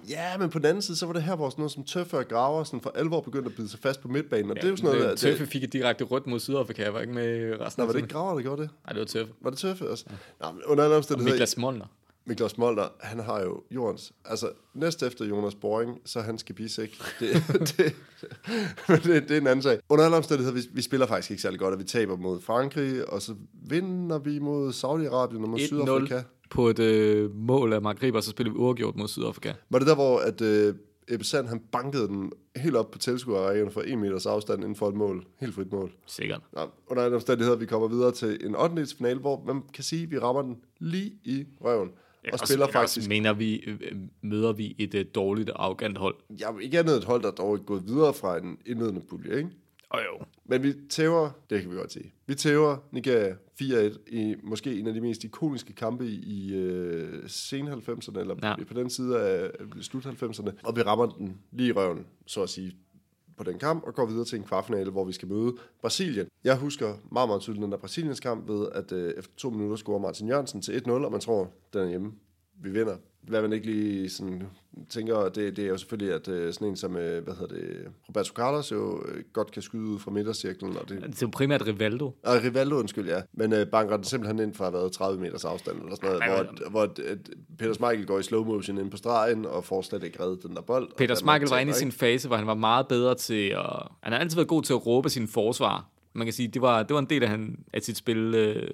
[SPEAKER 3] Ja, men på den anden side, så var det her, hvor sådan noget som Tøffe og Graver sådan for alvor begyndte at bide sig fast på midtbanen. Og ja, det er jo sådan noget, der...
[SPEAKER 2] Tøffe
[SPEAKER 3] Det,
[SPEAKER 2] fik et direkte rødt mod Sydafrika. Jeg var ikke med resten
[SPEAKER 3] Nå,
[SPEAKER 2] af
[SPEAKER 3] var det ikke Graver, der gjorde det?
[SPEAKER 2] Nej, det var Tøffe.
[SPEAKER 3] Var det Tøffe også? Ja. Nå, men under alle omstændigheder...
[SPEAKER 2] Niklas Molner.
[SPEAKER 3] Niklas Molder, han har jo jordens... Altså, næst efter Jonas Boring, så er han skal bisek. Det, det, det, det er en anden sag. Under alle omstændigheder, vi, vi spiller faktisk ikke særlig godt, og vi taber mod Frankrig, og så vinder vi mod Saudi-Arabien og mod Sydafrika.
[SPEAKER 2] 1-0 på et øh, mål af Mark Riber, så spiller vi uafgjort mod Sydafrika.
[SPEAKER 3] Var det der, hvor at, øh, Ebbe Sand, han bankede den helt op på tilskuerarealen for en meters afstand inden for et mål. Helt frit mål.
[SPEAKER 2] Sikkert.
[SPEAKER 3] Nå, under alle omstændigheder, vi kommer videre til en 8. finale, hvor man kan sige, at vi rammer den lige i røven. Ja, og spiller faktisk...
[SPEAKER 2] mener vi, øh, møder vi et øh, dårligt og arrogant hold.
[SPEAKER 3] Er ikke andet et hold, der dog er gået videre fra en indledende pulje, ikke?
[SPEAKER 2] Og jo.
[SPEAKER 3] Men vi tæver, det kan vi godt sige, vi tæver Nigeria 4-1 i måske en af de mest ikoniske kampe i, i øh, sen 90'erne, eller ja.
[SPEAKER 2] Ja.
[SPEAKER 3] på den side af øh, slut 90'erne, og vi rammer den lige i røven, så at sige, på den kamp, og går videre til en kvartfinale, hvor vi skal møde Brasilien. Jeg husker meget, meget tydeligt den der Brasiliens kamp ved, at øh, efter to minutter scorer Martin Jørgensen til 1-0, og man tror, den er hjemme. Vi vinder. Hvad man ikke lige sådan tænker, det, det er jo selvfølgelig, at øh, sådan en som, øh, hvad hedder det, Roberto Carlos jo øh, godt kan skyde ud fra midtercirklen, og det,
[SPEAKER 2] Det er jo primært Rivaldo.
[SPEAKER 3] og Rivaldo, undskyld, ja. Men øh, banker den simpelthen ind fra været 30 meters afstand, eller sådan noget,
[SPEAKER 2] Ja,
[SPEAKER 3] hvor, hvor Peter Schmeichel går i slow motion ind på stregen, og får slet ikke reddet den der bold.
[SPEAKER 2] Peter Schmeichel var inde i sin fase, hvor han var meget bedre til at... Han har altid været god til at råbe sin forsvar. Man kan sige, det var, det var en del af, han, af sit spil, øh,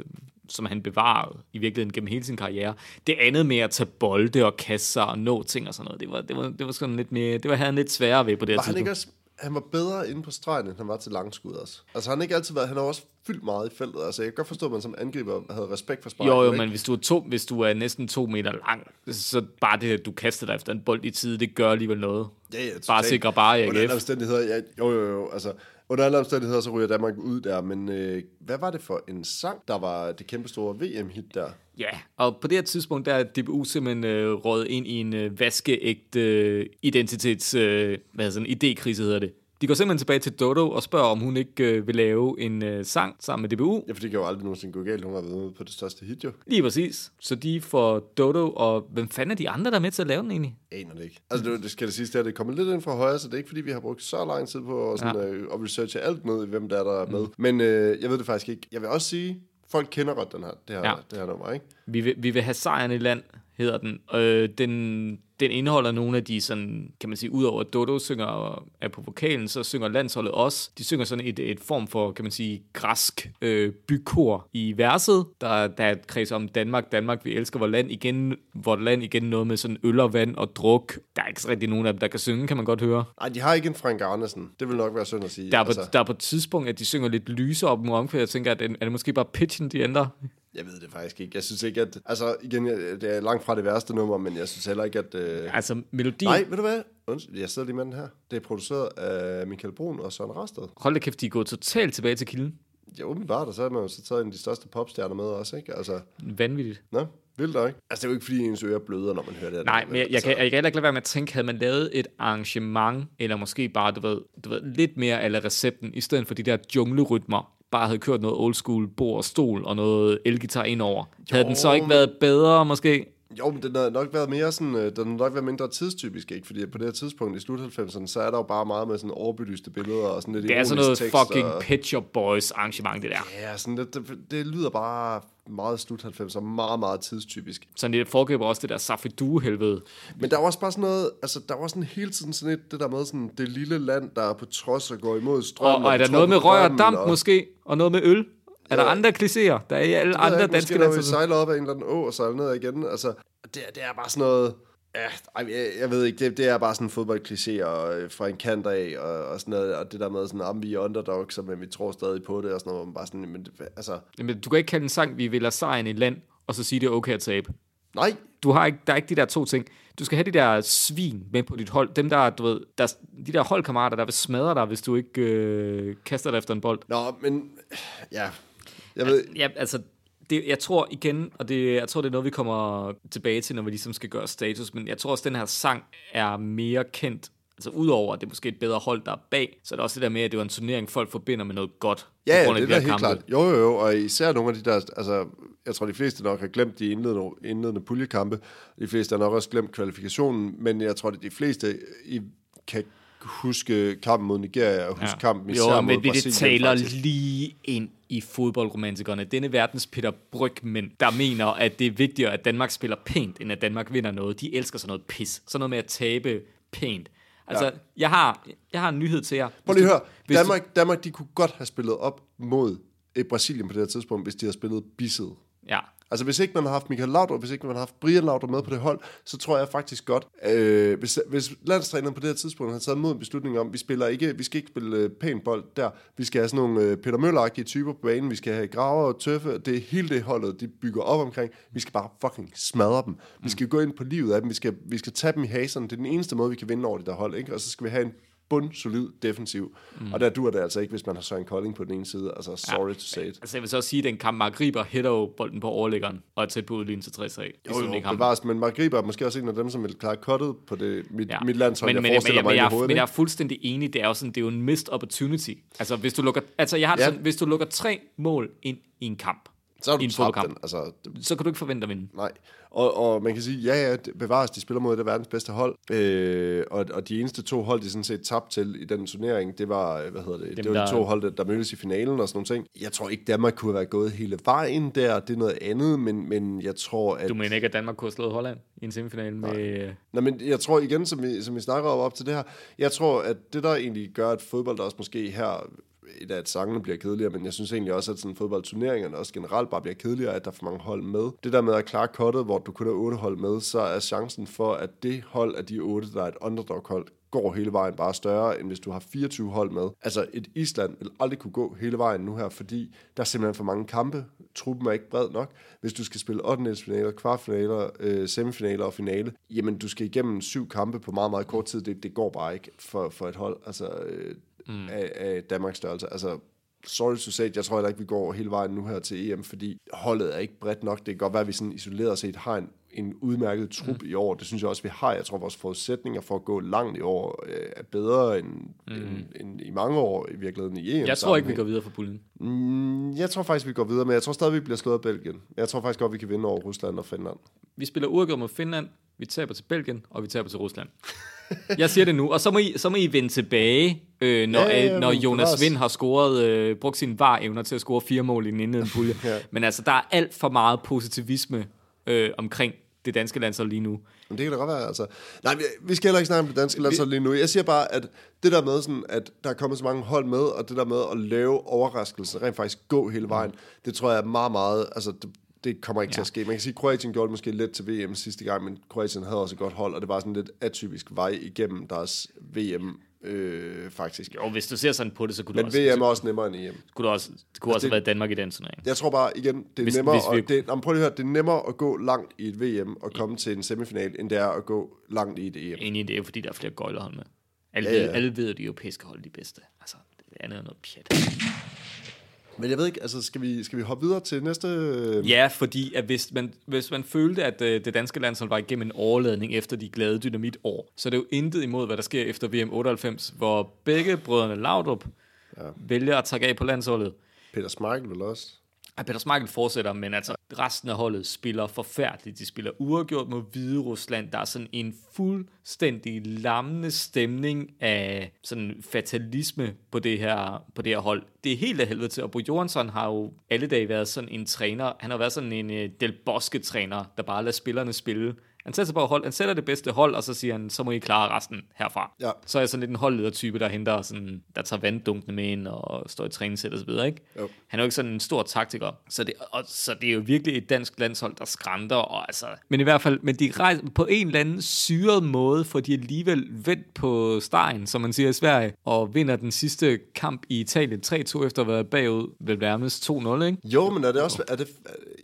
[SPEAKER 2] som han bevarede i virkeligheden gennem hele sin karriere. Det andet med at tage bolde og kaste sig og nå ting og sådan noget, det var, det var, det var sådan lidt mere... Det var han lidt sværere ved på det her
[SPEAKER 3] Var han
[SPEAKER 2] tidspunkt.
[SPEAKER 3] ikke også han var bedre inde på stregen, end han var til langskud også. Altså han har ikke altid været, han har også fyldt meget i feltet. Altså jeg kan godt forstå, at man som angriber havde respekt for spark.
[SPEAKER 2] Jo, jo,
[SPEAKER 3] ikke?
[SPEAKER 2] men hvis du, er to, hvis du er næsten to meter lang, så bare det, at du kaster dig efter en bold i tide, det gør alligevel noget.
[SPEAKER 3] Ja, ja,
[SPEAKER 2] Bare sikre bare i
[SPEAKER 3] Under alle
[SPEAKER 2] AGF.
[SPEAKER 3] omstændigheder, ja, jo, jo, jo, altså, under alle omstændigheder, så ryger Danmark ud der, men øh, hvad var det for en sang, der var det kæmpe store VM-hit der?
[SPEAKER 2] Ja, og på det her tidspunkt, der er DBU simpelthen øh, råd ind i en øh, vaskeægte øh, identitets, øh, hvad hedder sådan, idékrise hedder det. De går simpelthen tilbage til Dodo og spørger, om hun ikke øh, vil lave en øh, sang sammen med DBU.
[SPEAKER 3] Ja, for det kan jo aldrig nogensinde gå galt, hun har været ude på det største hit jo.
[SPEAKER 2] Lige præcis. Så de får Dodo, og hvem fanden er de andre, der er med til at lave den egentlig?
[SPEAKER 3] Aner det ikke. Altså, det, det skal det at det kommer lidt ind fra højre, så det er ikke, fordi vi har brugt så lang tid på at, sådan, ja. øh, at researche alt ned i, hvem der er, der er med. Men øh, jeg ved det faktisk ikke. Jeg vil også sige, folk kender godt den her, det her,
[SPEAKER 2] ja.
[SPEAKER 3] det her nummer, ikke?
[SPEAKER 2] Vi vil, vi vil have sejren i land, hedder den. Øh, den. Den indeholder nogle af de sådan, kan man sige, udover Dodo synger er på vokalen, så synger landsholdet også. De synger sådan et, et form for, kan man sige, græsk øh, bykor i verset, der, der er et kreds om Danmark, Danmark, vi elsker vores land igen, vort land igen noget med sådan øl og vand og druk. Der er ikke rigtig nogen af dem, der kan synge, kan man godt høre.
[SPEAKER 3] Nej, de har ikke en Frank Arnesen. Det vil nok være synd at sige.
[SPEAKER 2] Der er, på, der er på et tidspunkt, at de synger lidt lyser op mod omkvædet. Jeg tænker, at det, er det måske bare pitchen, de ændrer?
[SPEAKER 3] Jeg ved det faktisk ikke. Jeg synes ikke, at... Altså, igen, det er langt fra det værste nummer, men jeg synes heller ikke, at... Øh...
[SPEAKER 2] Altså, melodien...
[SPEAKER 3] Nej, ved du hvad? Undskyld, jeg sidder lige med den her. Det er produceret af Michael Brun og Søren Rasted.
[SPEAKER 2] Hold da kæft, de er gået totalt tilbage til kilden.
[SPEAKER 3] Ja, åbenbart, og så har man jo så taget en af de største popstjerner med også, ikke? Altså,
[SPEAKER 2] Vanvittigt.
[SPEAKER 3] nå, vildt nok. Altså, det er jo ikke, fordi ens ører bløder, når man hører det.
[SPEAKER 2] Nej, men jeg, jeg,
[SPEAKER 3] altså,
[SPEAKER 2] kan, jeg kan heller ikke lade være med at tænke, havde man lavet et arrangement, eller måske bare, du ved, du ved lidt mere eller recepten, i stedet for de der junglerytmer, bare havde kørt noget old school bord og stol og noget elgitar indover. Havde den så ikke været bedre, måske?
[SPEAKER 3] Jo, men den har nok været mere sådan, øh, den har nok været mindre tidstypisk, ikke? Fordi på det her tidspunkt i slut 90'erne, så er der jo bare meget med sådan overbelyste billeder og sådan lidt
[SPEAKER 2] Det er sådan noget
[SPEAKER 3] tekst,
[SPEAKER 2] fucking
[SPEAKER 3] og,
[SPEAKER 2] Shop Boys arrangement, det der.
[SPEAKER 3] Ja, sådan det, det, det, lyder bare meget slut 90'er, meget, meget tidstypisk.
[SPEAKER 2] Så det foregriber også det der Safri-Due-helvede.
[SPEAKER 3] Men der var også bare sådan noget, altså der var sådan hele tiden sådan et, det der med sådan det lille land, der er på trods og går imod
[SPEAKER 2] Og,
[SPEAKER 3] strømmen.
[SPEAKER 2] og er der noget med røg og damp måske? Og noget med øl? Er der andre klichéer? Der er i alle andre
[SPEAKER 3] ikke,
[SPEAKER 2] danske
[SPEAKER 3] måske når vi
[SPEAKER 2] landshold.
[SPEAKER 3] sejler op ad en eller anden å og sejler ned igen. Altså, det, er- det er bare sådan noget... Ja, jeg, jeg ved ikke, det, det er bare sådan en fodboldkliché og, øh, fra en kant af, og, og sådan noget, og det der med sådan, om vi er underdogs, men vi tror stadig på det, og sådan noget, man bare sådan, men altså,
[SPEAKER 2] Jamen, du kan ikke kalde en sang, vi vil have sejren i land, og så sige, det er okay at tabe.
[SPEAKER 3] nej,
[SPEAKER 2] Du har ikke, der er ikke de der to ting. Du skal have de der svin med på dit hold. Dem der, du ved, der, de der holdkammerater, der vil smadre dig, hvis du ikke øh, kaster dig efter en bold.
[SPEAKER 3] nå, men, ja, jeg ved,
[SPEAKER 2] Ja, altså, det, jeg tror igen, og det, jeg tror, det er noget, vi kommer tilbage til, når vi ligesom skal gøre status, men jeg tror også, at den her sang er mere kendt. Altså, udover at det er måske et bedre hold, der er bag, så er det også det der med, at det var en turnering, folk forbinder med noget godt.
[SPEAKER 3] Ja, ja
[SPEAKER 2] grund
[SPEAKER 3] det
[SPEAKER 2] de
[SPEAKER 3] er helt
[SPEAKER 2] kampe.
[SPEAKER 3] klart. Jo, jo, jo, og især nogle af de der, altså, jeg tror, de fleste nok har glemt de indledende, indledende puljekampe. De fleste har nok også glemt kvalifikationen, men jeg tror, at de fleste I kan huske kampen mod Nigeria, og huske ja. kampen især
[SPEAKER 2] jo,
[SPEAKER 3] mod
[SPEAKER 2] men det
[SPEAKER 3] Brasilien.
[SPEAKER 2] taler
[SPEAKER 3] faktisk.
[SPEAKER 2] lige ind i fodboldromantikerne. Denne verdens Peter Brygmænd, der mener, at det er vigtigere, at Danmark spiller pænt, end at Danmark vinder noget. De elsker sådan noget pis. Sådan noget med at tabe pænt. Altså, ja. jeg, har, jeg har en nyhed til jer.
[SPEAKER 3] Prøv lige at høre.
[SPEAKER 2] hvis du-
[SPEAKER 3] Danmark, Danmark, de kunne godt have spillet op mod eh, Brasilien på det her tidspunkt, hvis de havde spillet bisset.
[SPEAKER 2] Ja,
[SPEAKER 3] Altså hvis ikke man har haft Michael Laudrup, hvis ikke man har haft Brian Laudrup med på det hold, så tror jeg faktisk godt, øh, hvis, hvis landstræneren på det her tidspunkt havde taget mod en beslutning om, vi spiller ikke, vi skal ikke spille øh, pæn bold der, vi skal have sådan nogle øh, Peter Møller typer på banen, vi skal have graver og tøffe, det er hele det holdet, de bygger op omkring, vi skal bare fucking smadre dem. Vi skal gå ind på livet af dem, vi skal, vi skal tage dem i haserne, det er den eneste måde, vi kan vinde over det der hold, ikke? og så skal vi have en bundsolid defensiv. Mm. Og der dur det altså ikke, hvis man har Søren Kolding på den ene side. Altså, sorry ja. to say it.
[SPEAKER 2] altså jeg vil så også sige, at den kamp, Mark Riber hætter jo bolden på overlæggeren, og er tæt på udlignen til 3-3. i
[SPEAKER 3] Jo, jo, bevares, men Mark Riber er måske også en af dem, som vil klare kottet på det, mit, ja. mit landshold,
[SPEAKER 2] men,
[SPEAKER 3] jeg
[SPEAKER 2] men,
[SPEAKER 3] forestiller
[SPEAKER 2] men,
[SPEAKER 3] mig
[SPEAKER 2] men,
[SPEAKER 3] ind i
[SPEAKER 2] jeg,
[SPEAKER 3] hovedet.
[SPEAKER 2] men jeg er fuldstændig enig, det er jo sådan, det er jo en missed opportunity. Altså, hvis du lukker, altså jeg har
[SPEAKER 3] Ja.
[SPEAKER 2] sådan, hvis du lukker tre mål ind i en kamp,
[SPEAKER 3] Så har
[SPEAKER 2] i
[SPEAKER 3] du
[SPEAKER 2] en
[SPEAKER 3] tabt
[SPEAKER 2] fodboldkamp.
[SPEAKER 3] den. Altså, det,
[SPEAKER 2] så kan du ikke forvente at vinde.
[SPEAKER 3] nej. Og, og man kan sige, ja, ja, bevares, de spiller mod det verdens bedste hold. Øh, og, og de eneste to hold, de sådan set tabte til i den turnering, det var, hvad hedder det, det var
[SPEAKER 2] der-
[SPEAKER 3] de to hold, der, der mødtes i finalen og sådan nogle ting. Jeg tror ikke, Danmark kunne have været gået hele vejen der. Det er noget andet, men, men jeg tror, at...
[SPEAKER 2] Du mener ikke, at Danmark kunne have slået Holland i en semifinal med...
[SPEAKER 3] Nej, men jeg tror igen, som vi, som vi snakker om op til det her, jeg tror, at det, der egentlig gør, at fodbold også måske her, et af at sangene bliver kedeligere, men jeg synes egentlig også, at sådan fodboldturneringerne også generelt bare bliver kedeligere, at der er for mange hold med. Det der med at klare kottet, hvor du kun har otte hold med, så er chancen for, at det hold af de otte, der er et underdog-hold, går hele vejen bare større, end hvis du har 24 hold med. Altså et Island vil aldrig kunne gå hele vejen nu her, fordi der er simpelthen for mange kampe. Truppen er ikke bred nok. Hvis du skal spille 8. finaler, kvartfinaler, øh, semifinaler og finale, jamen du skal igennem syv kampe på meget, meget kort tid. Det, det går bare ikke for, for et hold altså, øh, mm. af, af Danmarks størrelse. Altså sorry to say, jeg tror heller ikke, vi går hele vejen nu her til EM, fordi holdet er ikke bredt nok. Det kan godt være, at vi sådan isoleret set har en, en udmærket trup mm. i år. Det synes jeg også, vi har. Jeg tror, vores forudsætninger for at gå langt i år øh, er bedre end, mm. end, end i mange år i virkeligheden i EM.
[SPEAKER 2] Jeg tror ikke, vi går videre for puljen.
[SPEAKER 3] Mm, jeg tror faktisk, vi går videre, men jeg tror stadig, vi bliver slået af Belgien. Jeg tror faktisk godt, vi kan vinde over Rusland og Finland.
[SPEAKER 2] Vi spiller uafgjort mod Finland, vi taber til Belgien, og vi taber til Rusland. Jeg siger det nu, og så må I, så må I vende tilbage, øh, når,
[SPEAKER 3] Ja, ja,
[SPEAKER 2] øh, når Jonas. Vind har scoret, øh, brugt sine var-evner til at score fire mål i den indledende pulje.
[SPEAKER 3] Ja.
[SPEAKER 2] Men altså, der er alt for meget positivisme øh, omkring det danske landshold lige nu.
[SPEAKER 3] Men det kan da godt være, altså. Nej, vi, vi skal heller ikke snakke om det danske landshold lige nu. Jeg siger bare, at det der med, sådan, at der er kommet så mange hold med, og det der med at lave overraskelser, rent faktisk gå hele vejen, mm. det tror jeg er meget, meget, altså det, det kommer ikke ja. til at ske. Man kan sige, at Kroatien gjorde det måske lidt til VM sidste gang, men Kroatien havde også et godt hold, og det var sådan lidt atypisk vej igennem deres VM, øh, faktisk.
[SPEAKER 2] Jo, hvis du ser sådan på det, så kunne
[SPEAKER 3] Men
[SPEAKER 2] du også,
[SPEAKER 3] VM er også nemmere end EM.
[SPEAKER 2] kunne du også, det kunne også
[SPEAKER 3] det-
[SPEAKER 2] have været Danmark i den turnering.
[SPEAKER 3] Jeg tror bare, igen, det er
[SPEAKER 2] Hvis-
[SPEAKER 3] nemmere,
[SPEAKER 2] hvis vi-
[SPEAKER 3] at, det, jamen, prøv lige at høre, det er nemmere at gå langt i et VM og komme til en semifinal, end det er at gå langt i et EM.
[SPEAKER 2] Enig i det, er fordi der er flere gøjlerhold med. Alle,
[SPEAKER 3] Ja,
[SPEAKER 2] ja,
[SPEAKER 3] ja.
[SPEAKER 2] ja. alle ved, at de europæiske hold er de bedste. Altså, det andet er noget pjat.
[SPEAKER 3] Men jeg ved ikke, altså skal vi, skal vi hoppe videre til næste... øh,
[SPEAKER 2] Ja, fordi at hvis, man, hvis man følte, at øh, det danske landshold var igennem en overladning efter de glade dynamitår, så er det jo intet imod, hvad der sker efter VM 98, hvor begge brødrene Laudrup ja. vælger at takke af på landsholdet.
[SPEAKER 3] Peter Schmeichel vel også?
[SPEAKER 2] At Peter Smeichel fortsætter, men altså resten af holdet spiller forfærdeligt. De spiller uafgjort mod Hvide Rusland. Der er sådan en fuldstændig lammende stemning af sådan fatalisme på det her, på det her hold. Det er helt af helvede til, og Bo Johansson har jo alle dage været sådan en træner. Han har været sådan en uh, Del Bosque-træner, der bare lader spillerne spille. Han sætter sig på hold, han sætter det bedste hold, og så siger han, så må I klare resten herfra.
[SPEAKER 3] Ja.
[SPEAKER 2] Så er jeg sådan lidt en holdledertype, der henter sådan, der tager vanddunkene med ind og står i træningssæt og så videre, ikke?
[SPEAKER 3] Jo.
[SPEAKER 2] Han er jo ikke sådan en stor taktiker. Så det, og, så det er jo virkelig et dansk landshold, der skrænter. Og altså, men i hvert fald, men de rejser på en eller anden syret måde, for de alligevel vendt på stegen, som man siger i Sverige, og vinder den sidste kamp i Italien 3-2 efter at have været bagud ved nærmest 2-0, ikke?
[SPEAKER 3] Jo, men er det også... Er det,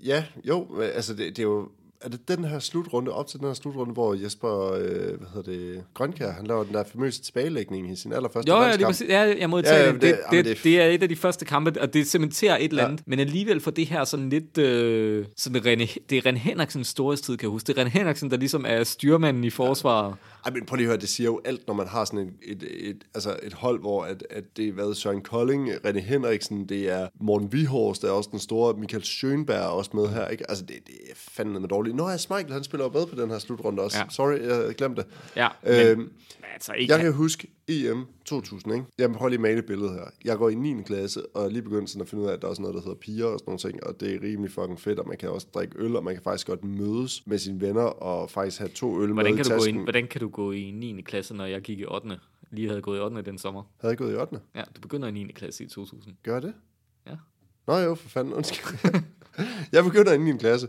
[SPEAKER 3] ja, jo, altså det, det er jo... Er det den her slutrunde, op til den her slutrunde, hvor Jesper, øh, hvad hedder det, Grønkær, han laver den der famøse tilbagelægning i sin allerførste
[SPEAKER 2] Jo, ja, det er præcis, ja, jeg må
[SPEAKER 3] Ja, ja,
[SPEAKER 2] ja, det,
[SPEAKER 3] det-
[SPEAKER 2] det, det,
[SPEAKER 3] det-
[SPEAKER 2] det, er et af de første kampe, og det cementerer et eller andet, ja. men alligevel for det her sådan lidt, øh, sådan René, det er René Henriksens storhedstid, kan jeg huske. Det er René Henriksen, der ligesom er styrmanden i forsvaret.
[SPEAKER 3] Ej, men prøv lige at høre, det siger jo alt, når man har sådan et, et, et, altså et hold, hvor at, at det er været Søren Kolding, René Henriksen, det er Morten Vihorst, der er også den store, Michael Schönberg er også med her, ikke? Altså, det, det er fandme dårligt. Nå, ja, Schmeichel, han spiller jo med på den her slutrunde også.
[SPEAKER 2] Ja.
[SPEAKER 3] Ja. Sorry, jeg glemte det.
[SPEAKER 2] Ja,
[SPEAKER 3] Øhm,
[SPEAKER 2] men, altså ikke...
[SPEAKER 3] Jeg kan huske EM 2000, ikke? Jeg prøver lige at male et billede her. Jeg går i 9. klasse, og lige begyndt sådan at finde ud af, at der er også noget, der hedder piger og sådan nogle ting, og det er rimelig fucking fedt, og man kan også drikke øl, og man kan faktisk godt mødes med sine venner, og faktisk have to øl
[SPEAKER 2] Hvordan
[SPEAKER 3] med
[SPEAKER 2] kan,
[SPEAKER 3] i
[SPEAKER 2] du gå i, hvordan kan du gå i 9. klasse, når jeg gik i 8. Lige havde gået i 8. den sommer.
[SPEAKER 3] Havde jeg gået i 8.
[SPEAKER 2] Ja, du begynder i 9. klasse i 2000.
[SPEAKER 3] Gør det?
[SPEAKER 2] Ja.
[SPEAKER 3] Nå jo, for fanden, undskyld. jeg begynder i 9. klasse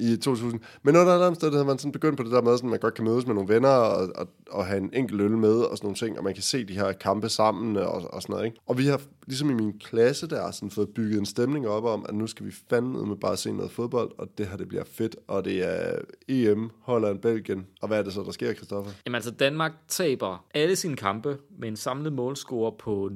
[SPEAKER 3] i 2000. Men under andre omstændigheder havde man sådan begyndt på det der med, at man godt kan mødes med nogle venner og, og, og have en enkelt øl med og sådan nogle ting, og man kan se de her kampe sammen og, og sådan noget. Ikke? Og vi har, ligesom i min klasse der, sådan fået bygget en stemning op om, at nu skal vi fandme med bare se noget fodbold, og det her det bliver fedt, og det er EM, Holland, Belgien. Og hvad er det så, der sker, Christoffer?
[SPEAKER 2] Jamen altså, Danmark taber alle sine kampe med en samlet målscore på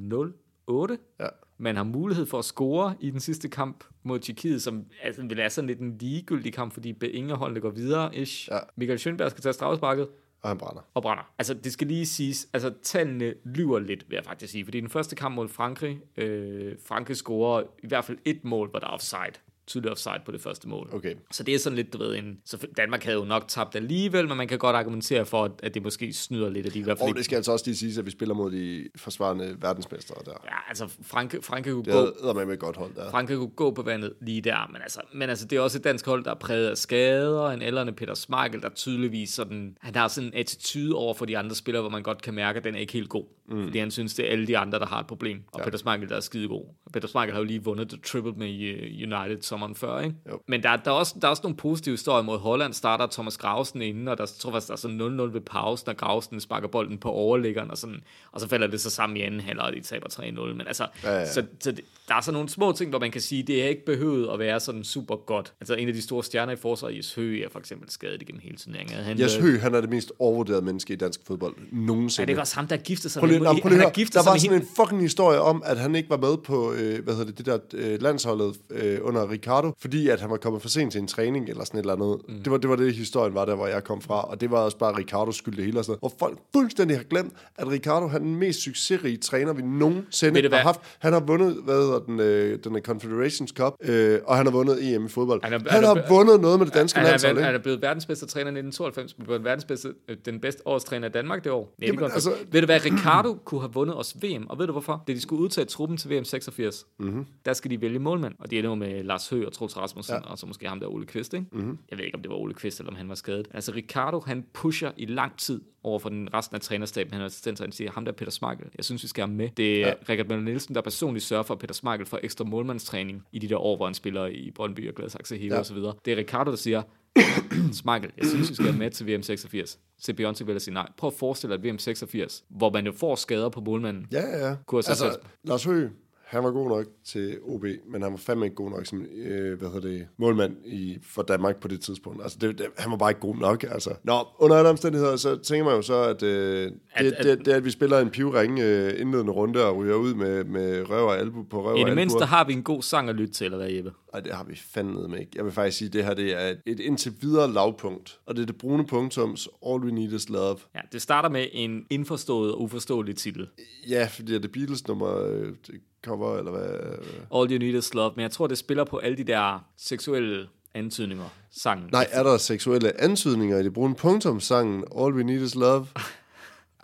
[SPEAKER 2] 0-8.
[SPEAKER 3] Ja.
[SPEAKER 2] Man har mulighed for at score i den sidste kamp mod Tjekkiet, som altså, vil være sådan lidt en ligegyldig kamp, fordi ingen holdene går videre. Ish.
[SPEAKER 3] Ja.
[SPEAKER 2] Michael Schönberg skal tage straffesparket
[SPEAKER 3] Og han brænder.
[SPEAKER 2] og brænder. Altså, det skal lige siges, altså tallene lyver lidt, vil jeg faktisk sige, fordi den første kamp mod Frankrig, øh, Frankrig scorer i hvert fald et mål, hvor der er offside. Tydelig offside på det første mål.
[SPEAKER 3] Okay.
[SPEAKER 2] Så det er sådan lidt, du ved, en... Så Danmark havde jo nok tabt alligevel, men man kan godt argumentere for, at- det måske snyder lidt, at de i hvert fald
[SPEAKER 3] Og det skal altså også lige siges, at vi spiller mod de forsvarende verdensmestre der.
[SPEAKER 2] Ja, altså, Franke, Franke kunne
[SPEAKER 3] Det
[SPEAKER 2] gå...
[SPEAKER 3] er med et godt hold der.
[SPEAKER 2] Frankrig kunne gå på vandet lige der, men altså, men altså, det er også et dansk hold, der er præget af skader, en aldrende Peter Schmeichel, der tydeligvis sådan, han har sådan en attitude over for de andre spillere, hvor man godt kan mærke, at den er ikke helt god, mm. fordi han synes, det er alle de andre, der har et problem, og ja. Peter Schmeichel, der er skidegod. Peter Schmeichel har jo lige vundet The Triple med øh, United, sommeren før, ikke?
[SPEAKER 3] Jo.
[SPEAKER 2] Men der, der, er også, der er også nogle positive historier mod Holland. Starter Thomas Grausen inden, og der jeg tror faktisk, der er sådan 0-0 ved pausen, og Grausen sparker bolden på overliggeren, og, sådan, og så falder det så sammen i anden halvleg, og de taber 3-0. Men altså,
[SPEAKER 3] Ja, ja.
[SPEAKER 2] så, så der er sådan nogle små ting, hvor man kan sige, det er ikke behøvet at være sådan super godt. Altså en af de store stjerner i forsvaret, Jes Høgh, er for eksempel skadet igennem hele turneringen. Han,
[SPEAKER 3] Jes
[SPEAKER 2] øh,
[SPEAKER 3] Høgh, han er det mest overvurderede menneske i dansk fodbold nogensinde.
[SPEAKER 2] Ja, det er også ham, der giftede sig
[SPEAKER 3] Prøv lige,
[SPEAKER 2] med,
[SPEAKER 3] prøv lige
[SPEAKER 2] han giftet
[SPEAKER 3] Der var sådan en fucking historie om, at han ikke var med på, øh, hvad hedder det, det der øh, landsholdet øh, under Ricardo, fordi at han var kommet for sent til en træning eller sådan et eller andet. Mm. Det, var, det var det, historien var der, hvor jeg kom fra, og det var også bare Ricardos skyld det hele og sådan noget. Hvor folk fuldstændig har glemt, at Ricardo han er den mest succesrige træner, vi nogensinde har haft. Han har vundet, hvad hedder den, øh, den er Confederations Cup, øh, og han har vundet EM i fodbold.
[SPEAKER 2] Han er-
[SPEAKER 3] han
[SPEAKER 2] han er-
[SPEAKER 3] har vundet noget med det danske
[SPEAKER 2] Han er,
[SPEAKER 3] landshold,
[SPEAKER 2] han
[SPEAKER 3] ikke?
[SPEAKER 2] er blevet verdensbedste træner i 1992, blev verdensbedste, øh, den bedste årstræner i Danmark det år. Nej,
[SPEAKER 3] Jamen,
[SPEAKER 2] Jamen,
[SPEAKER 3] altså-
[SPEAKER 2] altså, ved du hvad, Ricardo kunne have vundet os VM, og ved du hvorfor? Da de skulle udtage truppen til VM 86, mm-hmm. der skal de vælge målmand, og de ender med Lars Høgh og Troels Rasmussen, ja. og så måske ham der Ole Kvist, ikke? Mm-hmm. Jeg ved ikke, om det var Ole Kvist, eller om han var skadet. Altså Ricardo, han pusher i lang tid over for den resten af trænerstaben, han er assistent, og han siger, ham der er Peter Smeichel, jeg synes, vi skal have med. Det er ja. Richard Møller Nielsen, der personligt sørger for, at Peter Smeichel får ekstra målmandstræning i de der år, hvor han spiller i Brøndby og Gladsaxe Hele
[SPEAKER 3] Ja.
[SPEAKER 2] ja. og så videre. Det er Ricardo, der siger, Smeichel, jeg synes, vi skal have med til VM 86. Så Beyoncé vil sige nej. Prøv at forestille dig et VM 86, hvor man jo får skader på målmanden.
[SPEAKER 3] Ja, ja, ja.
[SPEAKER 2] Kunne
[SPEAKER 3] Altså, Lars Høgh, han var god nok til OB, men han var fandme ikke god nok som øh, hvad hedder det, målmand i, for Danmark på det tidspunkt. Altså, det, det, han var bare ikke god nok. Altså. Nå, under alle omstændigheder, så tænker man jo så, at, øh, det,
[SPEAKER 2] At-
[SPEAKER 3] at, det, det, at vi spiller en pivring øh, indledende runde og ryger ud med, med røv og albu på røv
[SPEAKER 2] I
[SPEAKER 3] og
[SPEAKER 2] det mindste har vi en god sang at lytte til, eller hvad, Jeppe?
[SPEAKER 3] Ej, det har vi fandme med ikke. Jeg vil faktisk sige, at det her det er et, indtil videre lavpunkt. Og det er det brune punktums All We Need Is Love.
[SPEAKER 2] Ja, det starter med en indforstået og uforståelig titel.
[SPEAKER 3] Ja, fordi det er det Beatles nummer øh, cover, eller hvad?
[SPEAKER 2] All You Need Is Love, men jeg tror, det spiller på alle de der seksuelle antydninger, sangen.
[SPEAKER 3] Nej, er der seksuelle antydninger i det brune punktum sangen All We Need Is Love?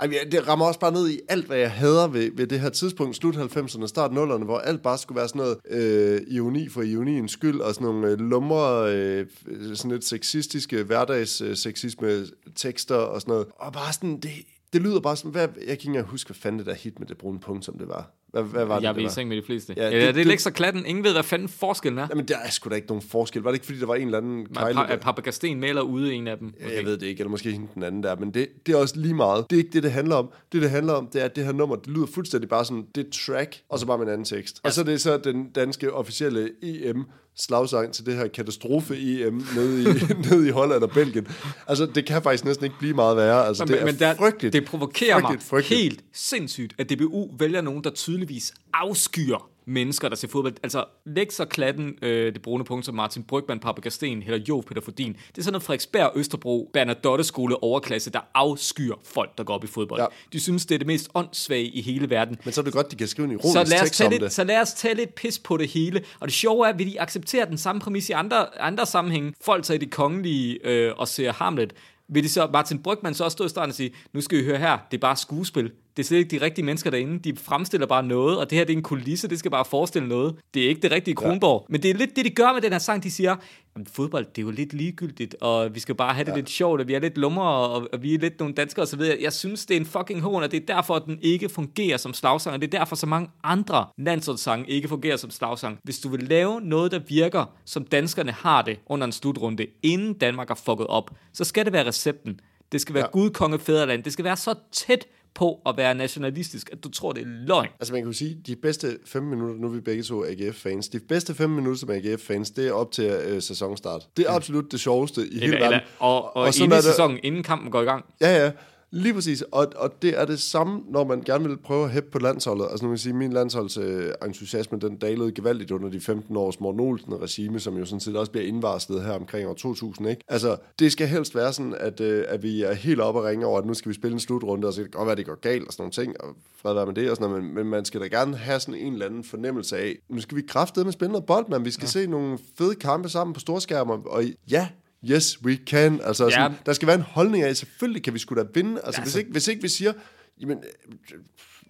[SPEAKER 3] Ej, det rammer også bare ned i alt, hvad jeg hader ved, ved det her tidspunkt, slut 90'erne, start 0'erne, hvor alt bare skulle være sådan noget øh, ironi for ironiens skyld, og sådan nogle øh, lumre, øh, sådan lidt sexistiske hverdagsseksisme tekster og sådan noget. Og bare sådan, det, det lyder bare sådan, hvad, jeg kan ikke engang huske, hvad fanden det der hit med det brune punktum det var. Hvad, hvad var det,
[SPEAKER 2] jeg er
[SPEAKER 3] det
[SPEAKER 2] i seng med de fleste.
[SPEAKER 3] Ja,
[SPEAKER 2] Ja,
[SPEAKER 3] det-
[SPEAKER 2] det, ja, er ikke så klatten. Ingen ved, hvad fanden forskellen er.
[SPEAKER 3] Jamen, der er sgu da ikke nogen forskel. Var det ikke, fordi der var en eller anden kejle,
[SPEAKER 2] Pa-
[SPEAKER 3] der-
[SPEAKER 2] Papa Gasten maler ude en af dem.
[SPEAKER 3] Okay. Jeg ved det ikke, eller måske hende den anden der, men det, det er også lige meget. Det er ikke det, det handler om. Det, det handler om, det er, at det her nummer, det lyder fuldstændig bare sådan, det er track, og så bare med en anden tekst. Og så er det så den danske officielle EM slagsang til det her katastrofe-EM nede i, nede i Holland og Belgien. Altså, det kan faktisk næsten ikke blive meget værre. Altså, det er
[SPEAKER 2] men der,
[SPEAKER 3] frygteligt.
[SPEAKER 2] det provokerer
[SPEAKER 3] frygteligt,
[SPEAKER 2] mig
[SPEAKER 3] frygteligt.
[SPEAKER 2] helt sindssygt, at DBU vælger nogen, der tydeligvis afskyer mennesker, der ser fodbold. Altså, læg så klatten, øh, det brune punkt, som Martin Brygman, Papa Gasten, eller Jo Peter Fordin. Det er sådan noget Frederiksberg, Østerbro, Bernadotte skole overklasse, der afskyer folk, der går op i fodbold.
[SPEAKER 3] Ja.
[SPEAKER 2] De synes, det er det mest åndssvage i hele verden.
[SPEAKER 3] Men så er det godt, de kan skrive en
[SPEAKER 2] Så
[SPEAKER 3] ironisk
[SPEAKER 2] lad, os
[SPEAKER 3] tekst om
[SPEAKER 2] lidt,
[SPEAKER 3] det.
[SPEAKER 2] så lad os tage lidt pis på det hele. Og det sjove er, at de accepterer den samme præmis i andre, andre sammenhænge. Folk tager i de kongelige øh, og ser Hamlet. Vil de så, Martin Brygman så også stå i starten og sige, nu skal I høre her, det er bare skuespil. Det er slet ikke de rigtige mennesker derinde. De fremstiller bare noget, og det her det er en kulisse, det skal bare forestille noget. Det er ikke det rigtige Kronborg. Ja. Men det er lidt det, de gør med den her sang. De siger, at fodbold, det er jo lidt ligegyldigt, og vi skal bare have det ja. lidt sjovt, og vi er lidt lumre, og, og vi er lidt nogle danskere osv. Jeg synes, det er en fucking hån, og det er derfor, at den ikke fungerer som slagsang, og det er derfor, så mange andre landsholdssange ikke fungerer som slagsang. Hvis du vil lave noget, der virker, som danskerne har det under en slutrunde, inden Danmark har fucket op, så skal det være recepten. Det skal være
[SPEAKER 3] ja.
[SPEAKER 2] Gud, konge, fædreland. Det skal være så tæt på at være nationalistisk, at du tror, det er løgn.
[SPEAKER 3] Altså man kan jo sige, de bedste 5 minutter, nu er vi begge to AGF-fans, de bedste 5 minutter som AGF-fans, det er op til øh, sæsonstart. Det er absolut det sjoveste i hele verden.
[SPEAKER 2] og, og, og
[SPEAKER 3] sådan
[SPEAKER 2] inde
[SPEAKER 3] er det-
[SPEAKER 2] sæsonen, inden kampen går i gang.
[SPEAKER 3] Ja, ja. Lige præcis. Og, og det er det samme, når man gerne vil prøve at hæppe på landsholdet. Altså nu vil jeg sige, min landsholdsentusiasme, den dalede gevaldigt under de 15 års Morten Olsen-regime, som jo sådan set også bliver indvarslet her omkring år 2000. Ikke? Altså, det skal helst være sådan, at, øh, at vi er helt oppe og ringe over, at nu skal vi spille en slutrunde, og så kan det godt være, at det går galt og sådan nogle ting, og fred være med det og sådan noget, men, men man skal da gerne have sådan en eller anden fornemmelse af, nu skal vi kraftedeme med spille noget bold, man. Vi skal ja. se nogle fede kampe sammen på storskærmer, og ja, Yes, we can. Altså,
[SPEAKER 2] Ja.
[SPEAKER 3] sådan, der skal være en holdning af, selvfølgelig kan vi sgu da vinde. Altså,
[SPEAKER 2] Ja,
[SPEAKER 3] hvis, ikke, hvis ikke vi siger, jamen, øh,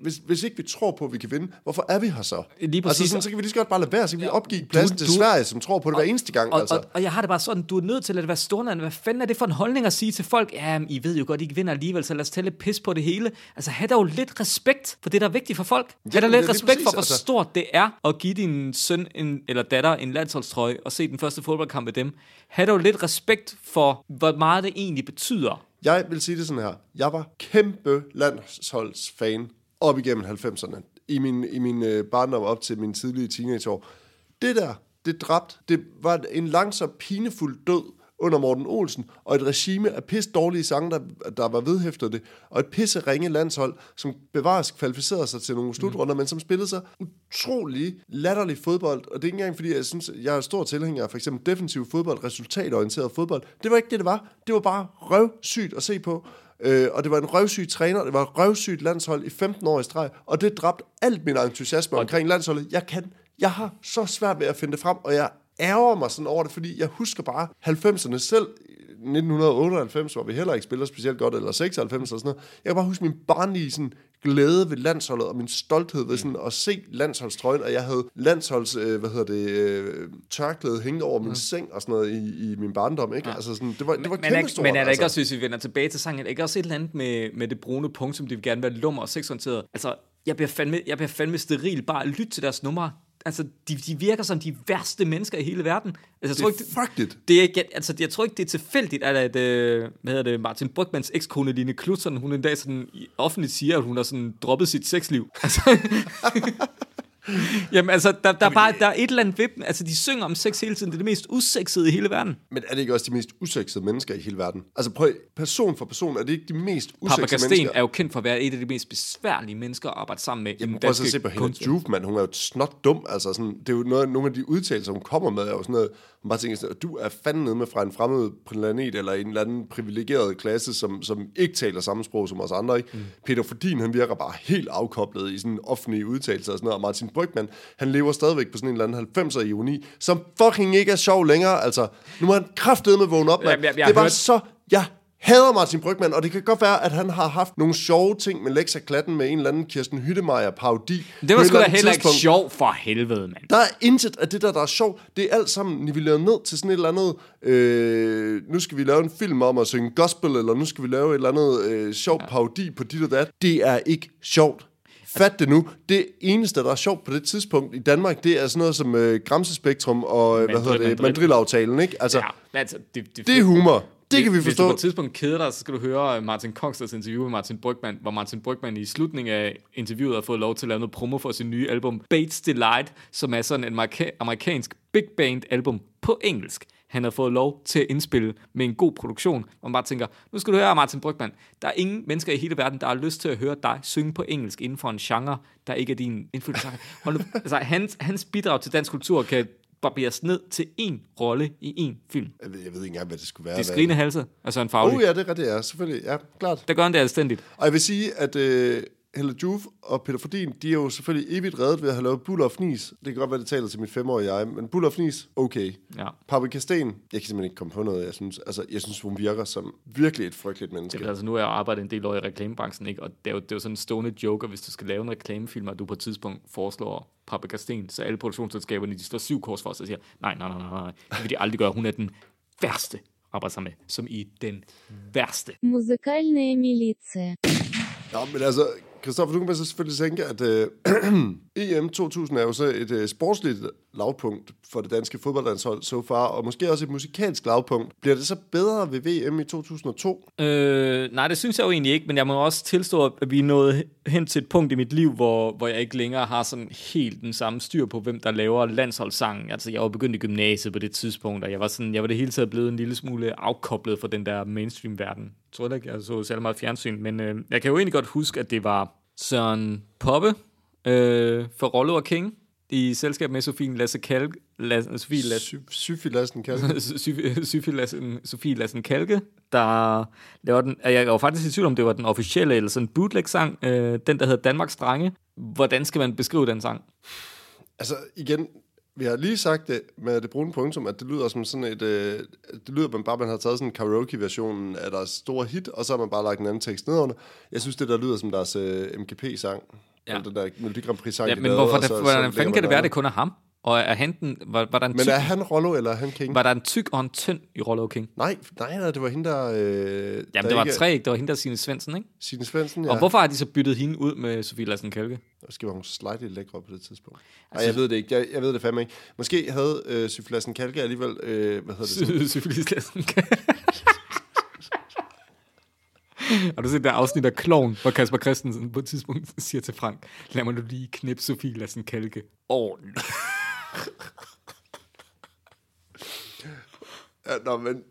[SPEAKER 3] hvis, hvis ikke vi tror på, at vi kan vinde, hvorfor er vi her så?
[SPEAKER 2] Lige præcis.
[SPEAKER 3] Altså, sådan, så kan vi lige så godt bare lade være, så kan vi opgive pladsen til
[SPEAKER 2] du-
[SPEAKER 3] Sverige, som tror på det hver eneste gang.
[SPEAKER 2] Og,
[SPEAKER 3] altså.
[SPEAKER 2] og, og jeg har det bare sådan, du er nødt til at være stående. Hvad fanden er det for en holdning at sige til folk? Ja, I ved jo godt, I ikke vinder alligevel, så lad os tage lidt pis på det hele. Altså, have dog lidt respekt for det, der er vigtigt for folk. Ha'
[SPEAKER 3] Jamen,
[SPEAKER 2] dog lidt respekt
[SPEAKER 3] præcis,
[SPEAKER 2] for, hvor
[SPEAKER 3] altså.
[SPEAKER 2] stort det er at give din søn en, eller datter en landsholdstrøje og se den første fodboldkamp med dem. Ha' dog lidt respekt for, hvor meget det egentlig betyder.
[SPEAKER 3] Jeg vil sige det sådan her. Jeg var kæmpe landsholdsfan op igennem 90'erne. I min, i min øh, barndom op til min tidlige teenageår. Det der, det dræbt. Det var en langsom, pinefuld død under Morten Olsen, og et regime af pis dårlige sange, der, der var vedhæftet det, og et pisse ringe landshold, som bevares kvalificerede sig til nogle slutrunder, mm. men som spillede sig utrolig latterlig fodbold, og det er ikke engang, fordi jeg synes, jeg er stor tilhænger af for eksempel defensiv fodbold, resultatorienteret fodbold. Det var ikke det, det var. Det var bare røvsygt at se på. Øh, og det var en røvsyg træner, det var et røvsygt landshold i 15 år i streg, og det dræbte alt min entusiasme omkring landsholdet. Jeg kan, jeg har så svært ved at finde det frem, og jeg ærger mig sådan over det, fordi jeg husker bare 90'erne selv, 1998, hvor vi heller ikke spiller specielt godt, eller 96 eller sådan noget. Jeg kan bare huske min barnlige sådan, glæde ved landsholdet, og min stolthed ved sådan, at se landsholdstrøjen, og jeg havde landsholds, øh, hvad hedder det, øh, tørklæde hængende over min seng og sådan noget i, i min barndom, ikke? Altså sådan, det var, det var
[SPEAKER 2] Men
[SPEAKER 3] kæmpe stort.
[SPEAKER 2] men er der ikke
[SPEAKER 3] altså.
[SPEAKER 2] også, hvis vi vender tilbage til sangen, ikke også et eller andet med, med det brune punkt, som de vil gerne være lummer og sexorienteret? Altså, jeg bliver fandme, jeg bliver fandme steril bare at lytte til deres numre. Altså, de, de virker som de værste mennesker i hele verden. Altså, jeg tror
[SPEAKER 3] Det
[SPEAKER 2] ikke,
[SPEAKER 3] er frygteligt.
[SPEAKER 2] det er ikke, altså, jeg tror ikke, det er tilfældigt, at, at øh, hvad hedder det, Martin Brygmans ekskone Line Klutson, hun en dag sådan offentligt siger, at hun har sådan droppet sit sexliv. Altså, Jamen altså, der, der, er bare, der er et eller andet ved dem. Altså, de synger om sex hele tiden. Det er det mest usexede i hele verden.
[SPEAKER 3] Men er det ikke også de mest usexede mennesker i hele verden? Altså prøv, person for person, er det ikke de mest
[SPEAKER 2] Papa
[SPEAKER 3] usexede
[SPEAKER 2] Kasten
[SPEAKER 3] mennesker?
[SPEAKER 2] er jo kendt for at være et af de mest besværlige mennesker at arbejde sammen med.
[SPEAKER 3] Jamen, prøv at se på
[SPEAKER 2] kunst-
[SPEAKER 3] Juf, mand. Hun er jo snot dum. Altså, sådan, det er jo noget, nogle af de udtalelser, hun kommer med, er jo sådan noget, hun bare tænker sådan, du er fandme nede med fra en fremmed planet, eller en eller anden privilegeret klasse, som, som ikke taler samme sprog som os andre. Ikke? Mm. Peter Fordin, han virker bare helt afkoblet i sådan offentlige udtalelser og sådan noget, og Martin Brygman, han lever stadigvæk på sådan en eller anden 90'er ironi, som fucking ikke er sjov længere. Altså, nu må han kraftedeme vågne op, mand.
[SPEAKER 2] Jamen, jeg- jeg
[SPEAKER 3] det bare
[SPEAKER 2] hørte-
[SPEAKER 3] så... Jeg hader Martin Brygman, og det kan godt være, at han har haft nogle sjove ting med Lexa Klatten med en eller anden Kirsten Hyttemeier parodi.
[SPEAKER 2] Det var sgu da heller ikke sjov for helvede, mand.
[SPEAKER 3] Der er intet af det der, der er sjovt. Det er alt sammen nivelleret ned til sådan et eller andet, øh, nu skal vi lave en film om at synge gospel, eller nu skal vi lave et eller andet øh, sjov parodi på dit og dat. Det er ikke sjovt. Fat det nu. Det eneste, der er sjovt på det tidspunkt i Danmark, det er sådan noget som øh, Gramsespektrum og, øh, hvad
[SPEAKER 2] Mandrill-
[SPEAKER 3] hedder det, Mandrill-aftalen, ikke? Altså,
[SPEAKER 2] Ja, altså, det, det,
[SPEAKER 3] det er humor. Det kan vi
[SPEAKER 2] Hvis du
[SPEAKER 3] forstå.
[SPEAKER 2] på et tidspunkt keder dig, så skal du høre øh, Martin Kongsters interview med Martin Brygman, hvor Martin Brygman i slutningen af interviewet har fået lov til at lave noget promo for sin nye album, Bates Delight, som er sådan en amerika- amerikansk big band album på engelsk. Han har fået lov til at indspille med en god produktion, hvor man bare tænker, nu skal du høre Martin Brygman, der er ingen mennesker i hele verden, der har lyst til at høre dig synge på engelsk inden for en genre, der ikke er din indflydelse. Altså, hans, hans bidrag til dansk kultur kan barberes ned til én rolle i én film.
[SPEAKER 3] Jeg ved, jeg ved ikke engang, hvad det skulle være.
[SPEAKER 2] Det er skrigende halse, altså en faglig.
[SPEAKER 3] Oh ja, det er rigtigt, ja. Selvfølgelig, ja, klart.
[SPEAKER 2] Der gør han det anstændigt.
[SPEAKER 3] Og jeg vil sige, at øh, Helle Juf og Peter Fordin, de er jo selvfølgelig evigt reddet ved at have lavet Buller og Fnis. Det kan godt være, det taler til min femårige jeg, men Bull of Nis, okay.
[SPEAKER 2] Ja.
[SPEAKER 3] Paprika Sten, jeg kan simpelthen ikke komme på noget, jeg synes. Altså, jeg synes, hun virker som virkelig et frygteligt menneske.
[SPEAKER 2] Det er, altså, nu er jeg arbejdet en del år i reklamebranchen, ikke? og det er, jo, det er jo sådan en stående joker, hvis du skal lave en reklamefilm, og du på et tidspunkt foreslår Paprika Sten, så alle produktionsselskaberne, de står syv kors for os og siger, nej, nej, nej, nej, nej, det vil de aldrig gøre. Hun er den værste arbejde sammen med, som i den værste.
[SPEAKER 1] Musikalne militia.
[SPEAKER 3] Ja, men altså, Christoffer, du kan bare så selvfølgelig tænke, at øh, EM 2000 er jo så et øh, sportsligt lavpunkt for det danske fodboldlandshold so far, og måske også et musikalsk lavpunkt. Bliver det så bedre ved VM i 2002?
[SPEAKER 2] Øh, nej, det synes jeg jo egentlig ikke, men jeg må også tilstå, at vi er nået hen til et punkt i mit liv, hvor, hvor jeg ikke længere har sådan helt den samme styr på, hvem der laver landsholdssangen. Altså, jeg var begyndt i gymnasiet på det tidspunkt, og jeg var, sådan, jeg var det hele taget blevet en lille smule afkoblet fra den der mainstream-verden. Jeg tror ikke, jeg så særlig meget fjernsyn, men øh, jeg kan jo egentlig godt huske, at det var Søren Poppe øh, for Rollo og King i selskab med Sofie Lasse Kalk, Lasse, Sofie Lasse,
[SPEAKER 3] Sy- Syfilasten kan
[SPEAKER 2] Sofie Sofie Lassen, Sofie Lassen Kalke, der laver den. Jeg var faktisk i tvivl om, det var den officielle eller sådan bootleg-sang, øh, den der hedder Danmarks Drenge. Hvordan skal man beskrive den sang?
[SPEAKER 3] Altså, igen, vi har lige sagt det med det brune punktum, at det lyder som sådan et... Øh, det lyder man bare, man har taget sådan en karaoke-version af deres store hit, og så har man bare lagt en anden tekst nedenunder. Jeg synes, det der lyder som deres øh, MGP-sang.
[SPEAKER 2] Ja.
[SPEAKER 3] Ja. Den der Melodi Grand Prix-sang,
[SPEAKER 2] Ja,
[SPEAKER 3] de
[SPEAKER 2] men
[SPEAKER 3] lavede,
[SPEAKER 2] hvorfor,
[SPEAKER 3] så-
[SPEAKER 2] hvordan fanden kan det være,
[SPEAKER 3] der-
[SPEAKER 2] det kun er ham? Og er han den, var, var, der en
[SPEAKER 3] Men
[SPEAKER 2] tyk,
[SPEAKER 3] er han Rollo, eller er han King?
[SPEAKER 2] var der en tyk og en tynd i Rollo King?
[SPEAKER 3] Nej, nej, nej, det var hende, der... Øh,
[SPEAKER 2] Jamen,
[SPEAKER 3] der
[SPEAKER 2] det var
[SPEAKER 3] ikke-
[SPEAKER 2] tre, ikke? Det var hende, der Signe Svendsen, ikke?
[SPEAKER 3] Signe Svendsen, ja.
[SPEAKER 2] Ja. Og hvorfor har de så byttet hende ud med Sofie Lassen Kalke?
[SPEAKER 3] Måske var hun slightly lækre på det tidspunkt.
[SPEAKER 2] Altså-
[SPEAKER 3] jeg ved det ikke. Jeg, jeg ved det fandme ikke. Måske havde øh, Syflassen Kalke alligevel... Øh, hvad hedder det?
[SPEAKER 2] Sofie Lassen Kalke. Har du set det afsnit af Kloven, hvor Kasper Christensen på et tidspunkt siger til Frank, lad mig nu lige knip Sofie Lassen Kalke. Åh, oh,
[SPEAKER 3] Ja, nå, men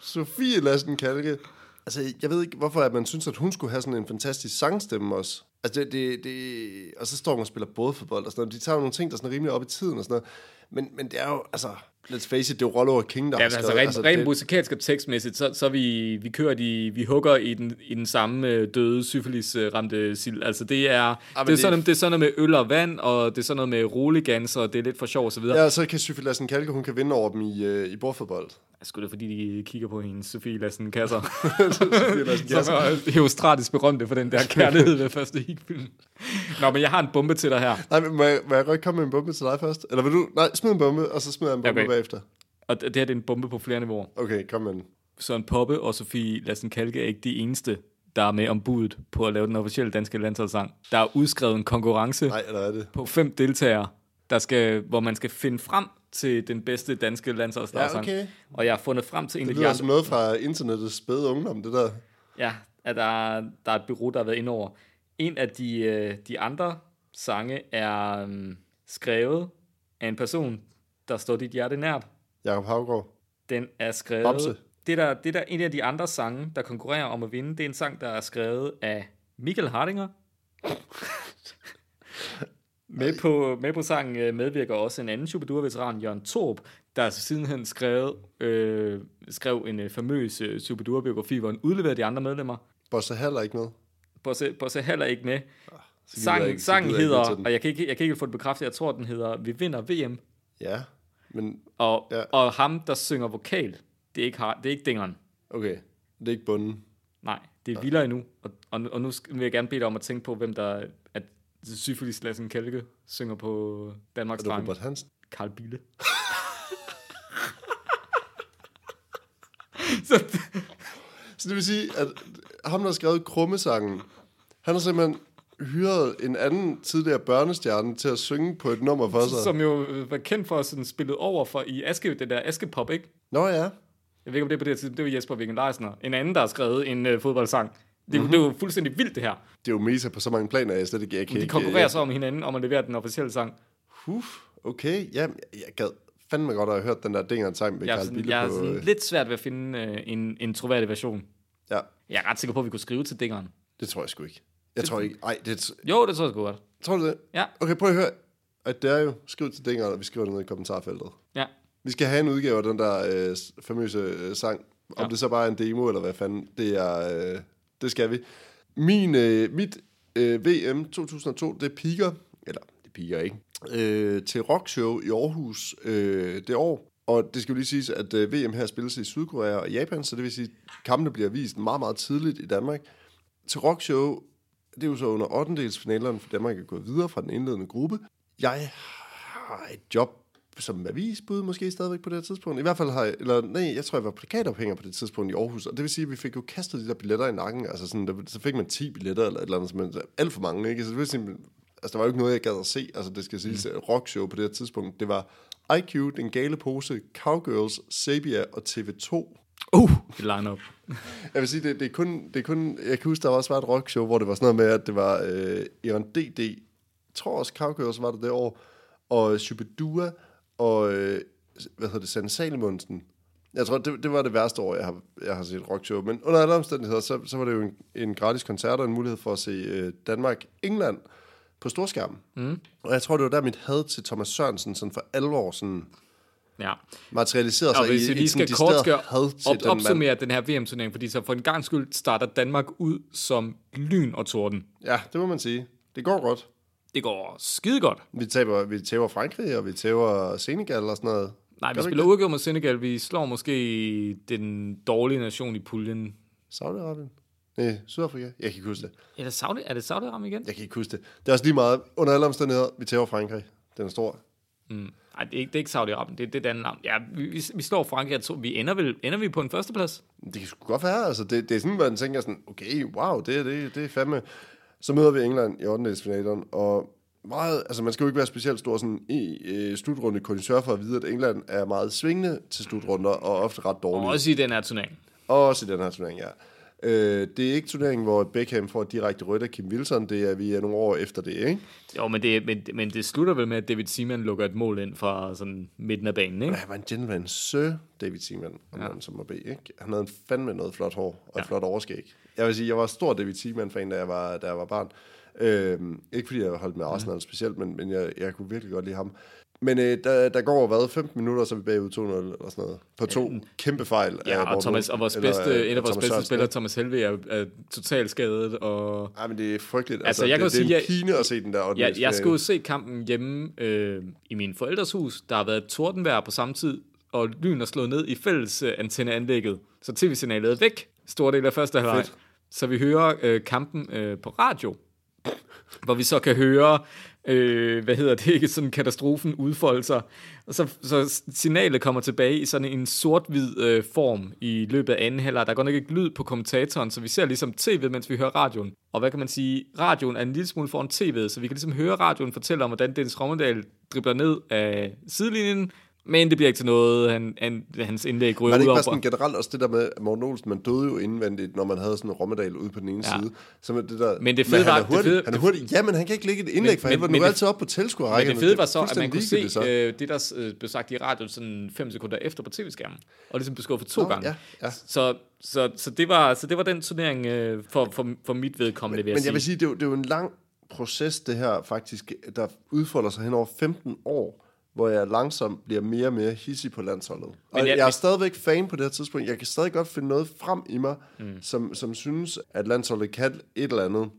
[SPEAKER 3] Sofie Lassen Kalke, altså jeg ved ikke, hvorfor at man synes, at hun skulle have sådan en fantastisk sangstemme også. Altså det, det, det og så står hun og spiller bådfodbold og sådan noget. De tager nogle ting, der er sådan rimelig op i tiden og sådan noget. Men, men det er jo, altså, let's face it, det er Rollo og King, der
[SPEAKER 2] Ja,
[SPEAKER 3] har
[SPEAKER 2] men altså rent, rent
[SPEAKER 3] det,
[SPEAKER 2] musikalsk og tekstmæssigt, så, så vi, vi kører de, vi hugger i den, i den samme øh, døde syfilis-ramte sild. Altså det er,
[SPEAKER 3] men
[SPEAKER 2] det, er
[SPEAKER 3] det-
[SPEAKER 2] sådan, det er sådan noget med øl og vand, og det er sådan noget med roligans, og det er lidt for sjov og så videre. Ja.
[SPEAKER 3] Ja, så kan Sofie Lassen Kalke, hun kan vinde over dem i, øh, i bordfodbold.
[SPEAKER 2] Sgu da fordi de kigger på hendes Sofie Lassen kasser.
[SPEAKER 3] Sofie Lassen
[SPEAKER 2] som
[SPEAKER 3] Kalke.
[SPEAKER 2] er heostratisk berømte for den der kærlighed ved første hikfilm. Nå, men jeg har en bombe til dig her.
[SPEAKER 3] Nej, men må jeg, må jeg godt komme med en bombe til dig først? Eller vil du? Nej, smid en bombe, og så smider jeg en bombe
[SPEAKER 2] Okay.
[SPEAKER 3] bagefter.
[SPEAKER 2] Og det her det er en bombe på flere niveauer.
[SPEAKER 3] Okay, kom med den.
[SPEAKER 2] Søren Poppe og Sofie Lassen Kalke er ikke de eneste, der er med om budet på at lave den officielle danske landsholdssang. Der er udskrevet en konkurrence
[SPEAKER 3] Nej, eller er det?
[SPEAKER 2] på fem deltagere, der skal, hvor man skal finde frem til den bedste danske landsholdssang.
[SPEAKER 3] Ja, okay.
[SPEAKER 2] Og jeg har fundet frem til en
[SPEAKER 3] Det
[SPEAKER 2] af de andre.
[SPEAKER 3] noget fra internettets spæde ungdom, det der.
[SPEAKER 2] Ja, at der, er- der er et bureau, der har været inde over. En af de, øh, de andre sange er um, skrevet af en person, der står dit hjerte nært.
[SPEAKER 3] Jakob Havgård.
[SPEAKER 2] Den er skrevet...
[SPEAKER 3] Bamse.
[SPEAKER 2] Det der, det der en af de andre sange, der konkurrerer om at vinde, det er en sang, der er skrevet af Michael Hardinger. Med, på, med på sangen øh, medvirker også en anden Superdur-veteran, Jørgen Torp, der sidenhen skrevet, øh, skrev en øh, famøs øh, Superdur-biografi, hvor han udleverede de andre medlemmer.
[SPEAKER 3] Bosse Hall er ikke med.
[SPEAKER 2] Bosse, Bosse heller ikke med.
[SPEAKER 3] jeg
[SPEAKER 2] Sangen,
[SPEAKER 3] ikke-
[SPEAKER 2] sangen
[SPEAKER 3] ikke
[SPEAKER 2] hedder,
[SPEAKER 3] den.
[SPEAKER 2] og jeg kan, ikke, jeg kan ikke få det bekræftet, jeg tror, den hedder Vi vinder VM.
[SPEAKER 3] Ja, men
[SPEAKER 2] Og,
[SPEAKER 3] Ja.
[SPEAKER 2] ja. og ham, der synger vokal, det er ikke, har, det er ikke dingeren.
[SPEAKER 3] okay. Det er ikke bunden.
[SPEAKER 2] Nej, det er vildere endnu. Og, og, og nu vil jeg gerne bede dig om at tænke på, hvem der... Syfilis Lassen Kalke synger på Danmarks Dreng.
[SPEAKER 3] Robert Hansen?
[SPEAKER 2] Karl Bille. Så,
[SPEAKER 3] Så det vil sige, at ham, der har skrevet krummesangen, han har simpelthen hyret en anden tidligere børnestjerne til at synge på et nummer for sig.
[SPEAKER 2] som jo øh, var kendt for at sådan spillet over for i Aske, det der Askepop, ikke?
[SPEAKER 3] Nå ja.
[SPEAKER 2] Jeg ved ikke, om det er på det tidspunkt. Det var Jesper Vigen Leisner. En anden, der har skrevet en øh, fodboldsang. Det, mm-hmm. det er jo fuldstændig vildt, det her.
[SPEAKER 3] Det er jo meta på så mange planer, jeg slet ikke... Jeg kan
[SPEAKER 2] De
[SPEAKER 3] ikke
[SPEAKER 2] konkurrerer så om hinanden, om at levere den officielle sang.
[SPEAKER 3] Huf, okay. Ja, jeg gad fandme godt at have hørt den der Dingeren sang med
[SPEAKER 2] Jeg
[SPEAKER 3] Carl Bille
[SPEAKER 2] jeg er sådan
[SPEAKER 3] øh,
[SPEAKER 2] lidt svært ved at finde øh, en, en troværdig version.
[SPEAKER 3] Ja,
[SPEAKER 2] Jeg er ret sikker på, at vi kunne skrive til dingeren.
[SPEAKER 3] det tror jeg sgu ikke. Jeg tror ikke... Ej, det...
[SPEAKER 2] Jo, det tror jeg sgu godt.
[SPEAKER 3] Tror du det?
[SPEAKER 2] Ja,
[SPEAKER 3] Okay, prøv at høre. At det er jo... Skriv til Dingeren, og vi skriver det ned i kommentarfeltet.
[SPEAKER 2] ja.
[SPEAKER 3] Vi skal have en udgave af den der øh, famøse øh, sang. Om
[SPEAKER 2] Ja.
[SPEAKER 3] det så bare er en demo, eller hvad fanden, det er... Øh, det skal vi. Min, øh, mit øh, VM 2002, det piker, eller det piker ikke, øh, til rockshow i Aarhus øh, det år. Og det skal jo lige siges, at øh, VM her spilles i Sydkorea og Japan, så det vil sige, at kampene bliver vist meget, meget tidligt i Danmark. Til rockshow, det er jo så under 8. for Danmark er gået videre fra den indledende gruppe. Jeg har et job som avisbud måske stadigvæk på det her tidspunkt. I hvert fald har jeg, eller nej, jeg tror, jeg var plakatophænger på det tidspunkt i Aarhus, og det vil sige, at vi fik jo kastet de der billetter i nakken, altså sådan, der, så fik man 10 billetter eller et eller andet, som man, alt for mange, ikke? Så det vil sige, altså der var jo ikke noget, jeg gad at se, altså det skal siges, mm. rockshow på det her tidspunkt, det var IQ, Den Gale Pose, Cowgirls, Sabia og TV2.
[SPEAKER 2] Uh, det line up.
[SPEAKER 3] Jeg vil sige, det, det, er kun, det er kun, jeg kan huske, der var også var et rockshow, hvor det var sådan noget med, at det var øh, Eon DD, jeg tror også Cowgirls var det det år, og Shubidua, og øh, hvad hedder det, Sande Salimonsen. Jeg tror, det, det var det værste år, jeg har, jeg har set rockshow. Men under alle omstændigheder, så, så var det jo en, en gratis koncert og en mulighed for at se øh, Danmark-England på storskærmen. Mm. Og jeg tror, det var der, mit had til Thomas Sørensen sådan for alvor sådan
[SPEAKER 2] Ja.
[SPEAKER 3] materialiserede
[SPEAKER 2] Og
[SPEAKER 3] sig
[SPEAKER 2] hvis
[SPEAKER 3] i
[SPEAKER 2] vi lige
[SPEAKER 3] sådan
[SPEAKER 2] skal kort skal
[SPEAKER 3] had til
[SPEAKER 2] op,
[SPEAKER 3] den mand.
[SPEAKER 2] opsummere den her VM-turnering, fordi så for en gang skyld starter Danmark ud som lyn og torden.
[SPEAKER 3] Ja, det må man sige. Det går godt.
[SPEAKER 2] Det går skide godt.
[SPEAKER 3] Vi taber, vi tæver Frankrig, og vi tæver Senegal og sådan noget.
[SPEAKER 2] Nej, vi
[SPEAKER 3] Gør vi
[SPEAKER 2] spiller uafgjort mod Senegal. Vi slår måske den dårlige nation i puljen.
[SPEAKER 3] Saudi-Arabien? Nej, Sydafrika? Jeg kan ikke huske det.
[SPEAKER 2] Er det Saudi, er det Saudi igen?
[SPEAKER 3] Jeg kan ikke huske det. Det er også lige meget. Under alle omstændigheder, vi tæver Frankrig. Den er stor.
[SPEAKER 2] Mm. Nej, det er ikke, det er ikke Saudi-Arabien. Det, det er andet navn. Ja, vi, vi, slår Frankrig. Tror, vi ender, vel, ender vi på en førsteplads?
[SPEAKER 3] Det kan sgu godt være. Altså, det, det er sådan, man tænker sådan, okay, wow, det, det, det er fandme... Så møder vi England i 8. finalen, og meget, altså man skal jo ikke være specielt stor sådan, i øh, slutrunde kondisør for at vide, at England er meget svingende til slutrunder, og ofte ret
[SPEAKER 2] Og
[SPEAKER 3] dårlige.
[SPEAKER 2] også i den her turnering.
[SPEAKER 3] Også i den her turnering, ja. Øh, det er ikke turneringen, hvor Beckham får et direkte rødt af Kim Wilson. Det er vi er nogle år efter det, ikke?
[SPEAKER 2] Jo, men det, men, men det slutter vel med, at David Seaman lukker et mål ind fra sådan midten af banen, ikke?
[SPEAKER 3] Han var en gentleman, Sir David Seaman, om ja. som må bede, ikke? Han havde en fandme noget flot hår og et
[SPEAKER 2] Ja.
[SPEAKER 3] flot overskæg. Jeg vil sige, jeg var stor David Seaman-fan, da jeg var, da jeg var barn. Øhm, ikke fordi jeg holdt med Arsenal mm. specielt, men, men jeg, jeg kunne virkelig godt lide ham. Men øh, der, der går hvad, 15 minutter, så er vi bagud 2-0 eller sådan noget. På to kæmpe fejl. af
[SPEAKER 2] Ja, og,
[SPEAKER 3] Morten
[SPEAKER 2] Thomas, og vores
[SPEAKER 3] Olsen, eller,
[SPEAKER 2] bedste,
[SPEAKER 3] øh,
[SPEAKER 2] en af vores bedste spillere? Thomas Helve, er, er totalt skadet. Og
[SPEAKER 3] Ej, men det er frygteligt.
[SPEAKER 2] Altså,
[SPEAKER 3] Altså,
[SPEAKER 2] jeg kan
[SPEAKER 3] det, det er
[SPEAKER 2] sige,
[SPEAKER 3] en pine at se den der 8.
[SPEAKER 2] jeg, jeg skulle se kampen hjemme øh, i min forældres hus. Der har været et tordenvejr på samme tid, og lyn er slået ned i fælles øh, antenneanlægget. Så tv-signalet er væk, stor del af første halvleg. Så vi hører øh, kampen øh, på radio, hvor vi så kan høre, øh, hvad hedder det, ikke sådan katastrofen udfolde sig. Og så, så signalet kommer tilbage i sådan en sort-hvid øh, form i løbet af anden halvleg. Der går nok ikke lyd på kommentatoren, så vi ser ligesom tv, mens vi hører radioen. Og hvad kan man sige? Radioen er en lille smule foran tv'et, så vi kan ligesom høre radioen fortælle om, hvordan Dennis Rommedal dribler ned af sidelinjen, men det bliver ikke til noget. Han, han, hans indlæg ryger
[SPEAKER 3] Var det
[SPEAKER 2] ud
[SPEAKER 3] ikke bare sådan generelt også det der med, at Morten Olsen, man døde jo indvendigt, når man havde sådan en Rommedal ude på den ene
[SPEAKER 2] Ja.
[SPEAKER 3] side. Så med det der,
[SPEAKER 2] Men det fede
[SPEAKER 3] han
[SPEAKER 2] var-
[SPEAKER 3] er
[SPEAKER 2] det
[SPEAKER 3] hurtig,
[SPEAKER 2] fede-
[SPEAKER 3] han er hurtig. Ja, men han kan ikke lægge et indlæg, for
[SPEAKER 2] Men-
[SPEAKER 3] han var
[SPEAKER 2] men
[SPEAKER 3] nu
[SPEAKER 2] det-
[SPEAKER 3] altid op på
[SPEAKER 2] Men
[SPEAKER 3] tilskuerrækken.
[SPEAKER 2] det fede var så, at man kunne se
[SPEAKER 3] fuldstændig
[SPEAKER 2] øh, det, der øh, blev sagt i radioen sådan fem sekunder efter på tv-skærmen. Og ligesom blev skuffet to
[SPEAKER 3] Nå,
[SPEAKER 2] gange.
[SPEAKER 3] ja, ja.
[SPEAKER 2] Så, så, så, det var, så det var den turnering øh, for, for, for mit vedkommende, vil jeg
[SPEAKER 3] Men
[SPEAKER 2] sige.
[SPEAKER 3] jeg vil sige, det er, jo, det er jo en lang proces, det her faktisk, der udfolder sig hen over 15 år, hvor jeg langsomt bliver mere og mere hissig på landsholdet. Og
[SPEAKER 2] jeg-
[SPEAKER 3] jeg, er stadigvæk fan på det her tidspunkt. Jeg kan stadig godt finde noget frem i mig, mm. som, som synes, at landsholdet kan et eller andet.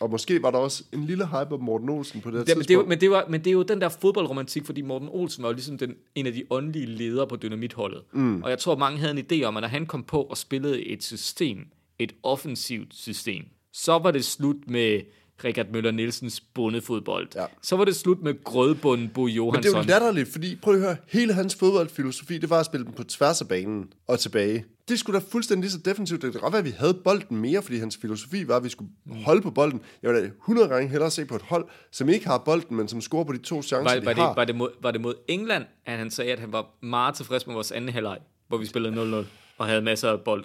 [SPEAKER 3] Og måske var der også en lille hype om Morten Olsen på det her
[SPEAKER 2] det, men,
[SPEAKER 3] tidspunkt.
[SPEAKER 2] det er, jo- men, det var, men det er jo den der fodboldromantik, fordi Morten Olsen var jo ligesom den, en af de åndelige ledere på dynamitholdet. Mm. Og jeg tror, mange havde en idé om, at når han kom på og spillede et system, et offensivt system, så var det slut med Richard Møller Nielsens bundefodbold.
[SPEAKER 3] Ja.
[SPEAKER 2] Så var det slut med grødbunden Bo
[SPEAKER 3] Men det er
[SPEAKER 2] Johansson.
[SPEAKER 3] jo latterligt, fordi prøv at høre, hele hans fodboldfilosofi, det var at spille dem på tværs af banen og tilbage. Det skulle da fuldstændig lige så defensivt. Det kan godt være, at vi havde bolden mere, fordi hans filosofi var, at vi skulle holde på bolden. Jeg vil da 100 gange hellere se på et hold, som ikke har bolden, men som scorer på de to chancer,
[SPEAKER 2] var,
[SPEAKER 3] de
[SPEAKER 2] var,
[SPEAKER 3] har.
[SPEAKER 2] det, var, det mod, var det mod England, at han sagde, at han var meget tilfreds med vores anden halvleg, hvor vi spillede 0-0 og havde masser af bold.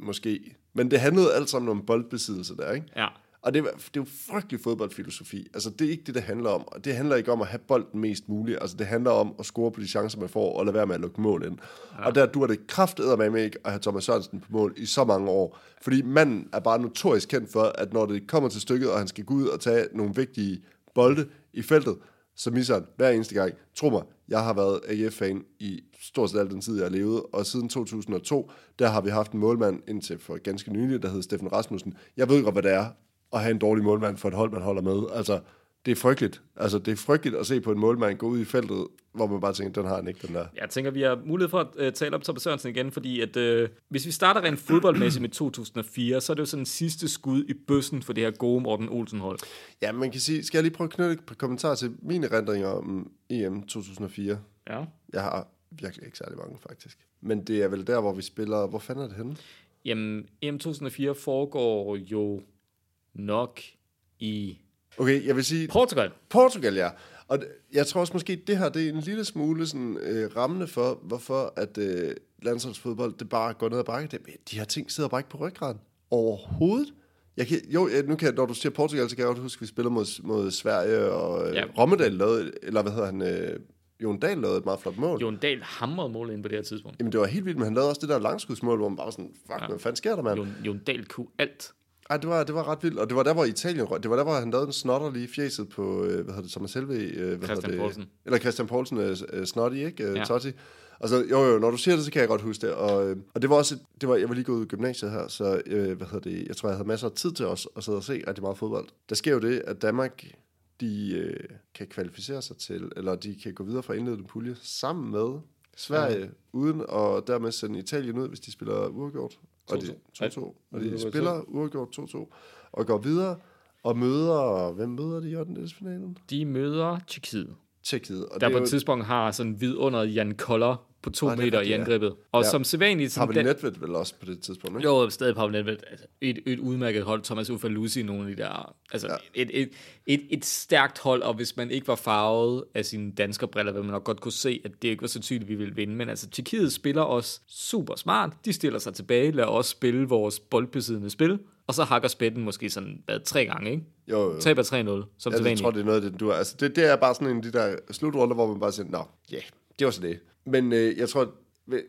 [SPEAKER 3] Måske. Men det handlede alt sammen om boldbesiddelse der, ikke?
[SPEAKER 2] Ja.
[SPEAKER 3] Og det, det er jo frygtelig fodboldfilosofi. Altså, det er ikke det, det handler om. Og det handler ikke om at have bolden mest muligt. Altså, det handler om at score på de chancer, man får, og lade være med at lukke mål ind. Ja. Og der du det kraftedder med ikke at have Thomas Sørensen på mål i så mange år. Fordi manden er bare notorisk kendt for, at når det kommer til stykket, og han skal gå ud og tage nogle vigtige bolde i feltet, så misser han hver eneste gang. Tro mig, jeg har været AGF-fan i stort set al den tid, jeg har levet, og siden 2002, der har vi haft en målmand indtil for ganske nylig, der hed Steffen Rasmussen. Jeg ved godt, hvad det er at have en dårlig målmand for et hold, man holder med. Altså, det er frygteligt. Altså, det er frygteligt at se på en målmand gå ud i feltet, hvor man bare tænker, den har han ikke, den der.
[SPEAKER 2] Jeg tænker, vi har mulighed for at uh, tale om Thomas Sørensen igen, fordi at, uh, hvis vi starter rent fodboldmæssigt med 2004, så er det jo sådan en sidste skud i bøssen for det her gode Morten Olsen-hold.
[SPEAKER 3] Ja, man kan sige, skal jeg lige prøve at knytte et kommentarer til mine erindringer om EM 2004?
[SPEAKER 2] Ja.
[SPEAKER 3] Jeg har virkelig ikke særlig mange, faktisk. Men det er vel der, hvor vi spiller... Hvor fanden er det henne?
[SPEAKER 2] Jamen, EM 2004 foregår jo nok i
[SPEAKER 3] Okay, jeg vil sige...
[SPEAKER 2] Portugal.
[SPEAKER 3] Portugal, ja. Og jeg tror også måske, det her det er en lille smule sådan, øh, rammende for, hvorfor at øh, landsholdsfodbold, det bare går ned ad bakke. Det, de her ting sidder bare ikke på ryggraden. Overhovedet. Jeg kan, jo, jeg- nu kan jeg, når du siger Portugal, så kan jeg godt huske, at vi spiller mod, mod Sverige, og øh,
[SPEAKER 2] Ja.
[SPEAKER 3] Rommedal lavede, eller hvad hedder han, øh, Jon Dahl lavede et meget flot mål.
[SPEAKER 2] Jon Dahl hamrede mål ind på det her tidspunkt.
[SPEAKER 3] Jamen, det var helt vildt, men han lavede også det der langskudsmål, hvor man bare var sådan, fuck, ja. hvad fanden sker der, mand?
[SPEAKER 2] Jon, Jon Dahl kunne alt.
[SPEAKER 3] Ej, det var, det var ret vildt, og det var der, hvor Italien røg. Det var der, hvor han lavede en snotter lige fjeset på, øh, hvad hedder det, Thomas Helve, øh, hvad
[SPEAKER 2] Christian
[SPEAKER 3] det?
[SPEAKER 2] Poulsen.
[SPEAKER 3] Eller Christian Poulsen, øh, snotty, ikke? Øh,
[SPEAKER 2] Ja.
[SPEAKER 3] Totti. Og så, jo, jo, når du siger det, så kan jeg godt huske det. Og, og det var også, et, det var, jeg var lige gået ud i gymnasiet her, så øh, hvad hedder det, jeg tror, jeg havde masser af tid til os at sidde og se rigtig meget fodbold. Der sker jo det, at Danmark, de øh, kan kvalificere sig til, eller de kan gå videre fra indledende pulje sammen med Sverige, ja. uden at dermed sende Italien ud, hvis de spiller uafgjort. Og de,
[SPEAKER 2] 2-2.
[SPEAKER 3] 2-2. Og de spiller uafgjort 2-2, og går videre, og møder, hvem møder de i 8. finalen?
[SPEAKER 2] De møder Tjekkiet,
[SPEAKER 3] Tjekkiet. Og
[SPEAKER 2] der
[SPEAKER 3] det
[SPEAKER 2] på et
[SPEAKER 3] jo,
[SPEAKER 2] tidspunkt har sådan vidunder Jan Koller på to
[SPEAKER 3] Nej, det er
[SPEAKER 2] meter i
[SPEAKER 3] rigtigt, ja.
[SPEAKER 2] angrebet. Og
[SPEAKER 3] Ja.
[SPEAKER 2] som sædvanligt... som
[SPEAKER 3] Pavel Nedved vel også på det tidspunkt, ikke?
[SPEAKER 2] Jo, stadig Pavel Nedved. Altså, et, et udmærket hold. Thomas Ufalusi, nogle af de der... Altså,
[SPEAKER 3] Ja.
[SPEAKER 2] et, et, et, et stærkt hold, og hvis man ikke var farvet af sine danskerbriller, ville man nok godt kunne se, at det ikke var så tydeligt, vi ville vinde. Men altså, Tjekkiet spiller os super smart. De stiller sig tilbage, lader os spille vores boldbesiddende spil. Og så hakker spætten måske sådan hvad, tre gange, ikke?
[SPEAKER 3] Jo, jo.
[SPEAKER 2] Taber 3-0, som
[SPEAKER 3] Ja, jeg tror, det er noget af det, du er. Altså, det, det er bare sådan en af de der slutrunder, hvor man bare siger, nå, ja, yeah, det var så det. Men øh, jeg tror,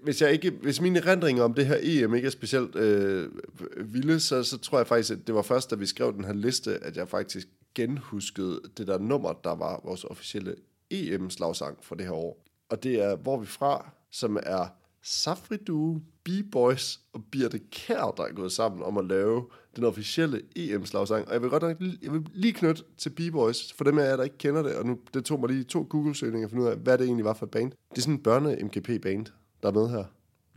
[SPEAKER 3] hvis, jeg ikke, hvis mine erindringer om det her EM ikke er specielt øh, vilde, så, så tror jeg faktisk, at det var først, da vi skrev den her liste, at jeg faktisk genhuskede det der nummer, der var vores officielle EM-slagsang for det her år. Og det er Hvor vi fra, som er Safri Due, B-Boys og Birte Kær, der er gået sammen om at lave den officielle EM-slagsang. Og jeg vil godt nok jeg vil lige knytte til B-Boys, for dem af jer, der ikke kender det, og nu det tog mig lige to Google-søgninger at finde ud af, hvad det egentlig var for et band. Det er sådan en børne-MGP-band, der er med her.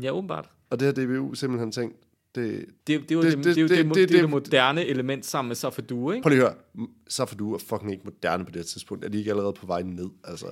[SPEAKER 2] Ja, åbenbart.
[SPEAKER 3] Og det har DBU simpelthen tænkt, det,
[SPEAKER 2] Det, det, var
[SPEAKER 3] Det-
[SPEAKER 2] det,
[SPEAKER 3] det-
[SPEAKER 2] det, det, det,
[SPEAKER 3] det-
[SPEAKER 2] det,
[SPEAKER 3] det-
[SPEAKER 2] moderne element sammen med Safadu, ikke?
[SPEAKER 3] Prøv lige at høre. Safadu er fucking ikke moderne på det her tidspunkt. Er de ikke allerede på vej ned? Altså,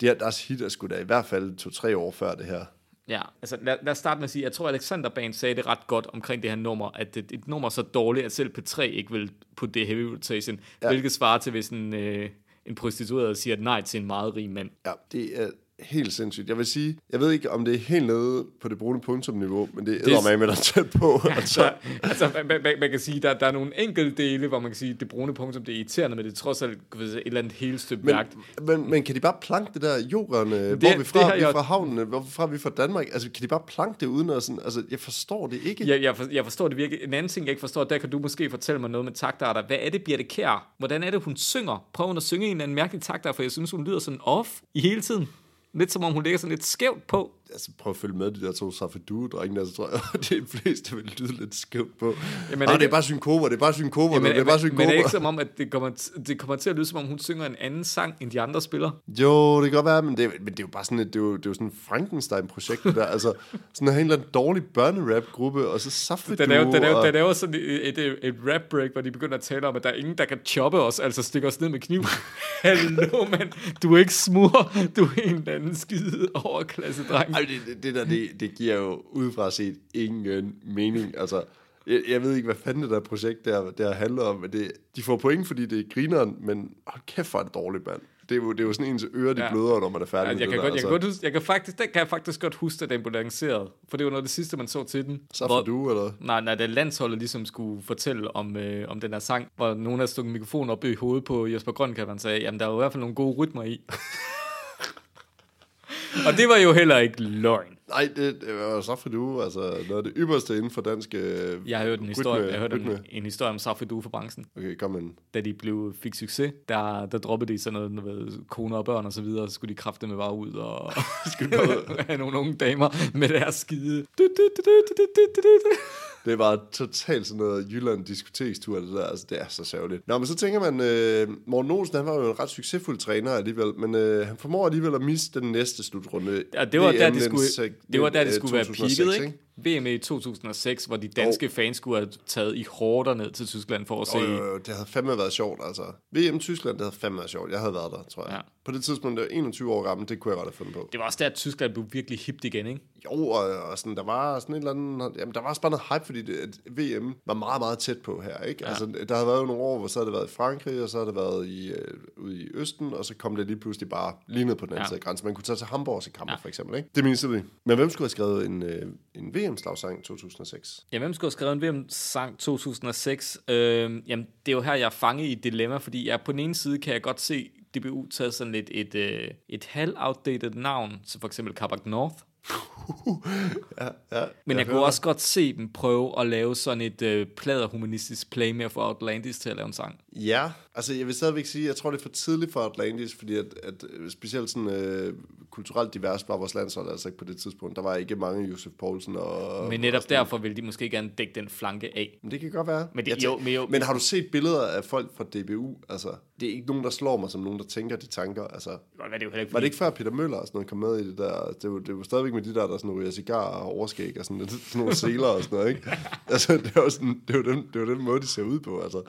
[SPEAKER 3] det er, deres hit er sgu da i hvert fald to-tre år før det her.
[SPEAKER 2] Ja, altså lad, lad os starte med at sige, jeg tror Alexander Band sagde det ret godt omkring det her nummer, at det, et nummer er så dårligt, at selv P3 ikke vil putte det i heavy rotation,
[SPEAKER 3] Ja.
[SPEAKER 2] ja. hvilket svarer til, hvis en, øh, en prostitueret siger nej til en meget rig mand.
[SPEAKER 3] Ja, det er helt sindssygt. Jeg vil sige, jeg ved ikke, om det er helt nede på det brune punktumniveau, men det er med med der tæt på.
[SPEAKER 2] Så,
[SPEAKER 3] Altså,
[SPEAKER 2] altså, man, man, man kan sige, der, der er nogle enkelte dele, hvor man kan sige, det brune punktum, det er irriterende, men det er trods alt et eller andet helt stykke
[SPEAKER 3] men,
[SPEAKER 2] værk.
[SPEAKER 3] men, men, kan de bare planke det der jorden, øh, hvor er vi
[SPEAKER 2] det
[SPEAKER 3] fra? Vi er
[SPEAKER 2] jeg-
[SPEAKER 3] fra havnen, hvor fra vi fra Danmark? Altså, kan de bare planke det uden at sådan, altså, jeg forstår det ikke.
[SPEAKER 2] Jeg, jeg, for, jeg forstår det virkelig. En anden ting, jeg ikke forstår, der kan du måske fortælle mig noget med taktarter. Hvad er det, Birte Kjær? Hvordan er det, hun synger? Prøv at synge en eller anden mærkelig taktart, for jeg synes, hun lyder sådan off i hele tiden. Lidt som om hun ligger sådan lidt skævt på.
[SPEAKER 3] Altså, prøv at følge med de der to Safadu-drenge, der, så tror jeg, at de fleste vil lyde lidt skævt på.
[SPEAKER 2] Jamen, ikke-
[SPEAKER 3] det er bare synkoper, det er bare synkoper,
[SPEAKER 2] Jamen,
[SPEAKER 3] det er bare synkoper.
[SPEAKER 2] men det er ikke som om, at det kommer, det kommer til at lyde, som om hun synger en anden sang, end de andre spiller.
[SPEAKER 3] Jo, det kan godt være, men det, men det er jo bare sådan et, det er jo, det er jo sådan et Frankenstein-projekt, det der. Altså, sådan en eller anden dårlig børnerap-gruppe, og så Safadu.
[SPEAKER 2] Den er jo, den er jo,
[SPEAKER 3] og,
[SPEAKER 2] den er jo sådan et, et, et rap break, hvor de begynder at tale om, at der er ingen, der kan choppe os, altså stikke os ned med kniv. Hallo, mand. Du er ikke smur. Du er en eller anden skide overklasse dreng.
[SPEAKER 3] Ej, det, det, det der, det, det giver jo udefra set ingen mening. Altså, jeg, jeg ved ikke, hvad fanden det der projekt der, der handler om, men det, de får point, fordi det er grineren, men hold kæft, hvor er det dårligt, mand. Det er jo, det er jo sådan ens ører, de
[SPEAKER 2] Ja.
[SPEAKER 3] bløder, når man er færdig
[SPEAKER 2] Ja,
[SPEAKER 3] med
[SPEAKER 2] jeg,
[SPEAKER 3] det
[SPEAKER 2] kan
[SPEAKER 3] der.
[SPEAKER 2] godt, jeg, kan
[SPEAKER 3] altså.
[SPEAKER 2] godt huske, jeg kan faktisk, den kan jeg faktisk godt huske, at den blev lanceret. For det var noget af det sidste, man så til den.
[SPEAKER 3] Safadu, eller?
[SPEAKER 2] Nej, nej, da landsholdet ligesom skulle fortælle om, øh, om den her sang, hvor nogen havde stukket mikrofonen op i hovedet på Jesper Grønkær, og sagde, jamen der er jo i hvert fald nogle gode rytmer i. og det var jo heller ikke løgn.
[SPEAKER 3] Nej, det, det var Safadu, altså noget af det ypperste inden for dansk øh,
[SPEAKER 2] Jeg har hørt en historie,
[SPEAKER 3] rytme-
[SPEAKER 2] jeg har hørt en, en historie om Safedu for branchen.
[SPEAKER 3] Okay, kom ind.
[SPEAKER 2] Da de blev, fik succes, der, der droppede de sådan noget med koner og børn og så videre, så skulle de kræfte med bare ud og skulle have nogle unge damer med deres skide.
[SPEAKER 3] Det var totalt sådan noget Jylland diskotekstur, det der. Altså, det er så sørgeligt. Nå, men så tænker man, øh, Morten Olsen, han var jo en ret succesfuld træner alligevel, men øh, han formår alligevel at miste den næste slutrunde.
[SPEAKER 2] Ja, det var
[SPEAKER 3] VM der,
[SPEAKER 2] de skulle,
[SPEAKER 3] den,
[SPEAKER 2] det var der, de
[SPEAKER 3] øh,
[SPEAKER 2] skulle
[SPEAKER 3] 2006, være
[SPEAKER 2] peaked, ikke? ikke? VM i 2006, hvor de danske oh. fans skulle have taget i hårder ned til Tyskland for at se...
[SPEAKER 3] Oh, øh, det havde fandme været sjovt, altså. VM Tyskland, det havde fandme været sjovt. Jeg havde været der, tror jeg. Ja. På det tidspunkt, der var 21 år gammel, det kunne jeg ret have fundet på.
[SPEAKER 2] Det var også der, at Tyskland blev virkelig hipt igen, ikke?
[SPEAKER 3] Jo, og, og sådan, der var sådan en eller anden, jamen, der var også bare noget hype, fordi det, at VM var meget, meget tæt på her, ikke? Ja. Altså, der havde været jo nogle år, hvor så havde det været i Frankrig, og så havde det været i, øh, ude i Østen, og så kom det lige pludselig bare lige ned på den anden
[SPEAKER 2] Ja.
[SPEAKER 3] side af grænsen. Man kunne tage til Hamburg og kampe, ja. For eksempel, ikke? Det mindes vi. Men hvem skulle have skrevet en, øh, en VM-slagsang i 2006?
[SPEAKER 2] Ja, hvem skulle have skrevet en VM-sang 2006? Øh, jamen, det er jo her, jeg er fanget i et dilemma, fordi jeg på den ene side kan jeg godt se DBU tage sådan lidt et, øh, et halv-outdated navn, som for eksempel Kabak North.
[SPEAKER 3] Ja, ja.
[SPEAKER 2] Men jeg, jeg kunne også godt se dem prøve at lave sådan et øh, pladerhumanistisk play med at få Outlandis til at lave en sang.
[SPEAKER 3] Ja, altså jeg vil stadigvæk sige, jeg tror det er for tidligt for Atlantis, fordi at, at øh, specielt sådan øh, kulturelt divers var vores landshold altså ikke på det tidspunkt. Der var ikke mange Josef Poulsen og...
[SPEAKER 2] Men netop derfor vil de måske gerne dække den flanke af.
[SPEAKER 3] Men det kan godt være.
[SPEAKER 2] Men det- jo, men jo-
[SPEAKER 3] men har du set billeder af folk fra DBU? Altså, det er ikke nogen, der slår mig som nogen, der tænker de tanker. Altså,
[SPEAKER 2] godt det er jo ikke,
[SPEAKER 3] var det
[SPEAKER 2] fordi-
[SPEAKER 3] ikke før Peter Møller og sådan noget kom med i det der? Det var, det var stadigvæk med de der, der sådan ryger cigar og overskæg og sådan, lidt, sådan nogle seler og sådan noget, ikke? Altså, det var, sådan, det var, den, det var den måde, de ser ud på, altså.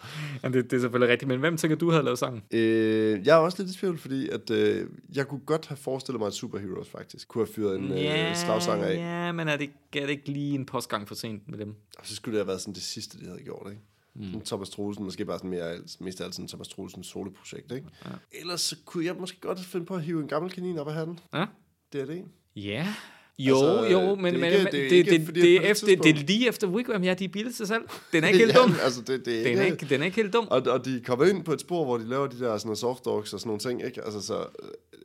[SPEAKER 2] Ja, det, det er selvfølgelig rigtigt. Men hvem tænker du havde lavet sangen?
[SPEAKER 3] Øh, jeg er også lidt i tvivl, fordi at, øh, jeg kunne godt have forestillet mig, at Superheroes faktisk kunne have fyret en øh, slagsanger af.
[SPEAKER 2] Ja, men er det, er det ikke lige en postgang for sent med dem?
[SPEAKER 3] Og så skulle det have været sådan det sidste, de havde gjort, ikke? Mm. Thomas Troelsen, måske bare sådan mere, mest af alt sådan Thomas Troelsen soloprojekt, ikke? Ja. Ellers så kunne jeg måske godt finde på at hive en gammel kanin op af hatten.
[SPEAKER 2] Ja.
[SPEAKER 3] Det er det.
[SPEAKER 2] Ja. Jo,
[SPEAKER 3] Altså,
[SPEAKER 2] altså, jo, men
[SPEAKER 3] det er ikke- det er
[SPEAKER 2] det,
[SPEAKER 3] ikke
[SPEAKER 2] det, det, er
[SPEAKER 3] det
[SPEAKER 2] det er lige efter Wigwam, ja, de er til salg. Den er ikke helt dum.
[SPEAKER 3] altså, det, det er
[SPEAKER 2] Den er,
[SPEAKER 3] ikke...
[SPEAKER 2] ikke, den er ikke helt dum.
[SPEAKER 3] Og, og de kommer ind på et spor, hvor de laver de der sådan soft dogs og sådan nogle ting, ikke? Altså, så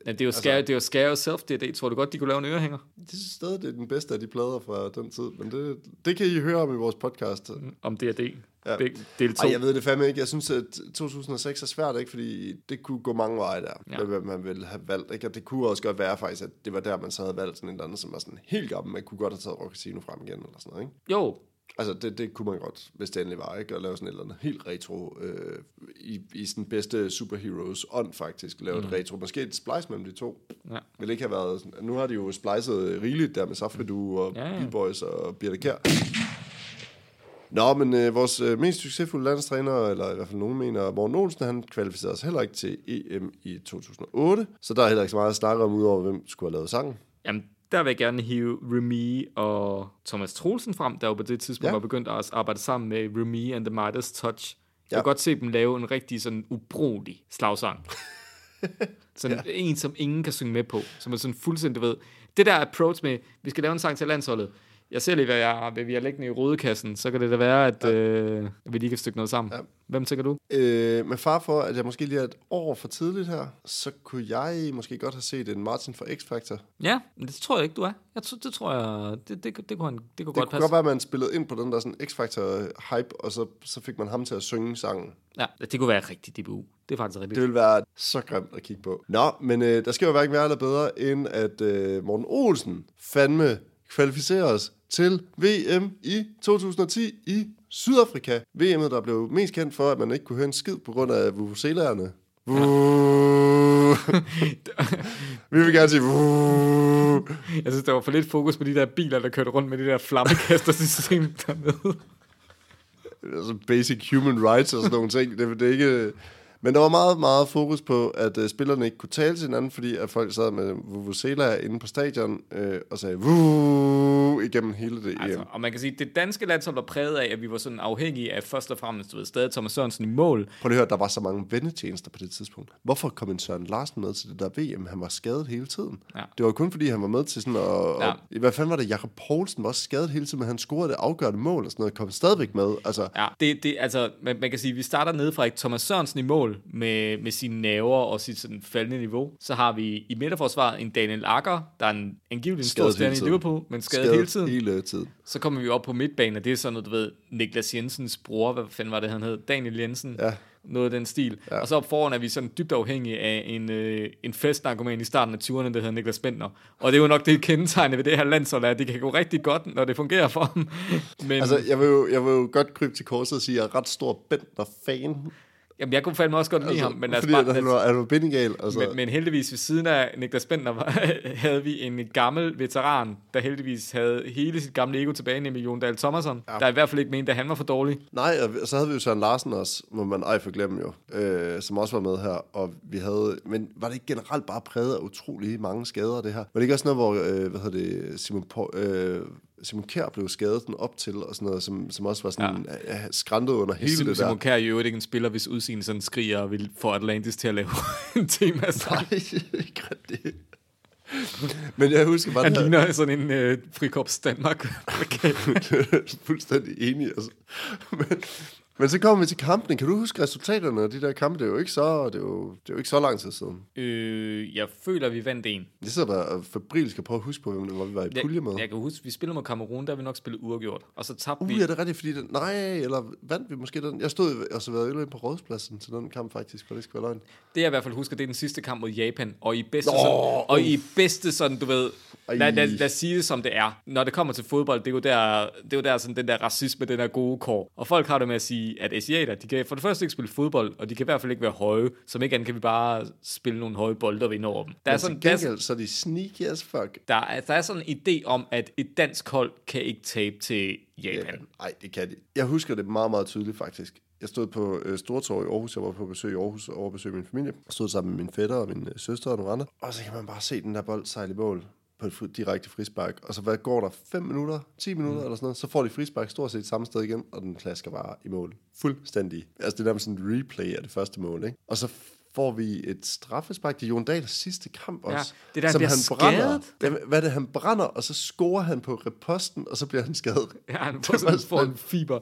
[SPEAKER 2] Ja, det er jo scare, det er jo scare yourself, det er det. Tror du godt, de kunne lave en ørehænger?
[SPEAKER 3] det synes stadig, det er den bedste af de plader fra den tid. Men det, det kan I høre om i vores podcast.
[SPEAKER 2] Om D&D.
[SPEAKER 3] Ja.
[SPEAKER 2] Del 2.
[SPEAKER 3] Ej, jeg ved det fandme ikke. Jeg synes, at 2006 er svært, ikke? Fordi det kunne gå mange veje der, ja. Hvad man ville have valgt. Ikke? Og det kunne også godt være faktisk, at det var der, man så havde valgt sådan en eller anden, som var sådan helt gammel. Man kunne godt have taget Rock Casino frem igen, eller sådan noget, ikke?
[SPEAKER 2] Jo,
[SPEAKER 3] Altså, det, det kunne man godt, hvis det endelig var, ikke? At lave sådan et eller andet helt retro, øh, i, i sådan bedste superheroes ånd faktisk, lave mm. et retro. Måske et splice mellem de to.
[SPEAKER 2] Ja.
[SPEAKER 3] Vil ikke have været sådan, nu har de jo splicet rigeligt der med Safridu og ja.
[SPEAKER 2] ja.
[SPEAKER 3] Beat Boys og Birte Kjær. Nå, men øh, vores øh, mest succesfulde landstræner, eller i hvert fald nogen mener, Morten Olsen, han kvalificerede sig heller ikke til EM i 2008. Så der er heller ikke så meget at snakke om, udover hvem skulle have lavet sangen.
[SPEAKER 2] Jamen, der vil jeg gerne hive Remy og Thomas Troelsen frem, der jo på det tidspunkt
[SPEAKER 3] Ja.
[SPEAKER 2] var begyndt at arbejde sammen med Remy and the Midas Touch. Jeg
[SPEAKER 3] Ja.
[SPEAKER 2] kan godt se dem lave en rigtig sådan ubrugelig slagsang. sådan ja. en, som ingen kan synge med på. Som er sådan fuldstændig, ved. Det der approach med, vi skal lave en sang til landsholdet. Jeg ser lige, hvad, jeg, hvad vi har liggende i rodekassen. Så kan det da være, at, ja. øh, at vi lige kan stykke noget sammen.
[SPEAKER 3] Ja.
[SPEAKER 2] Hvem tænker du?
[SPEAKER 3] Øh, med far for, at jeg måske lige er et år for tidligt her, så kunne jeg måske godt have set en Martin fra X-Factor.
[SPEAKER 2] Ja, men det tror jeg ikke, du er. Jeg tror, det tror jeg, det, det, det, kunne, han, det kunne
[SPEAKER 3] Det
[SPEAKER 2] godt
[SPEAKER 3] kunne
[SPEAKER 2] passe.
[SPEAKER 3] godt være, at man spillede ind på den der sådan X-Factor-hype, og så, så fik man ham til at synge sangen.
[SPEAKER 2] Ja, det kunne være rigtig DBU. Det er faktisk rigtigt.
[SPEAKER 3] Det ville være så grimt at kigge på. Nå, men øh, der skal jo hverken være eller bedre, end at øh, Morten Olsen fandme kvalificerer os til VM i 2010 i Sydafrika. VM'et, der blev mest kendt for, at man ikke kunne høre en skid på grund af vuvuzelærerne. Vi vil gerne sige vuh.
[SPEAKER 2] Jeg synes, der var for lidt fokus på de der biler, der kørte rundt med det der flammekastersystem dernede.
[SPEAKER 3] altså basic human rights og sådan nogle ting. Det, det er ikke... Men der var meget, meget fokus på, at uh, spillerne ikke kunne tale til hinanden, fordi at folk sad med vuvuzela inde på stadion øh, og sagde vuh igennem hele det
[SPEAKER 2] Altså,
[SPEAKER 3] EM.
[SPEAKER 2] og man kan sige, at det danske landshold var præget af, at vi var sådan afhængige af først og fremmest, du ved, stadig Thomas Sørensen i mål.
[SPEAKER 3] Prøv lige at høre, der var så mange vennetjenester på det tidspunkt. Hvorfor kom en Søren Larsen med til det der VM? Han var skadet hele tiden.
[SPEAKER 2] Ja.
[SPEAKER 3] Det var kun fordi, han var med til sådan.
[SPEAKER 2] Ja.
[SPEAKER 3] Ja. Og, hvad fanden var det? Jakob Poulsen var også skadet hele tiden, men han scorede det afgørende mål og sådan noget. Kom stadigvæk med. Altså,
[SPEAKER 2] Ja, det, det, altså, man, man kan sige, at vi starter nede fra ikke Thomas Sørensen i mål med, med sine naver og sit sådan faldende niveau. Så har vi i midterforsvaret en Daniel Akker, der er en angiveligt en stor stjerne i. Liverpool, men skadet, skadet hele tiden.
[SPEAKER 3] Hele tiden.
[SPEAKER 2] Så kommer vi op på midtbanen, og det er sådan noget, du ved, Niklas Jensens bror, hvad fanden var det, han hed? Daniel Jensen.
[SPEAKER 3] Ja.
[SPEAKER 2] Noget af den stil. Ja. Og så op foran er vi sådan dybt afhængige af en, øh, en festnarkoman i starten af 20'erne, der hedder Niklas Bentner. Og det er jo nok det kendetegne ved det her landshold, at det kan gå rigtig godt, når det fungerer for ham. Men
[SPEAKER 3] Altså, jeg vil, jo, jeg vil jo godt krybe til korset og sige, at jeg er ret stor Bentner-fan.
[SPEAKER 2] Jamen, jeg kunne fandme også godt lide
[SPEAKER 3] Altså,
[SPEAKER 2] ham. Men, os
[SPEAKER 3] fordi
[SPEAKER 2] bare, lad os-
[SPEAKER 3] var, han var bindegal. Altså,
[SPEAKER 2] men, men heldigvis ved siden af Niklas Bentner var, havde vi en gammel veteran, der heldigvis havde hele sit gamle ego tilbage, nemlig Jon Dahl Thomasson, ja. der i hvert fald ikke mente, at han var for dårlig.
[SPEAKER 3] Nej, og så havde vi jo Søren Larsen også, må man ej for glemme jo, øh, som også var med her. Og vi havde, men var det ikke generelt bare præget af utrolig mange skader, det her? Var det ikke også noget, hvor, øh, hvad hedder det, Simon, På, øh, Simon Kjær blev skadet den op til, og sådan noget, som, som også var sådan ja. skræntet under hele
[SPEAKER 2] Simon,
[SPEAKER 3] det der.
[SPEAKER 2] Simon Kjær er jo ikke en spiller, hvis udseende sådan skriger og vil få Atlantis til at lave en tema
[SPEAKER 3] Nej, ikke rigtigt. Men jeg husker bare,
[SPEAKER 2] Han ligner sådan en øh, frikorps Danmark.
[SPEAKER 3] fuldstændig enig. Altså. Men, Men så kommer vi til kampene. Kan du huske resultaterne af de der kampe? Det er jo ikke så, det er jo, det er jo ikke så lang tid siden.
[SPEAKER 2] Øh, jeg føler, vi vandt en.
[SPEAKER 3] Jeg sidder bare og febrilsk og prøver at huske på, hvor vi var i pulje med.
[SPEAKER 2] Jeg, jeg kan huske, vi spillede mod Cameroon, der vi nok spillet uafgjort. Og så tabte
[SPEAKER 3] Uh,
[SPEAKER 2] vi...
[SPEAKER 3] er det rigtigt, fordi den, nej, eller vandt vi måske den? Jeg stod og så været inde på rådspladsen til den kamp faktisk, for det skal være løgn.
[SPEAKER 2] Det jeg i hvert fald husker, det er den sidste kamp mod Japan. Og i bedste,
[SPEAKER 3] Nå,
[SPEAKER 2] sådan, og i bedste sådan, du ved... Lad, lad, lad os sige det, som det er. Når det kommer til fodbold, det er jo der, det er jo der sådan, den der racisme, den der gode kår. Og folk har det med at sige, at asiater, de kan for det første ikke spille fodbold, og de kan i hvert fald ikke være høje. Som ikke andet kan vi bare spille nogle høje bolde og vinde over dem. Der er,
[SPEAKER 3] Men
[SPEAKER 2] sådan,
[SPEAKER 3] til
[SPEAKER 2] der, er,
[SPEAKER 3] gengæld, så er de sneaky as fuck.
[SPEAKER 2] der, er, der er sådan en idé om, at et dansk hold kan ikke tabe til Japan.
[SPEAKER 3] Nej, det kan de. Jeg husker det meget, meget tydeligt faktisk. Jeg stod på øh, Stortorv i Aarhus. Jeg var på besøg i Aarhus og besøge min familie. Jeg stod sammen med min fætter og min øh, søster og nogle andre. Og så kan man bare se den der bold sejle i mål på et direkte frispark. Og så hvad går der? 5 minutter? 10 minutter mm. eller sådan noget? Så får de frispark stort set samme sted igen, og den klasker bare i mål. Fuldstændig. Altså det er nærmest sådan en replay af det første mål, ikke? Og så får vi et straffespark. Det er Jon Dahls sidste kamp også.
[SPEAKER 2] Ja, det der, han
[SPEAKER 3] som han brænder.
[SPEAKER 2] skadet.
[SPEAKER 3] Hvad er det, han brænder, og så scorer han på reposten, og så bliver han skadet.
[SPEAKER 2] Ja, han får, sådan, får en fiber.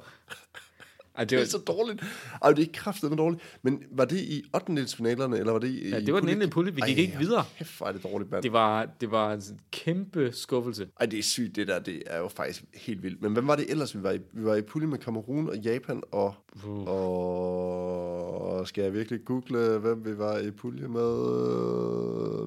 [SPEAKER 2] Ej, det
[SPEAKER 3] Det
[SPEAKER 2] var,
[SPEAKER 3] er så dårligt. Ej, det er kraftedeme dårligt. Men var det i 8. finalerne eller var det i...
[SPEAKER 2] Ja, det var den endelig pulje. Vi gik ikke videre.
[SPEAKER 3] Kæft, er det dårligt, mand.
[SPEAKER 2] det var, det var en kæmpe skuffelse.
[SPEAKER 3] Ej, det er sygt, det der. Det er jo faktisk helt vildt. Men hvem var det ellers, vi var i? Vi var i pulje med Kamerun og Japan og... Og skal jeg virkelig google, hvem vi var i pulje med?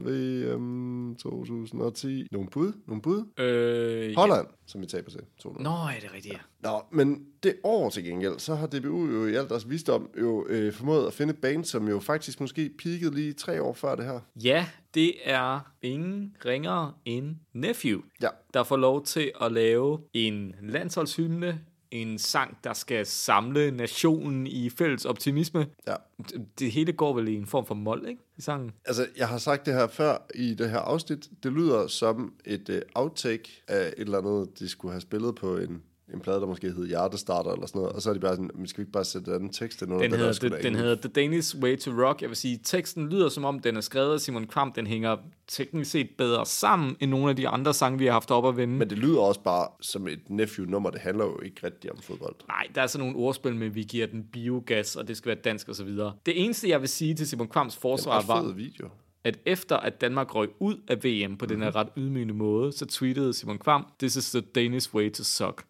[SPEAKER 3] VM 2010. Nogle bud? Nogle bud?
[SPEAKER 2] Øh,
[SPEAKER 3] Holland, som vi taber til. 2-0.
[SPEAKER 2] Nå, er det rigtigt, ja.
[SPEAKER 3] Nå, men det år til gengæld, så har DBU jo i alt deres visdom jo øh, formået at finde band, som jo faktisk måske peakede lige tre år før det her.
[SPEAKER 2] Ja, det er ingen ringere end Nephew,
[SPEAKER 3] Ja.
[SPEAKER 2] der får lov til at lave en landsholdshymne, en sang, der skal samle nationen i fælles optimisme.
[SPEAKER 3] Ja.
[SPEAKER 2] Det, hele går vel i en form for mål, ikke? I sangen.
[SPEAKER 3] Altså, jeg har sagt det her før i det her afsnit. Det lyder som et øh, outtake af et eller andet, de skulle have spillet på en, en plade, der måske hed Hjertestarter eller sådan noget. Og så er de bare sådan, "Men skal vi ikke bare sætte den tekst ind under
[SPEAKER 2] Den,
[SPEAKER 3] der
[SPEAKER 2] hedder,
[SPEAKER 3] da
[SPEAKER 2] den, den hedder The Danish Way to Rock. Jeg vil sige, teksten lyder som om, den er skrevet af Simon Kvam. Den hænger teknisk set bedre sammen end nogle af de andre sange, vi har haft op at vende.
[SPEAKER 3] Men det lyder også bare som et Nephew-nummer. Det handler jo ikke rigtig om fodbold.
[SPEAKER 2] Nej, der er sådan nogle ordspil med, vi giver den biogas, og det skal være dansk og så videre. Det eneste, jeg vil sige til Simon
[SPEAKER 3] er
[SPEAKER 2] forsvar, var,
[SPEAKER 3] video.
[SPEAKER 2] at efter at Danmark røg ud af VM på den her ret ydmygende måde, så tweetede Simon Kvam, this is the Danish way to suck.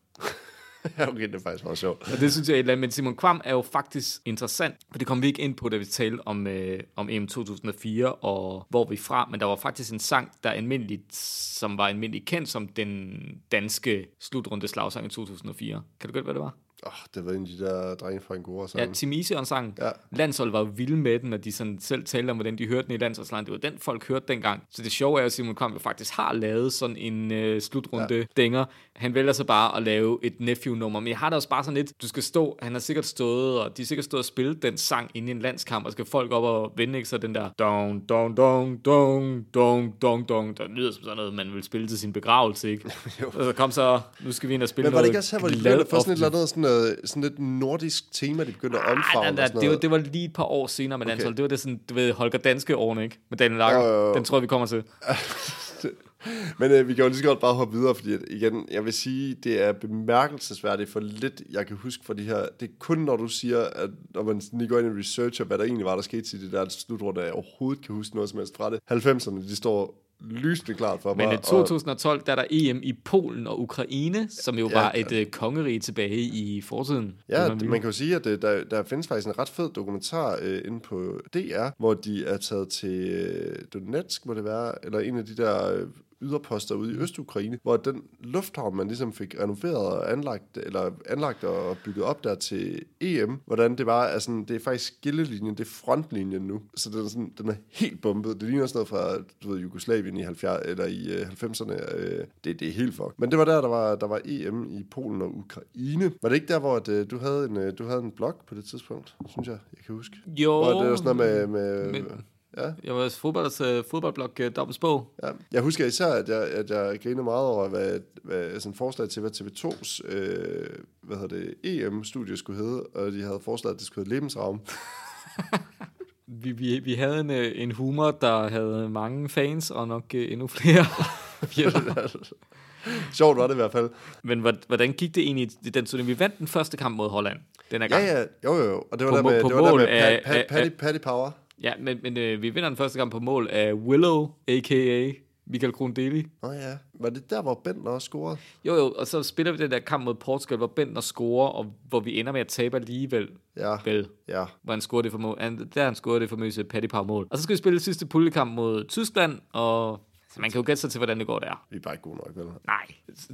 [SPEAKER 3] Ja, okay, det er faktisk meget sjovt.
[SPEAKER 2] Og det synes jeg et eller andet, men Simon Kvam er jo faktisk interessant, for det kom vi ikke ind på, da vi talte om, øh, om EM 2004 og hvor vi er fra, men der var faktisk en sang, der almindeligt, som var almindeligt kendt som den danske slutrunde slagsang i 2004. Kan du godt, hvad det var?
[SPEAKER 3] Oh, det var en af de der drenge fra Angora.
[SPEAKER 2] Ja,
[SPEAKER 3] Sammen.
[SPEAKER 2] Tim Ision sang.
[SPEAKER 3] Ja.
[SPEAKER 2] Landshold var jo vilde med den, og de sådan selv talte om, hvordan de hørte den i landsholdslejen. Det var den, folk hørte dengang. Så det sjove er, at Simon Kvam jo faktisk har lavet sådan en øh, slutrunde ja. dænger. Han vælger så bare at lave et Nephew-nummer. Men jeg har da også bare sådan lidt, du skal stå, han har sikkert stået, og de har sikkert stået og spillet den sang inde i en landskamp, og skal folk op og vende, ikke? Så den der dong, dong, dong, dong, dong, dong, dong, der lyder som sådan noget, man vil spille til sin begravelse, ikke? og så kom så, nu skal vi ind og spille
[SPEAKER 3] Men var det ikke også her, hvor de få sådan et eller andet sådan, noget, sådan lidt nordisk tema, de begyndte at omfavne?
[SPEAKER 2] Ej,
[SPEAKER 3] og
[SPEAKER 2] nej, det, var, det var lige et par år senere med
[SPEAKER 3] Okay.
[SPEAKER 2] landshold. Det var det sådan, du ved, Holger Danske årene, ikke? Med Daniel Lager.
[SPEAKER 3] Jo.
[SPEAKER 2] Den tror jeg, vi kommer til.
[SPEAKER 3] Men øh, vi kan jo lige så godt bare hoppe videre, fordi at, igen, jeg vil sige, det er bemærkelsesværdigt for lidt, jeg kan huske for de her. Det er kun, når du siger, at når man lige går ind og researcher, hvad der egentlig var, der skete til det der slutrunde, jeg overhovedet kan huske noget som helst fra det. 90'erne, de står lysende klart for
[SPEAKER 2] Men
[SPEAKER 3] mig.
[SPEAKER 2] i 2012, der er der EM i Polen og Ukraine, som jo
[SPEAKER 3] Ja.
[SPEAKER 2] var et øh, kongerige tilbage i fortiden.
[SPEAKER 3] Ja,
[SPEAKER 2] det,
[SPEAKER 3] man kan jo sige, at øh, der, der findes faktisk en ret fed dokumentar øh, inde på DR, hvor de er taget til øh, Donetsk, må det være, eller en af de der øh, yderposter ude i Østukraine, hvor den lufthavn, man ligesom fik renoveret og anlagt, eller anlagt og bygget op der til EM, hvordan det var, altså det er faktisk skillelinjen, det er frontlinjen nu, så den er, sådan, den er helt bumpet. Det ligner sådan noget fra, du ved, Jugoslavien i 70, eller i øh, 90'erne. Øh, det, det er helt fuck. Men det var der, der var, der var EM i Polen og Ukraine. Var det ikke der, hvor at, øh, du, havde en, øh, du havde en blog på det tidspunkt, synes jeg, jeg kan huske?
[SPEAKER 2] Jo,
[SPEAKER 3] Hvor det var sådan noget med... med
[SPEAKER 2] men-
[SPEAKER 3] ja,
[SPEAKER 2] jeg var fodbold, øh, fodboldblog uh, Dobbels bog.
[SPEAKER 3] ja. Jeg husker især, at jeg, at jeg grinede meget over, hvad, hvad sådan forslag til, hvad TV2's øh, hvad hedder det, EM-studie skulle hedde, og de havde foreslået, at det skulle hedde Lebensraum.
[SPEAKER 2] Vi, vi, vi havde en, øh, en humor, der havde mange fans, og nok øh, endnu flere.
[SPEAKER 3] Sjovt var det i hvert fald.
[SPEAKER 2] Men hvor- hvordan gik det egentlig i den turnering? Vi vandt den første kamp mod Holland den her gang.
[SPEAKER 3] Ja, ja, jo, jo, jo. Og det var
[SPEAKER 2] På
[SPEAKER 3] der med,
[SPEAKER 2] på
[SPEAKER 3] det var der med
[SPEAKER 2] af- af-
[SPEAKER 3] Patty, Patty Power.
[SPEAKER 2] Ja, men, men øh, vi vinder den første kamp på mål af Willow, a.k.a. Michael Grundeli.
[SPEAKER 3] Nå ja, var det der, hvor Bentner også scorede?
[SPEAKER 2] Jo, jo, og så spiller vi den der kamp mod Portugal, hvor Bentner scorer, og hvor vi ender med at tabe alligevel.
[SPEAKER 3] Ja,
[SPEAKER 2] Vel,
[SPEAKER 3] ja.
[SPEAKER 2] hvor han scorede det for mål. Han, der han scorede det famøse Paddy Power mål. Og så skal vi spille sidste puljekamp mod Tyskland, og så man kan jo gætte sig til, hvordan det går der.
[SPEAKER 3] Vi er bare ikke gode nok, vel?
[SPEAKER 2] Nej,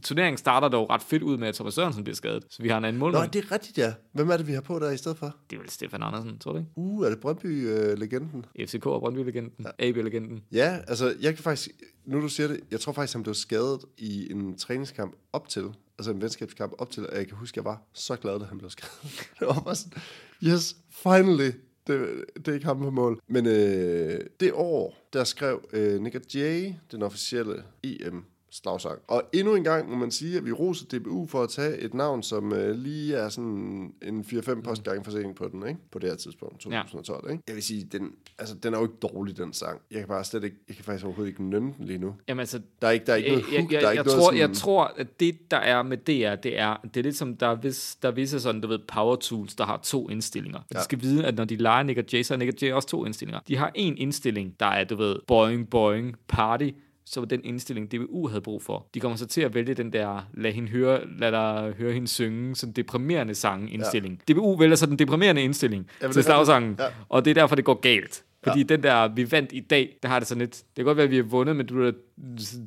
[SPEAKER 2] turneringen starter dog ret fedt ud med, at Thomas Sørensen bliver skadet. Så vi har en anden
[SPEAKER 3] Nå,
[SPEAKER 2] målmand.
[SPEAKER 3] det er rigtigt, ja. Hvem er det, vi har på der i stedet for?
[SPEAKER 2] Det er vel Stefan Andersen, tror du ikke?
[SPEAKER 3] Uh, er det Brøndby-legenden?
[SPEAKER 2] FCK og Brøndby-legenden. Ja. AB-legenden.
[SPEAKER 3] Ja, altså, jeg kan faktisk... Nu du siger det, jeg tror faktisk, han blev skadet i en træningskamp op til, altså en venskabskamp op til, og jeg kan huske, jeg var så glad, da han blev skadet. det var bare sådan, yes, finally, det, det er ikke ham på mål. Men øh, det år, der skrev øh, Nick Jay den officielle EM slagsang. Og endnu en gang må man sige, at vi roser DBU for at tage et navn, som øh, lige er sådan en 4-5 postgange forsikring på den, ikke? På det her tidspunkt, 2012, ja. ikke? Jeg vil sige, den, altså, den er jo ikke dårlig, den sang. Jeg kan bare slet ikke, jeg kan faktisk overhovedet ikke nynne den lige nu.
[SPEAKER 2] Jamen altså,
[SPEAKER 3] Der er ikke, der er ikke noget
[SPEAKER 2] jeg,
[SPEAKER 3] hook,
[SPEAKER 2] jeg,
[SPEAKER 3] der er
[SPEAKER 2] jeg,
[SPEAKER 3] ikke
[SPEAKER 2] jeg,
[SPEAKER 3] noget
[SPEAKER 2] tror,
[SPEAKER 3] sådan...
[SPEAKER 2] jeg tror, at det, der er med DR, det er, det er lidt som, der er, vis, der er visse sådan, du ved, power tools, der har to indstillinger. Ja. De skal vide, at når de leger Nick og Jay, så har Nick og Jay også to indstillinger. De har en indstilling, der er, du ved, boing, boing, party, så var den indstilling, DBU havde brug for. De kommer så til at vælge den der, lad, hende høre, lad dig høre hende synge, sådan deprimerende sang indstilling. Ja. DBU vælger så den deprimerende indstilling
[SPEAKER 3] Jamen,
[SPEAKER 2] til slagsangen, ja.
[SPEAKER 3] Ja.
[SPEAKER 2] og det er derfor, det går galt. Fordi ja. den der, vi vandt i dag, der har det sådan lidt, det kan godt være, at vi har vundet, men du har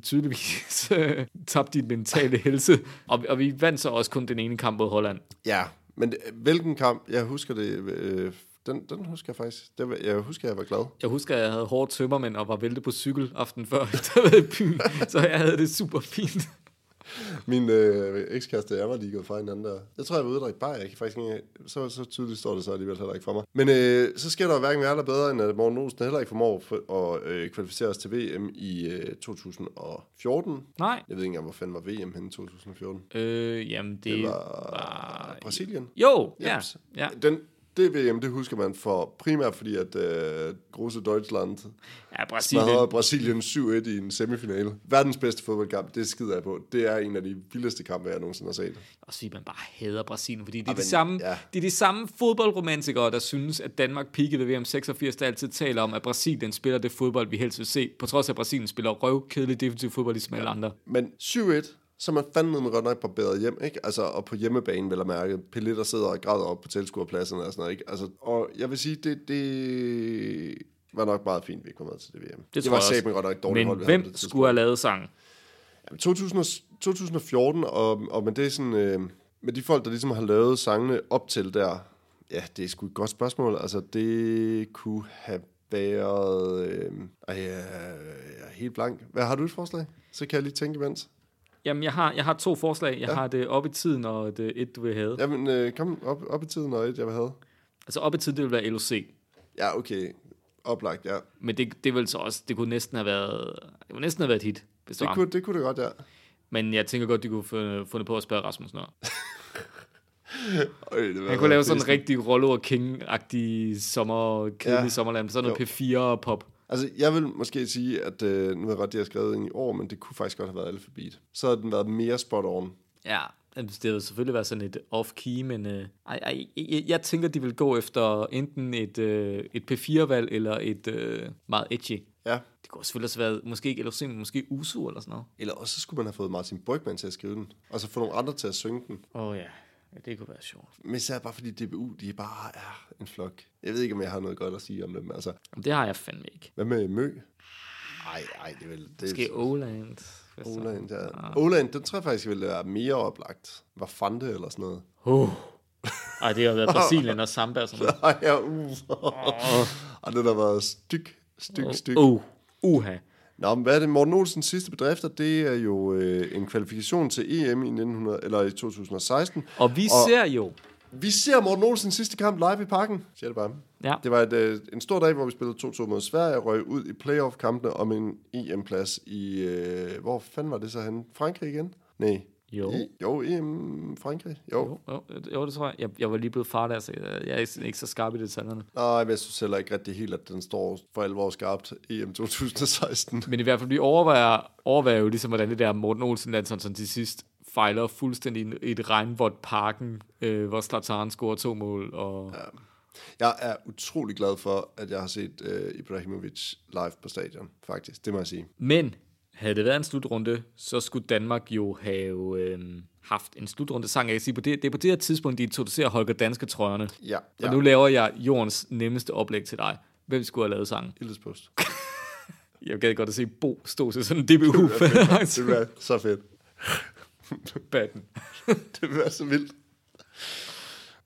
[SPEAKER 2] tydeligvis øh, tabt din mentale helse. Og, og vi vandt så også kun den ene kamp mod Holland.
[SPEAKER 3] Ja, men øh, hvilken kamp? Jeg husker det... Øh, den, den husker jeg faktisk. Det var, jeg husker, jeg var glad.
[SPEAKER 2] Jeg husker, at jeg havde hårdt tømmermænd og var væltet på cykel aften før, efter i byen. Så jeg havde det super fint.
[SPEAKER 3] Min øh, ekskæreste, jeg var lige gået fra hinanden der. Jeg tror, jeg var ude og drikke bajer. Jeg kan faktisk ikke så, så tydeligt står det så alligevel heller ikke for mig. Men øh, så sker der hverken mere eller bedre, end at Morten Olsen heller ikke formår for, at øh, kvalificere os til VM i øh, 2014.
[SPEAKER 2] Nej.
[SPEAKER 3] Jeg ved ikke engang, hvor fanden var VM henne i 2014.
[SPEAKER 2] Øh, jamen, det,
[SPEAKER 3] Det var
[SPEAKER 2] var...
[SPEAKER 3] Brasilien.
[SPEAKER 2] Jo, ja.
[SPEAKER 3] Jeps.
[SPEAKER 2] ja.
[SPEAKER 3] Den, det VM, det husker man for primært fordi, at øh, Grose Deutschland
[SPEAKER 2] Ja,
[SPEAKER 3] smadrede
[SPEAKER 2] Brasilien.
[SPEAKER 3] Brasilien 7-1 i en semifinale. Verdens bedste fodboldkamp, det skider jeg på. Det er en af de vildeste kampe, jeg nogensinde har set.
[SPEAKER 2] Og at man bare hader Brasilien, fordi det er,
[SPEAKER 3] Ja,
[SPEAKER 2] de
[SPEAKER 3] men-
[SPEAKER 2] samme,
[SPEAKER 3] ja.
[SPEAKER 2] det er de samme fodboldromantikere, der synes, at Danmark peakede ved VM 86, der altid taler om, at Brasilien spiller det fodbold, vi helst vil se, på trods af, at Brasilien spiller røvkedelig defensiv fodbold, ligesom alle andre.
[SPEAKER 3] Men 7-1, så er man fandme med godt nok barberet hjem, ikke? Altså, og på hjemmebane, vil jeg mærke. Der sidder og græder op på tilskuerpladsen og sådan noget, ikke? Altså, og jeg vil sige, det, det var nok meget fint, vi ikke kom med til det VM. Det, det var satme godt nok dårligt
[SPEAKER 2] Men
[SPEAKER 3] hold,
[SPEAKER 2] hvem skulle have lavet sang?
[SPEAKER 3] Jamen, 2000, og- 2014, og, og med det sådan, øh, med de folk, der ligesom har lavet sangene op til der, ja, det er sgu et godt spørgsmål. Altså, det kunne have været... Øh, ej, er jeg er helt blank. Hvad har du et forslag? Så kan jeg lige tænke imens.
[SPEAKER 2] Jamen, jeg har, jeg har to forslag. Jeg
[SPEAKER 3] Ja.
[SPEAKER 2] har det op i tiden, og det et, du vil have. Ja.
[SPEAKER 3] Jamen, øh, kom op, op i tiden, og et, jeg vil have.
[SPEAKER 2] Altså, op i tiden, det vil være LOC.
[SPEAKER 3] Ja, okay. Oplagt, ja.
[SPEAKER 2] Men det, det vil så også, det kunne næsten have været, det kunne næsten have været et hit, hvis det,
[SPEAKER 3] Det kunne, det kunne det godt, ja.
[SPEAKER 2] Men jeg tænker godt, de kunne få fundet på at spørge Rasmus noget.
[SPEAKER 3] Øj, det
[SPEAKER 2] Han kunne lave sådan en rigtig Rollo og King-agtig sommer, kedelig
[SPEAKER 3] Ja.
[SPEAKER 2] ja. sommerland. Sådan noget
[SPEAKER 3] Jo.
[SPEAKER 2] P4-pop.
[SPEAKER 3] Altså, jeg vil måske sige, at øh, nu er jeg godt, de har skrevet ind i år, men det kunne faktisk godt have været alfabet. Så havde den været mere spot on.
[SPEAKER 2] Ja, det ville selvfølgelig være sådan et off-key, men øh, ej, ej, jeg, jeg tænker, de vil gå efter enten et, øh, et P4-valg eller et øh, meget edgy.
[SPEAKER 3] Ja.
[SPEAKER 2] Det kunne selvfølgelig også være, måske ikke LOC, men måske USU eller sådan noget.
[SPEAKER 3] Eller også så skulle man have fået Martin Brygman til at skrive den, og så få nogle andre til at synge den.
[SPEAKER 2] Åh oh, ja. Ja, det kunne være sjovt.
[SPEAKER 3] Men især bare fordi DBU, de bare er en flok. Jeg ved ikke, om jeg har noget godt at sige om dem. Altså,
[SPEAKER 2] det har jeg fandme ikke.
[SPEAKER 3] hvad med Mø? Ej, ej, det er vel... Det
[SPEAKER 2] Måske Oland. så-
[SPEAKER 3] Oland, ja. Oland, den tror jeg faktisk ville være mere oplagt. Var Fante eller sådan noget.
[SPEAKER 2] Uh. Ej, det har været Brasilien og Samba og sådan noget.
[SPEAKER 3] Ej, ja, uh. Og det der været styk, styk, styk.
[SPEAKER 2] Uh. Uha.
[SPEAKER 3] Nå, men hvad er det? Morten Olsens sidste bedrifter, det er jo øh, en kvalifikation til EM i, 1900, eller i 2016.
[SPEAKER 2] Og vi
[SPEAKER 3] Og-
[SPEAKER 2] ser jo...
[SPEAKER 3] Vi ser Morten Olsens sidste kamp live i parken, siger det bare.
[SPEAKER 2] Ja.
[SPEAKER 3] Det var et, øh, en stor dag, hvor vi spillede 2-2 mod Sverige og røg ud i playoff-kampene om en EM-plads i... Øh, hvor fanden var det så henne? Frankrig igen? Nej.
[SPEAKER 2] Jo.
[SPEAKER 3] I, jo, EM Frankrig. Jo.
[SPEAKER 2] Jo, jo, jo, det tror jeg. jeg. Jeg var lige blevet far der, så jeg jeg er ikke, ikke så skarp i detaljerne.
[SPEAKER 3] Nej, men jeg synes heller ikke rigtig helt, at den står for alvor skarpt EM 2016.
[SPEAKER 2] Men i hvert fald, vi overvejer, overvejer jo ligesom, hvordan det der Morten Olsen landshold sådan til sidst fejler fuldstændig i et regnvådt parken, øh, hvor Zlatan scorer to mål. Og... Ja.
[SPEAKER 3] Jeg er utrolig glad for, at jeg har set uh, Ibrahimovic live på stadion, faktisk. Det må jeg sige.
[SPEAKER 2] Men havde det været en slutrunde, så skulle Danmark jo have øh, haft en slutrunde sang. Jeg kan sige, på det, det er på det her tidspunkt, de introducerer Holger Danske trøjerne.
[SPEAKER 3] Ja,
[SPEAKER 2] Og
[SPEAKER 3] ja.
[SPEAKER 2] nu laver jeg jordens nemmeste oplæg til dig. Hvem skulle have lavet sangen?
[SPEAKER 3] Ildespost.
[SPEAKER 2] Jeg gad godt at se Bo stå til sådan en DBU.
[SPEAKER 3] det vil være så fedt.
[SPEAKER 2] Batten.
[SPEAKER 3] det vil være så vildt.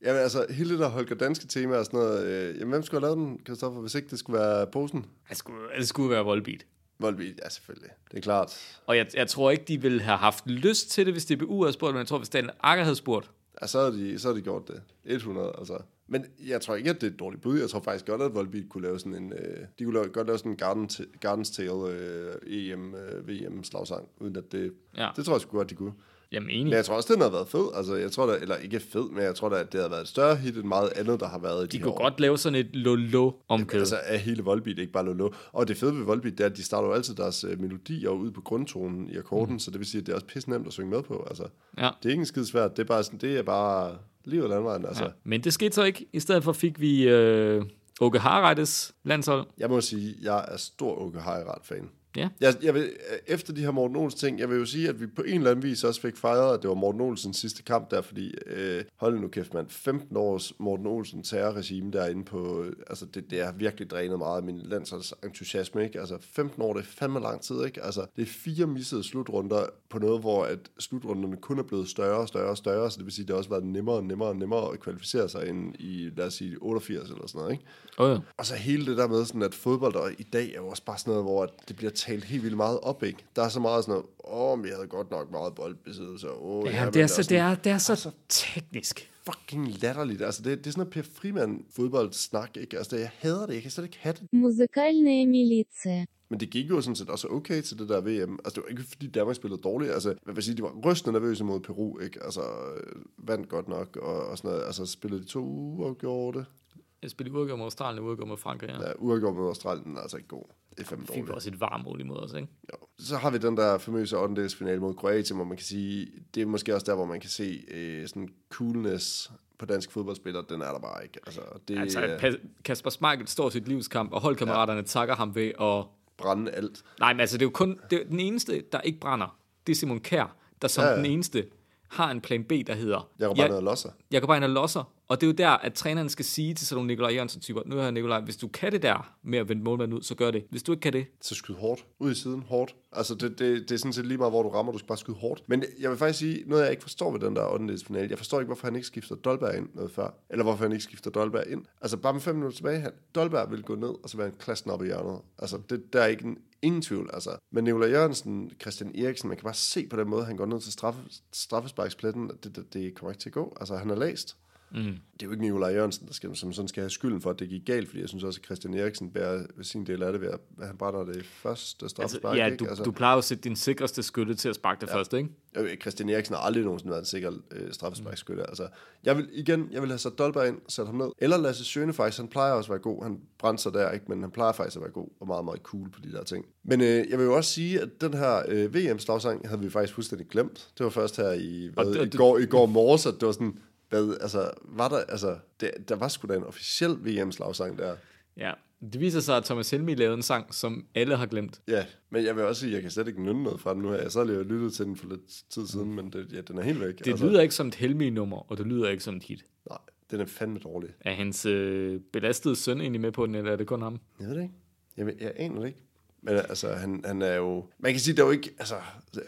[SPEAKER 3] Jamen altså, hele det der Holger Danske tema og sådan noget, øh, jamen hvem skulle have lavet den, Kristoffer, hvis ikke det skulle være posen?
[SPEAKER 2] Det skulle, det skulle være Volbeat.
[SPEAKER 3] Volbeat, ja selvfølgelig. Det er klart.
[SPEAKER 2] Og jeg, jeg tror ikke, de ville have haft lyst til det, hvis DBU havde spurgt, men jeg tror, hvis Dan Akker havde spurgt.
[SPEAKER 3] Ja, så har de, så har de gjort det. 100, altså. Men jeg tror ikke, at det er et dårligt bud. Jeg tror faktisk godt, at Volbeat kunne lave sådan en... Øh, de kunne lave, godt lave sådan en Garden Gardens Tale øh, EM, øh, uden at det...
[SPEAKER 2] Ja.
[SPEAKER 3] Det tror jeg sgu godt, de kunne.
[SPEAKER 2] Jamen
[SPEAKER 3] Men
[SPEAKER 2] enig.
[SPEAKER 3] jeg tror også, den har været fed. Altså, jeg tror da, eller ikke fed, men jeg tror da, at det har været et større hit end meget andet, der har været i
[SPEAKER 2] De
[SPEAKER 3] de
[SPEAKER 2] kunne
[SPEAKER 3] år.
[SPEAKER 2] godt lave sådan et lolo omkød.
[SPEAKER 3] Altså er hele Volbeat ikke bare lolo. Og det fede ved Volbeat, det er, at de starter jo altid deres øh, melodier ud på grundtonen i akkorden, mm. så det vil sige, at det er også pisse nemt at synge med på. Altså,
[SPEAKER 2] Ja.
[SPEAKER 3] det er ikke skide svært. Det er bare, sådan, det er bare livet landvejen. Altså.
[SPEAKER 2] ja. Men det skete så ikke. I stedet for fik vi øh, Åke Harreides landshold.
[SPEAKER 3] Jeg må sige, jeg er stor Åke Heirat-fan.
[SPEAKER 2] Ja.
[SPEAKER 3] Jeg, jeg vil, efter de her Morten Olsen ting, jeg vil jo sige, at vi på en eller anden vis også fik fejret, at det var Morten Olsens sidste kamp der, fordi, øh, hold nu kæft mand, 15 års Morten Olsen terrorregime derinde på, altså det, det er virkelig drænet meget af min landsholds entusiasme, ikke? Altså 15 år, det er fandme lang tid, ikke? Altså det er fire missede slutrunder på noget, hvor at slutrunderne kun er blevet større og større og større, så det vil sige, at det har også været nemmere og nemmere og nemmere at kvalificere sig ind i, lad os sige, 88 eller sådan noget, ikke?
[SPEAKER 2] Oh, ja.
[SPEAKER 3] Og så hele det der med, sådan at fodbold og i dag er jo også bare sådan noget, hvor det bliver talt helt vildt meget op, ikke? Der er så meget sådan noget, åh, oh, men jeg havde godt nok meget boldbesiddelse. Oh,
[SPEAKER 2] ja,
[SPEAKER 3] ja
[SPEAKER 2] det, er så,
[SPEAKER 3] sådan, det,
[SPEAKER 2] er, det er så altså, teknisk.
[SPEAKER 3] Fucking latterligt. Altså, det, det er sådan noget Per Frimann fodboldsnak, ikke? Altså, det, jeg hader det, jeg kan slet ikke have det.
[SPEAKER 1] Musikalne militia.
[SPEAKER 3] Men det gik jo sådan set også okay til det der VM. Altså, det var ikke fordi Danmark spillede dårligt. Altså, hvad vil sige, de var rystende nervøse mod Peru, ikke? Altså, øh, vandt godt nok og, og sådan noget. Altså, spillede de to uger og gjorde det.
[SPEAKER 2] Jeg spillede uafgjort mod Australien og uafgjort mod Frankrig, ja.
[SPEAKER 3] Ja, uafgjort mod Australien er altså ikke god. Det er fandme
[SPEAKER 2] Fik
[SPEAKER 3] dårligt.
[SPEAKER 2] vi også et varmt mål imod os, ikke?
[SPEAKER 3] Jo. Så har vi den der famøse åndedelsfinale mod Kroatien, hvor man kan sige, det er måske også der, hvor man kan se øh, sådan coolness på dansk fodboldspiller, den er der bare ikke. Altså, det
[SPEAKER 2] Altså,
[SPEAKER 3] er
[SPEAKER 2] Kasper Schmeichel står sit livskamp, og holdkammeraterne ja. takker ham ved at...
[SPEAKER 3] brænde alt.
[SPEAKER 2] Nej, men altså, det er jo kun det er den eneste, der ikke brænder. Det er Simon Kær, der som
[SPEAKER 3] ja.
[SPEAKER 2] den eneste har en plan B, der hedder...
[SPEAKER 3] Jeg går bare ned og losser.
[SPEAKER 2] jeg går bare ind og losser. Og det er jo der, at træneren skal sige til sådan nogle Nikolaj Jørgensen-typer, nu her Nikolaj, hvis du kan det der med at vende målmanden ud, så gør det. Hvis du ikke kan det,
[SPEAKER 3] Så skyd hårdt. Ud i siden, hårdt. Altså, det, det, det er sådan set lige meget, hvor du rammer. Du skal bare skyde hårdt. Men jeg vil faktisk sige, noget jeg ikke forstår ved den der 8. finale. Jeg forstår ikke, hvorfor han ikke skifter Dolberg ind noget før. Eller hvorfor han ikke skifter Dolberg ind. Altså, bare med fem minutter tilbage, han, Dolberg vil gå ned, og så være en klassen op i hjørnet. Altså, det, der er ikke en, ingen tvivl. Altså, men Nikolaj Jørgensen, Christian Eriksen, man kan bare se på den måde, han går ned til straffe, straffesparkspletten. Det, det, det kommer ikke til at gå. Altså, han er læst. Mm. Det er jo ikke Nikolaj Jørgensen, der skal, som sådan skal have skylden for, at det gik galt, fordi jeg synes også, at Christian Eriksen bærer sin del af det ved, at han brænder det første
[SPEAKER 2] altså,
[SPEAKER 3] straffespark.
[SPEAKER 2] ja,
[SPEAKER 3] ikke?
[SPEAKER 2] du,
[SPEAKER 3] Altså,
[SPEAKER 2] du plejer at sætte din sikreste skytte til at sparke det ja. første, ikke?
[SPEAKER 3] øh, Christian Eriksen har aldrig nogensinde været en sikker øh, straffesparkskytte. Mm. Altså, jeg vil, igen, jeg vil have sat Dolberg ind, sat ham ned. Eller Lasse Schøne faktisk, han plejer også at være god. Han brændte sig der, ikke? men han plejer faktisk at være god og meget, meget cool på de der ting. Men øh, jeg vil jo også sige, at den her øh, VM-slagsang havde vi faktisk fuldstændig glemt. Det var først her i, hvad,
[SPEAKER 2] det-
[SPEAKER 3] i, går, i går morges, at det var sådan, hvad, altså, var der, altså, det, der var sgu da en officiel VM-slagsang der.
[SPEAKER 2] Ja. Det viser sig, at Thomas Helmi lavede en sang, som alle har glemt.
[SPEAKER 3] Ja, men jeg vil også sige, at jeg kan slet ikke nynne noget fra den nu her. Jeg så lige lyttet til den for lidt tid siden, men det, ja, den er helt væk.
[SPEAKER 2] Det altså, lyder ikke som et Helmi-nummer, og det lyder ikke som et hit.
[SPEAKER 3] Nej, den er fandme dårlig.
[SPEAKER 2] Er hans øh, belastede søn egentlig med på den, eller er det kun ham?
[SPEAKER 3] Jeg ved det ikke. Jeg, ved, jeg aner det ikke. Men altså, han, han er jo... Man kan sige, der er jo ikke... Altså,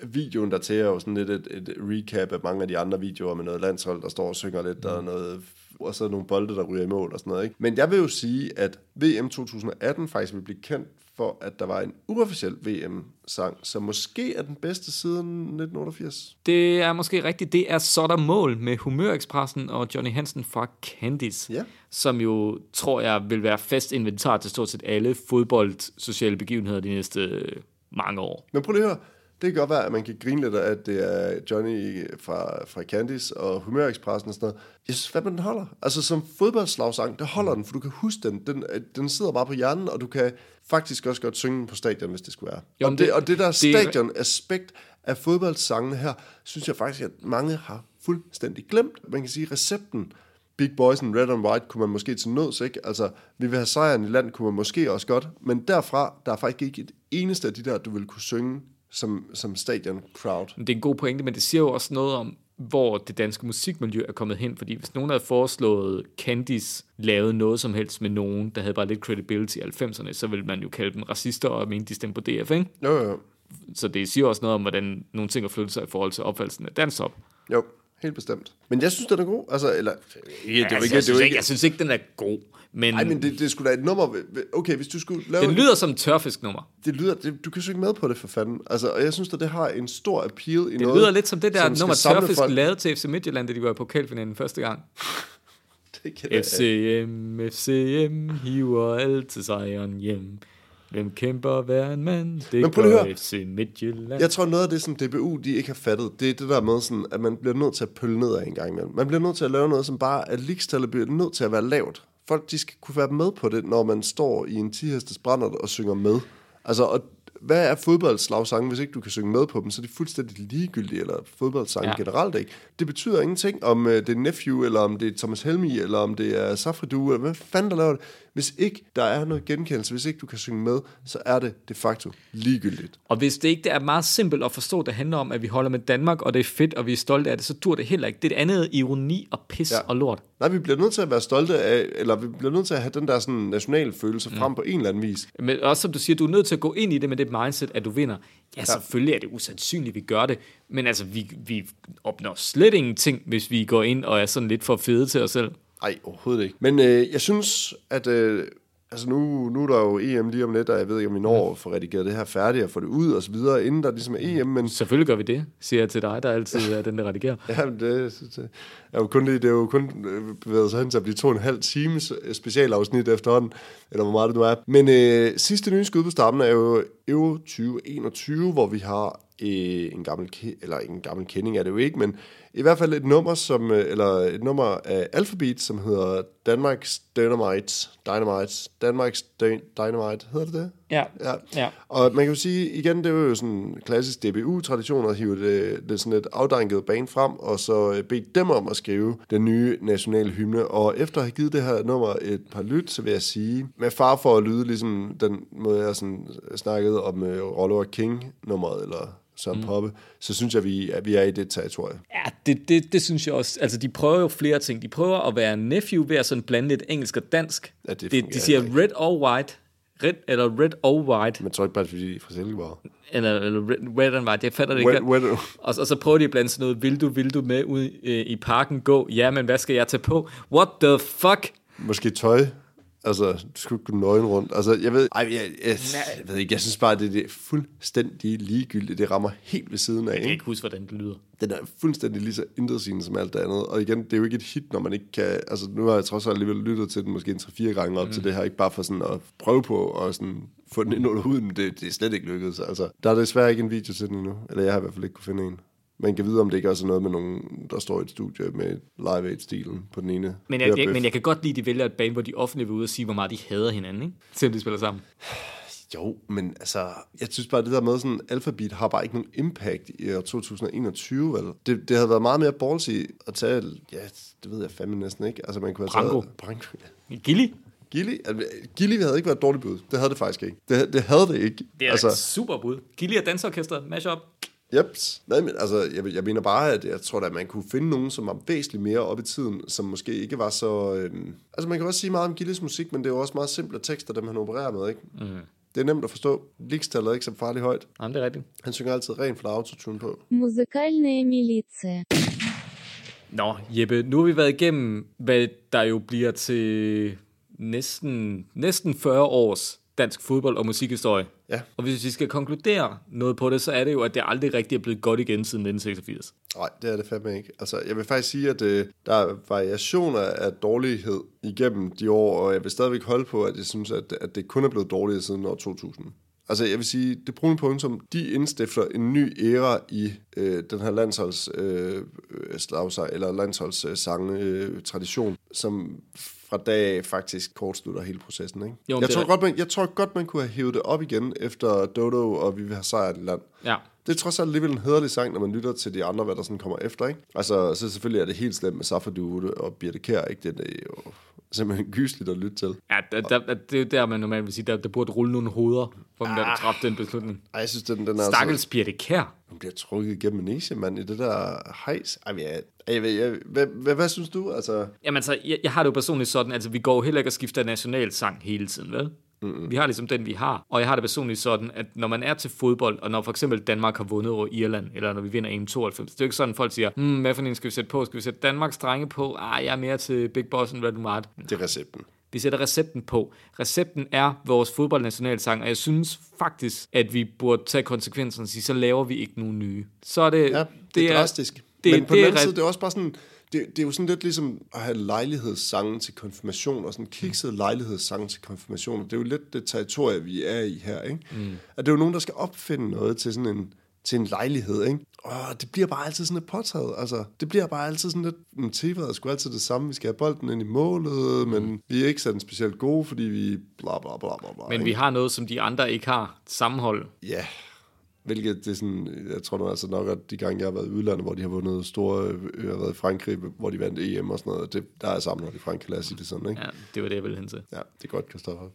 [SPEAKER 3] videoen der til er jo sådan lidt et, et recap af mange af de andre videoer med noget landshold, der står og synger lidt, der er noget... Og så nogle bolde, der ryger i mål og sådan noget, ikke? Men jeg vil jo sige, at VM 2018 faktisk vil blive kendt for, at der var en uofficiel VM-sang, som måske er den bedste siden 1988.
[SPEAKER 2] Det er måske rigtigt. Det er Så der mål med Humørekspressen og Johnny Hansen fra Candice,
[SPEAKER 3] Ja.
[SPEAKER 2] som jo, tror jeg, vil være fast inventar til stort set alle fodbold sociale begivenheder de næste øh, mange år.
[SPEAKER 3] Men prøv lige at høre. Det kan godt være, at man kan grine lidt af, at det er Johnny fra, fra Candice og Humørekspressen og sådan noget. Jeg synes fandme, den holder. Altså som fodboldslagsang, det holder den, for du kan huske den. den. Den sidder bare på hjernen, og du kan faktisk også godt synge den på stadion, hvis det skulle være.
[SPEAKER 2] Jo,
[SPEAKER 3] og, det,
[SPEAKER 2] det-
[SPEAKER 3] og det der
[SPEAKER 2] det-
[SPEAKER 3] stadion-aspekt af fodboldsangene her, synes jeg faktisk, at mange har fuldstændig glemt. Man kan sige, recepten Big Boys and Red and White kunne man måske til nøds, ikke? Altså, vi vil have sejren i land, kunne man måske også godt. Men derfra, der er faktisk ikke et eneste af de der, du vil kunne synge som, som stadion crowd.
[SPEAKER 2] Det er en god pointe, men det siger jo også noget om, hvor det danske musikmiljø er kommet hen. Fordi hvis nogen havde foreslået Candice lavede noget som helst med nogen, der havde bare lidt credibility i 90'erne, så ville man jo kalde dem racister og mene, de stemte på DF, ikke?
[SPEAKER 3] Jo, jo.
[SPEAKER 2] Så det siger også noget om, hvordan nogle ting har flyttet sig i forhold til opfattelsen af danstop.
[SPEAKER 3] Jo, helt bestemt. Men jeg synes, den er god. Altså, eller... Ja, det er jo
[SPEAKER 2] altså,
[SPEAKER 3] ikke,
[SPEAKER 2] jeg,
[SPEAKER 3] det
[SPEAKER 2] synes
[SPEAKER 3] jo
[SPEAKER 2] ikke,
[SPEAKER 3] ikke,
[SPEAKER 2] jeg synes ikke, den er god. Men,
[SPEAKER 3] Ej, men det, det skulle da et nummer... Okay, hvis du skulle lave...
[SPEAKER 2] den lyder som et tørfisknummer.
[SPEAKER 3] det lyder, det, du kan synge med på det for fanden. Altså, og jeg synes, at det har en stor appeal i
[SPEAKER 2] Det
[SPEAKER 3] noget.
[SPEAKER 2] lyder lidt som det der
[SPEAKER 3] som
[SPEAKER 2] nummer, Tørfisk
[SPEAKER 3] folk.
[SPEAKER 2] lavede til FC Midtjylland, da de var i pokalfinalen første gang.
[SPEAKER 3] Det kan
[SPEAKER 2] FCM, FCM, hiver altid sejren hjem. Hvem kæmper hver en mand? Det
[SPEAKER 3] Men prøv lige.
[SPEAKER 2] FC Midtjylland.
[SPEAKER 3] Jeg tror, noget af det, som DBU de ikke har fattet, det er det der med, sådan, at man bliver nødt til at pølle ned af en gang imellem. Man bliver nødt til at lave noget, som bare er ligestallet bliver nødt til at være lavt. Folk de skal kunne være med på det, når man står i en 10 hestes brænder og synger med. Altså, og hvad er fodboldslagsange, hvis ikke du kan synge med på dem, så er de fuldstændig ligegyldige, eller fodboldsange
[SPEAKER 2] Ja.
[SPEAKER 3] generelt ikke. Det betyder ingenting, om uh, det er Nephew, eller om det er Thomas Helmi, eller om det er Safridu, eller hvad fanden der laver det. Hvis ikke der er noget genkendelse, hvis ikke du kan synge med, så er det de facto ligegyldigt.
[SPEAKER 2] Og hvis det ikke det er meget simpelt at forstå, det handler om, at vi holder med Danmark, og det er fedt, og vi er stolte af det, så dur det heller ikke. Det er et andet ironi og pis ja.
[SPEAKER 3] Ja.
[SPEAKER 2] og lort.
[SPEAKER 3] Nej, vi bliver nødt til at være stolte af, eller vi bliver nødt til at have den der sådan national følelse frem på en eller anden vis.
[SPEAKER 2] Men også som du siger, du er nødt til at gå ind i det med det mindset, at du vinder. Ja, selvfølgelig er det usandsynligt, vi gør det, men altså, vi, vi opnår slet ingenting, hvis vi går ind og er sådan lidt for fede til os selv.
[SPEAKER 3] Nej, overhovedet ikke. Men øh, jeg synes, at... Øh, altså nu, nu er der jo EM lige om lidt, og jeg ved ikke, om vi når at få redigeret det her færdigt og få det ud og så videre, inden der ligesom er EM, men
[SPEAKER 2] Selvfølgelig gør vi det, siger jeg til dig, der altid er den, der redigerer.
[SPEAKER 3] Ja, men det, det, er jo kun, det er jo kun øh, bevæget sig hen til at blive to og en halv times øh, specialafsnit efterhånden, eller hvor meget det nu er. Men øh, sidste nye skud på stammen er jo Euro 2021, hvor vi har øh, en gammel, eller en gammel kending er det jo ikke, men i hvert fald et nummer, som, øh, eller et nummer af Alphabet, som hedder Danmarks Dynamite, Dynamite, Danmarks Dy- Dynamite, hedder det det?
[SPEAKER 2] Ja,
[SPEAKER 3] Ja.
[SPEAKER 2] ja.
[SPEAKER 3] Og man kan jo sige, igen, det er jo sådan en klassisk DBU-tradition at hive det, det sådan et afdanket bane frem, og så øh, bede dem om at skrive den nye nationale hymne. Og efter at have givet det her nummer et par lyt, så vil jeg sige, med far for at lyde ligesom den måde, jeg sådan snakkede om uh, Rollo King-nummeret, eller Søren mm. Poppe, så synes jeg, vi, at vi er i det territorie.
[SPEAKER 2] Ja, det, det, det synes jeg også. Altså, de prøver jo flere ting. De prøver at være nephew ved at sådan blande lidt engelsk og dansk.
[SPEAKER 3] Ja, det
[SPEAKER 2] de, de siger
[SPEAKER 3] heller
[SPEAKER 2] red or white. Red, eller red or white.
[SPEAKER 3] Men tror ikke bare, det er, fordi de er fra Silkeborg.
[SPEAKER 2] Eller, eller red, red and white. Jeg fatter det
[SPEAKER 3] Wet,
[SPEAKER 2] ikke.
[SPEAKER 3] wet,
[SPEAKER 2] Og, og så prøver de at blande sådan noget, vil du, vil du med ud øh, i parken gå? Ja, men hvad skal jeg tage på? What the fuck?
[SPEAKER 3] Måske tøj. Altså, du skulle gå nøgen rundt. Altså, jeg ved, ej, jeg, jeg, jeg, ved ikke, jeg synes bare, det, det er fuldstændig ligegyldigt. Det rammer helt ved siden af,
[SPEAKER 2] Jeg kan
[SPEAKER 3] ikke?
[SPEAKER 2] huske, hvordan det lyder.
[SPEAKER 3] Den er fuldstændig lige så intetsigende som alt det andet. Og igen, det er jo ikke et hit, når man ikke kan... Altså, nu har jeg trods alt alligevel lyttet til den måske en 3-4 gange op mm. til det her. Ikke bare for sådan at prøve på og sådan få den ind under huden, men det, det er slet ikke lykkedes. Altså, der er desværre ikke en video til den endnu. Eller jeg har i hvert fald ikke kunne finde en. Man kan vide, om det ikke også er noget med nogen, der står i et studie med Live Aid-stilen på den ene.
[SPEAKER 2] Men jeg, jeg, men jeg kan godt lide, at de vælger et band, hvor de offentligt vil ud og sige, hvor meget de hader hinanden, ikke? Selvom de spiller sammen.
[SPEAKER 3] Jo, men altså, jeg synes bare, det der med sådan, Alphabet har bare ikke nogen impact i år 2021, vel? Det, det havde været meget mere ballsy at tage, ja, det ved jeg fandme næsten ikke. Altså, man kunne have
[SPEAKER 2] Branko.
[SPEAKER 3] taget... Branko. ja.
[SPEAKER 2] Gilly?
[SPEAKER 3] Gilly, altså, Gilly havde ikke været et dårligt bud. Det havde det faktisk ikke. Det, det havde det ikke.
[SPEAKER 2] Det er altså, et super bud. Gilly og dansorkester, mash up.
[SPEAKER 3] Jeps. Nej, men altså, jeg, jeg mener bare, at jeg tror, at man kunne finde nogen, som var væsentligt mere op i tiden, som måske ikke var så... Øh... Altså, man kan også sige meget om Gilles musik, men det er jo også meget simple tekster, dem han opererer med, ikke? Mm. Det er nemt at forstå. Ligstallet er ikke så farligt højt.
[SPEAKER 2] Jamen, det er rigtigt.
[SPEAKER 3] Han synger altid rent fra autotune på.
[SPEAKER 1] Musikalne militia.
[SPEAKER 2] Nå, Jeppe, nu har vi været igennem, hvad der jo bliver til næsten, næsten 40 års dansk fodbold- og musikhistorie.
[SPEAKER 3] Ja.
[SPEAKER 2] Og hvis vi skal konkludere noget på det, så er det jo, at det aldrig rigtig er blevet godt igen siden 1986.
[SPEAKER 3] Nej, det er det fandme ikke. Altså, jeg vil faktisk sige, at øh, der er variationer af dårlighed igennem de år, og jeg vil stadigvæk holde på, at jeg synes, at, at det kun er blevet dårligere siden år 2000. Altså, jeg vil sige, det brune punktum, de indstifter en ny æra i øh, den her landsholds øh, slagsang, eller landsholdssang øh, tradition, som fra dag faktisk kortslutter hele processen. Ikke?
[SPEAKER 2] Jo,
[SPEAKER 3] jeg, tror godt, man, jeg tror godt, man kunne have hævet det op igen efter Dodo og Vi vil have sejr i land.
[SPEAKER 2] Ja.
[SPEAKER 3] Det er trods alt alligevel en hederlig sang, når man lytter til de andre, hvad der sådan kommer efter, ikke? Altså, så selvfølgelig er det helt slemt med Safadu og Birte Kjær, ikke? Det er jo simpelthen gysligt at lytte til.
[SPEAKER 2] Ja, der, der, der, det er der, man normalt vil sige, der, der burde rulle nogle hoveder, for man ah. træffe den beslutning.
[SPEAKER 3] Ej, jeg synes, den, den er
[SPEAKER 2] Stakkels Birte Kjær.
[SPEAKER 3] Hun bliver trukket igennem en mand, i det der hejs. Ej, men jeg, jeg, jeg, hvad, hvad, hvad, synes du? Altså,
[SPEAKER 2] Jamen altså, jeg, jeg har det jo personligt sådan, altså vi går jo heller ikke og skifter nationalsang hele tiden, vel? Mm-hmm. Vi har ligesom den, vi har. Og jeg har det personligt sådan, at når man er til fodbold, og når for eksempel Danmark har vundet over Irland, eller når vi vinder EM 92, det er jo ikke sådan, folk siger, hmm, hvad for en skal vi sætte på? Skal vi sætte Danmarks drenge på? Ah, jeg er mere til Big Boss end Red Mart.
[SPEAKER 3] det er recepten.
[SPEAKER 2] Vi sætter recepten på. Recepten er vores fodboldnationalsang, og jeg synes faktisk, at vi burde tage konsekvenserne og sige, så laver vi ikke nogen nye. Så er det...
[SPEAKER 3] Ja, det, det er drastisk.
[SPEAKER 2] Det,
[SPEAKER 3] Men på
[SPEAKER 2] det
[SPEAKER 3] den anden side, det er også bare sådan, det, det er jo sådan lidt ligesom at have lejlighedssange til konfirmation, og sådan kiksede lejlighedssange til konfirmation. Det er jo lidt det territorie, vi er i her, ikke? Mm. At det er jo nogen, der skal opfinde noget til sådan en, til en lejlighed, ikke? Og det bliver bare altid sådan lidt påtaget, altså. Det bliver bare altid sådan lidt, men temaet er sgu altid det samme. Vi skal have bolden ind i målet, men vi er ikke sådan specielt gode, fordi vi bla bla bla bla bla.
[SPEAKER 2] Men
[SPEAKER 3] ikke?
[SPEAKER 2] vi har noget, som de andre ikke har. Sammenhold.
[SPEAKER 3] Ja, hvilket det er sådan, jeg tror nu altså nok, at de gange, jeg har været i udlandet, hvor de har vundet store, øh, jeg har været i Frankrig, hvor de vandt EM og sådan noget, det, der er sammenhold i Frankrig, lad os sige det sådan, ikke?
[SPEAKER 2] Ja, det var det, jeg ville hen til.
[SPEAKER 3] Ja, det er godt, Christoffer.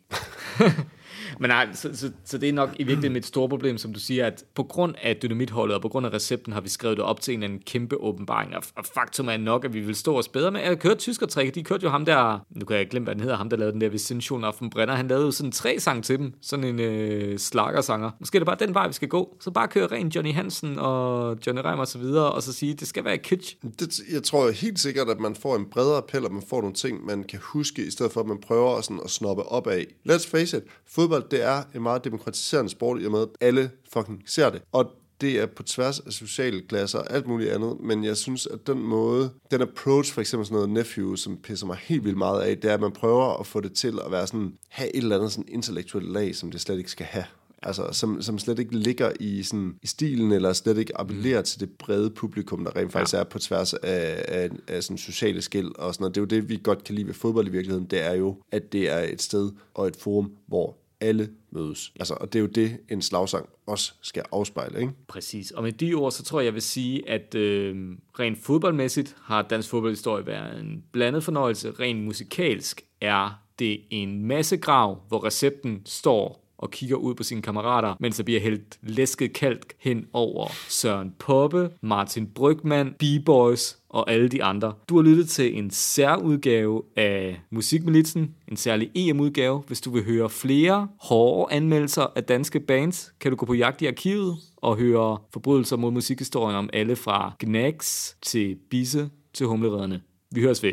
[SPEAKER 2] Men nej, så, så, så det er nok i virkeligheden mit store problem, som du siger, at på grund af dynamitholdet og på grund af recepten har vi skrevet det op til en en kæmpe åbenbaring. Og, og faktum er nok, at vi vil stå os bedre med. Jeg køre tyskertræk, de kørte jo ham der, nu kan jeg glemme, hvad den hedder, ham der lavede den der Visintion af Brenner, han lavede jo sådan tre sang til dem, sådan en øh, slagersanger. Måske er det bare den vej, vi skal gå. Så bare køre ren Johnny Hansen og Johnny Reimer og så videre, og så sige, det skal være kitsch.
[SPEAKER 3] Det, jeg tror helt sikkert, at man får en bredere appel, og man får nogle ting, man kan huske, i stedet for, at man prøver sådan at snoppe op af. Let's face it, fodbold, det er en meget demokratiserende sport, i og med, at alle fucking ser det. Og det er på tværs af sociale klasser og alt muligt andet, men jeg synes, at den måde, den approach, for eksempel sådan noget Nephew, som pisser mig helt vildt meget af, det er, at man prøver at få det til at være sådan, have et eller andet sådan intellektuelt lag, som det slet ikke skal have. Altså, som, som slet ikke ligger i, sådan, i stilen, eller slet ikke appellerer mm. til det brede publikum, der rent faktisk ja. er på tværs af, af, af sådan sociale skæld og sådan noget. Det er jo det, vi godt kan lide ved fodbold i virkeligheden, det er jo, at det er et sted og et forum, hvor alle mødes. Altså, og det er jo det, en slagsang også skal afspejle, ikke?
[SPEAKER 2] Præcis. Og med de ord, så tror jeg, jeg vil sige, at øh, rent fodboldmæssigt har dansk fodboldhistorie været en blandet fornøjelse. Rent musikalsk er det en masse grav, hvor recepten står og kigger ud på sine kammerater, mens der bliver hældt læsket kalk hen over Søren Poppe, Martin Brygman, B-Boys og alle de andre. Du har lyttet til en særudgave af Musikmilitsen, en særlig EM-udgave. Hvis du vil høre flere hårde anmeldelser af danske bands, kan du gå på jagt i arkivet og høre forbrydelser mod musikhistorien om alle fra Gnags til Bisse til Humleredderne. Vi høres ved.